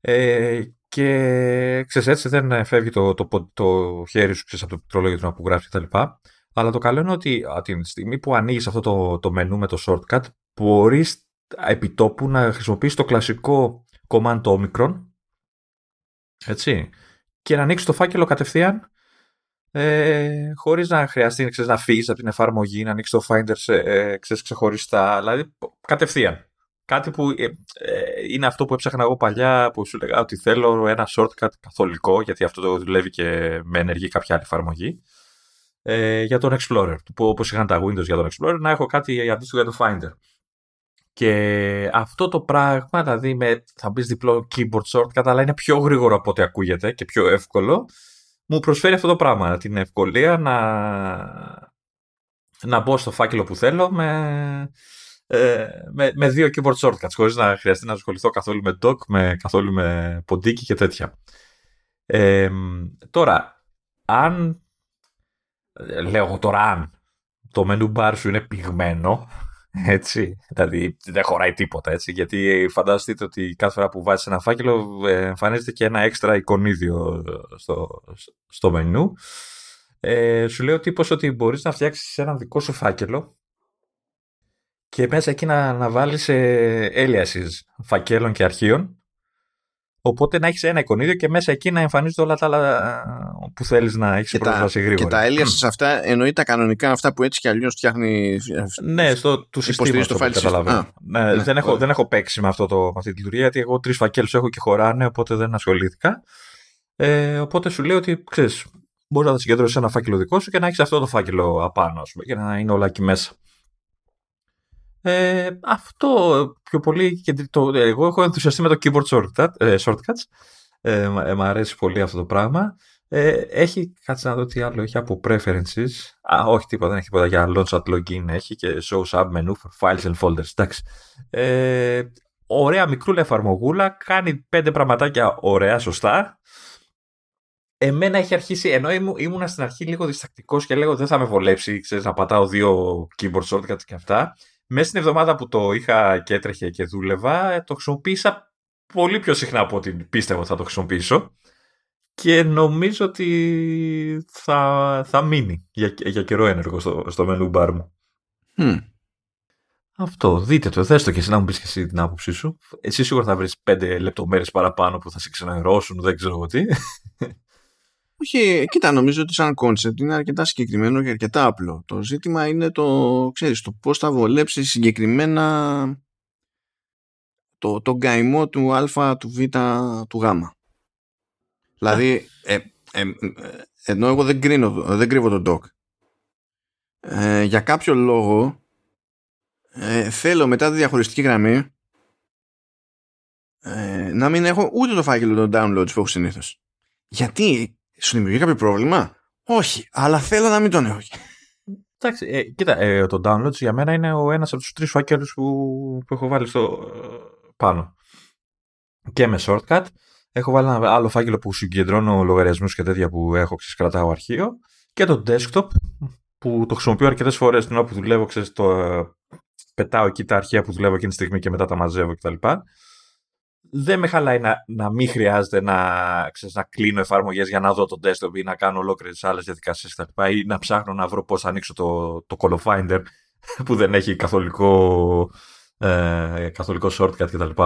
ε, και ξέρεις, έτσι δεν φεύγει το, το, το, το χέρι σου ξέρεις, από το πληκτρολόγιο του που γράφει κτλ. Αλλά το καλό είναι ότι από τη στιγμή που ανοίγεις αυτό το, το μενού με το shortcut, μπορείς επιτόπου να χρησιμοποιήσεις το κλασικό command το omicron, έτσι, και να ανοίξεις το φάκελο κατευθείαν ε, χωρίς να χρειαστεί ξέρεις, να φύγεις από την εφαρμογή, να ανοίξεις το Finder σε, ε, ξέρεις, ξεχωριστά, δηλαδή κατευθείαν. Κάτι που ε, ε, είναι αυτό που έψαχνα εγώ παλιά, που σου λέγα ότι θέλω ένα shortcut καθολικό, γιατί αυτό το δουλεύει και με ενεργή κάποια άλλη εφαρμογή ε, για τον Explorer. Όπως είχαν τα Windows για τον Explorer, να έχω κάτι αντίστοιχο για το Finder. Και αυτό το πράγμα, δηλαδή με, θα μπεις διπλό keyboard shortcut, αλλά είναι πιο γρήγορο από ό,τι ακούγεται και πιο εύκολο, μου προσφέρει αυτό το πράγμα, την ευκολία να, να μπω στο φάκελο που θέλω με, ε, με, με δύο keyboard shortcuts, χωρίς να χρειαστεί να ασχοληθώ καθόλου με dock, με, καθόλου με ποντίκι και τέτοια. Ε, τώρα, αν λέω εγώ τώρα αν το menu bar σου είναι πυγμένο, έτσι, δηλαδή δεν χωράει τίποτα, έτσι, γιατί φανταστείτε ότι κάθε φορά που βάζεις ένα φάκελο ε, εμφανίζεται και ένα έξτρα εικονίδιο στο, στο μενού. Ε, σου λέει ο τύπος ότι μπορείς να φτιάξεις ένα δικό σου φάκελο και μέσα εκεί να, να βάλεις ε, φακέλων και αρχείων Οπότε να έχεις ένα εικονίδιο και μέσα εκεί να εμφανίζονται όλα τα άλλα ε, που θέλεις να έχεις πρόσβαση γρήγορα. Και τα aliases σε αυτά εννοεί τα κανονικά αυτά που έτσι κι αλλιώς φτιάχνει. Ναι, στο του συστήματος. Καταλαβαίνω. Ναι, ναι, δεν, έχω, δεν έχω παίξει με, αυτό το, με αυτή τη λειτουργία γιατί εγώ τρεις φακέλους έχω και χωράνε, οπότε δεν ασχολήθηκα. Ε, οπότε σου λέω ότι ξέρεις, μπορείς να τα συγκεντρώσεις ένα φάκελο δικό σου και να έχεις αυτό το φάκελο απάνω, πούμε, για να είναι όλα εκεί μέσα. Ε, αυτό πιο πολύ το, εγώ έχω ενθουσιαστεί με το keyboard shortcut, ε, shortcuts. Ε, μ' αρέσει πολύ αυτό το πράγμα. Ε, έχει, κάτσε να δω τι άλλο έχει από preferences. Α, όχι τίποτα, δεν έχει τίποτα για launch at login έχει και show sub menu for files and folders εντάξει. Ε, ωραία μικρούλα εφαρμογούλα κάνει πέντε πραγματάκια ωραία, σωστά. Εμένα έχει αρχίσει, ενώ ήμουν στην αρχή λίγο διστακτικός και λέγω δεν θα με βολέψει, ξέρεις, να πατάω δύο keyboard shortcuts και αυτά μέσα στην εβδομάδα που το είχα και έτρεχε και δούλευα, ε, το χρησιμοποίησα πολύ πιο συχνά από ό,τι πίστευα ότι θα το χρησιμοποιήσω. Και νομίζω ότι θα, θα μείνει για, για καιρό ένεργο στο, στο menu bar μου. Αυτό, δείτε το, δες το και εσύ να μου πεις και εσύ την άποψή σου. Εσύ σίγουρα θα βρεις πέντε λεπτομέρειες παραπάνω που θα σε ξενερώσουν, δεν ξέρω τι. Όχι, κοίτα, νομίζω ότι σαν concept είναι αρκετά συγκεκριμένο και αρκετά απλό. Το ζήτημα είναι το, ξέρεις, το πώς θα βολέψει συγκεκριμένα το, το καημό του α, του β, του γ. Δηλαδή, ε, ε, ενώ εγώ δεν, κρίνω, δεν κρύβω τον doc, ε, για κάποιο λόγο ε, θέλω μετά τη διαχωριστική γραμμή ε, να μην έχω ούτε το φάκελο των downloads που έχω συνήθως. Γιατί σου δημιουργεί κάποιο πρόβλημα; Όχι, αλλά θέλω να μην τον έχω. Εντάξει, ε, κοίτα, ε, το download για μένα είναι ο ένας από τους τρεις φάκελους που, που έχω βάλει στο ε, πάνω. Και με shortcut. Έχω βάλει ένα άλλο φάκελο που συγκεντρώνω λογαριασμούς και τέτοια που έχω ξεσκρατάω αρχείο. Και το desktop που το χρησιμοποιώ αρκετές φορές την ώρα που δουλεύω, ξέρεις, το, ε, πετάω εκεί τα αρχεία που δουλεύω εκείνη τη στιγμή και μετά τα μαζεύω κτλ δεν με χαλάει να, να μην χρειάζεται να, ξέρεις, να κλείνω εφαρμογές για να δω το desktop ή να κάνω ολόκληρες άλλες διαδικασίες κτλ. ή να ψάχνω να βρω πώς θα ανοίξω το, το Call of Finder που δεν έχει καθολικό, ε, καθολικό shortcut κτλ.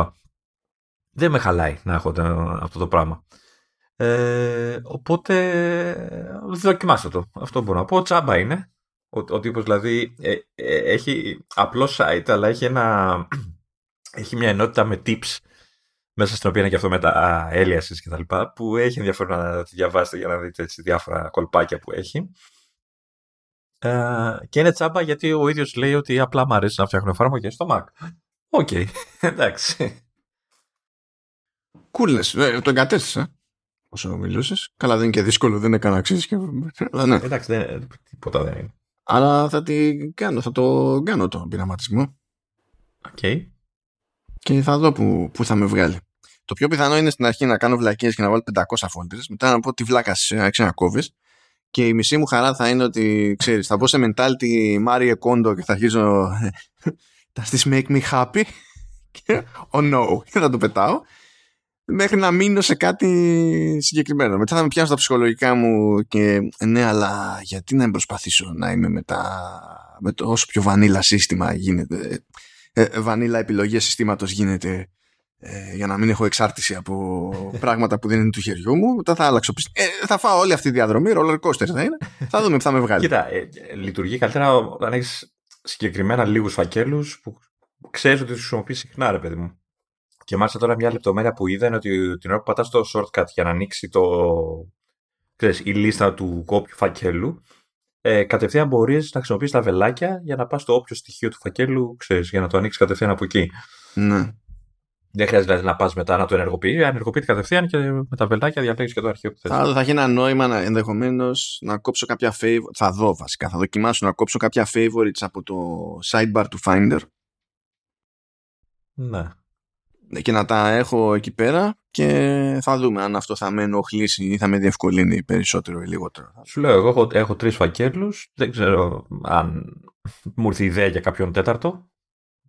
Δεν με χαλάει να έχω αυτό το πράγμα. Ε, οπότε δοκιμάστε το. Αυτό μπορώ να πω. Τσάμπα είναι. Ο, ο τύπος δηλαδή ε, ε, έχει απλό site αλλά έχει, ένα, έχει μια ενότητα με tips μέσα στην οποία είναι και αυτό με τα aliases και τα λοιπά, που έχει ενδιαφέρον να τη διαβάσετε για να δείτε έτσι διάφορα κολπάκια που έχει. Ε, και είναι τσάμπα γιατί ο ίδιος λέει ότι απλά μου αρέσει να φτιάχνω εφαρμογές στο Mac. OK, okay. εντάξει. Κούλες, ε, το εγκατέστησα όσο μιλούσες. Καλά, δεν είναι και δύσκολο, δεν έκανα αξίζει. Και... Αλλά ναι. Εντάξει, δεν, τίποτα δεν είναι. Αλλά θα, την κάνω, θα το κάνω το πειραματισμό. OK. Okay. Και θα δω που, που θα με βγάλει. Το πιο πιθανό είναι στην αρχή να κάνω βλακίες και να βάλω 500 folders. Μετά να πω τη βλάκας σε ξανακόβει. Και η μισή μου χαρά θα είναι ότι ξέρεις, θα μπω σε mentality Marie Kondo και θα αρχίζω. Does this make me happy? oh no, και θα το πετάω μέχρι να μείνω σε κάτι συγκεκριμένο. Μετά θα με πιάσω τα ψυχολογικά μου και ναι, αλλά γιατί να προσπαθήσω να είμαι με, με το όσο πιο βανίλα σύστημα γίνεται, ε, ε βανίλα επιλογές συστήματος γίνεται ε, για να μην έχω εξάρτηση από πράγματα που δεν είναι του χεριού μου. Μετά θα άλλαξω. Ε, θα φάω όλη αυτή τη διαδρομή, roller coaster θα είναι. θα δούμε που θα με βγάλει. Κοίτα, ε, λειτουργεί καλύτερα όταν έχεις συγκεκριμένα λίγους φακέλους που ξέρεις ότι τους χρησιμοποιείς συχνά, ρε παιδί μου. Και μάλιστα τώρα μια λεπτομέρεια που είδα είναι ότι την ώρα που πατάς το shortcut για να ανοίξει το, ξέρεις, η λίστα του κόπιου φακέλου, ε, κατευθείαν μπορείς να χρησιμοποιήσεις τα βελάκια για να πας στο όποιο στοιχείο του φακέλου, ξέρεις, για να το ανοίξεις κατευθείαν από εκεί. Ναι. Δεν χρειάζεται δηλαδή να πας μετά να το ενεργοποιείς. Ενεργοποιείται κατευθείαν και με τα βελάκια διαλέγεις και το αρχείο που θες. Θα, θα έχει ένα νόημα ενδεχομένως να κόψω κάποια favorites. Θα δω βασικά. Θα δοκιμάσω να κόψω κάποια favorites από το sidebar του Finder. Ναι και να τα έχω εκεί πέρα και θα δούμε αν αυτό θα με ενοχλήσει ή θα με διευκολύνει περισσότερο ή λιγότερο. Σου λέω, εγώ έχω, έχω τρεις φακέλους, δεν ξέρω αν μου ήρθε ιδέα για κάποιον τέταρτο,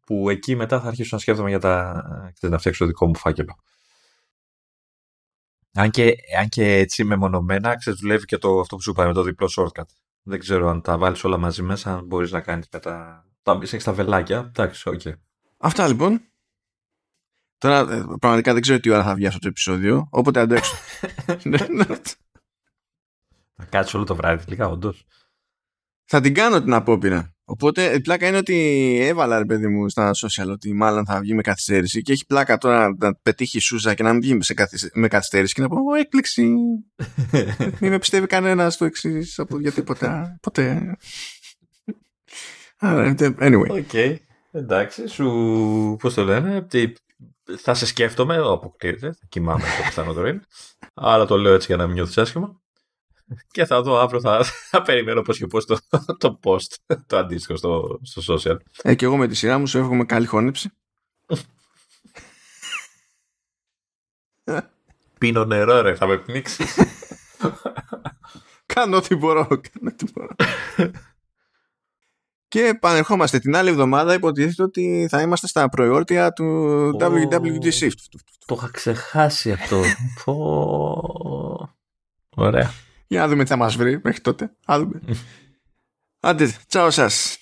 που εκεί μετά θα αρχίσω να σκέφτομαι για τα, να φτιάξω το δικό μου φάκελο. Αν και, αν και έτσι μεμονωμένα, ξέρεις, δουλεύει και το, αυτό που σου είπα με το διπλό shortcut. Δεν ξέρω αν τα βάλεις όλα μαζί μέσα, αν μπορείς να κάνεις μετά... Τα, έχεις τα βελάκια, εντάξει, OK. Okay. Αυτά λοιπόν. Τώρα ε, πραγματικά δεν ξέρω τι ώρα θα βγει αυτό το επεισόδιο, όποτε αντέξω. Θα κάτσω όλο το βράδυ τελικά, όντως. Θα την κάνω την απόπειρα. Οπότε η πλάκα είναι ότι έβαλα ρε παιδί μου στα social ότι μάλλον θα βγει με καθυστέρηση και έχει πλάκα τώρα να πετύχει η Σούζα και να μην βγει με καθυστέρηση και να πω έκπληξη. μην με πιστεύει κανένας το εξής για τίποτα. Ποτέ. Anyway. Okay. Εντάξει, σου. Πώς το λένε, θα σε σκέφτομαι, αποκλείεται, θα κοιμάμαι το πιθανότερο είναι. Αλλά το λέω έτσι για να μην νιώθεις άσχημα. Και θα δω αύριο, θα, θα περιμένω πώς και πώς το, το post, το αντίστοιχο στο, στο social. Ε, και εγώ με τη σειρά μου σου εύχομαι καλή χώνεψη. Πίνω νερό ρε, θα με πνίξεις. κάνω ό,τι μπορώ, κάνω ό,τι μπορώ. Και πανερχόμαστε την άλλη εβδομάδα υποτίθεται ότι θα είμαστε στα προϊόρτια του oh, WWD Shift. Το είχα ξεχάσει αυτό. Ωραία. Για να δούμε τι θα μας βρει μέχρι τότε. Άντε, τσάω σας.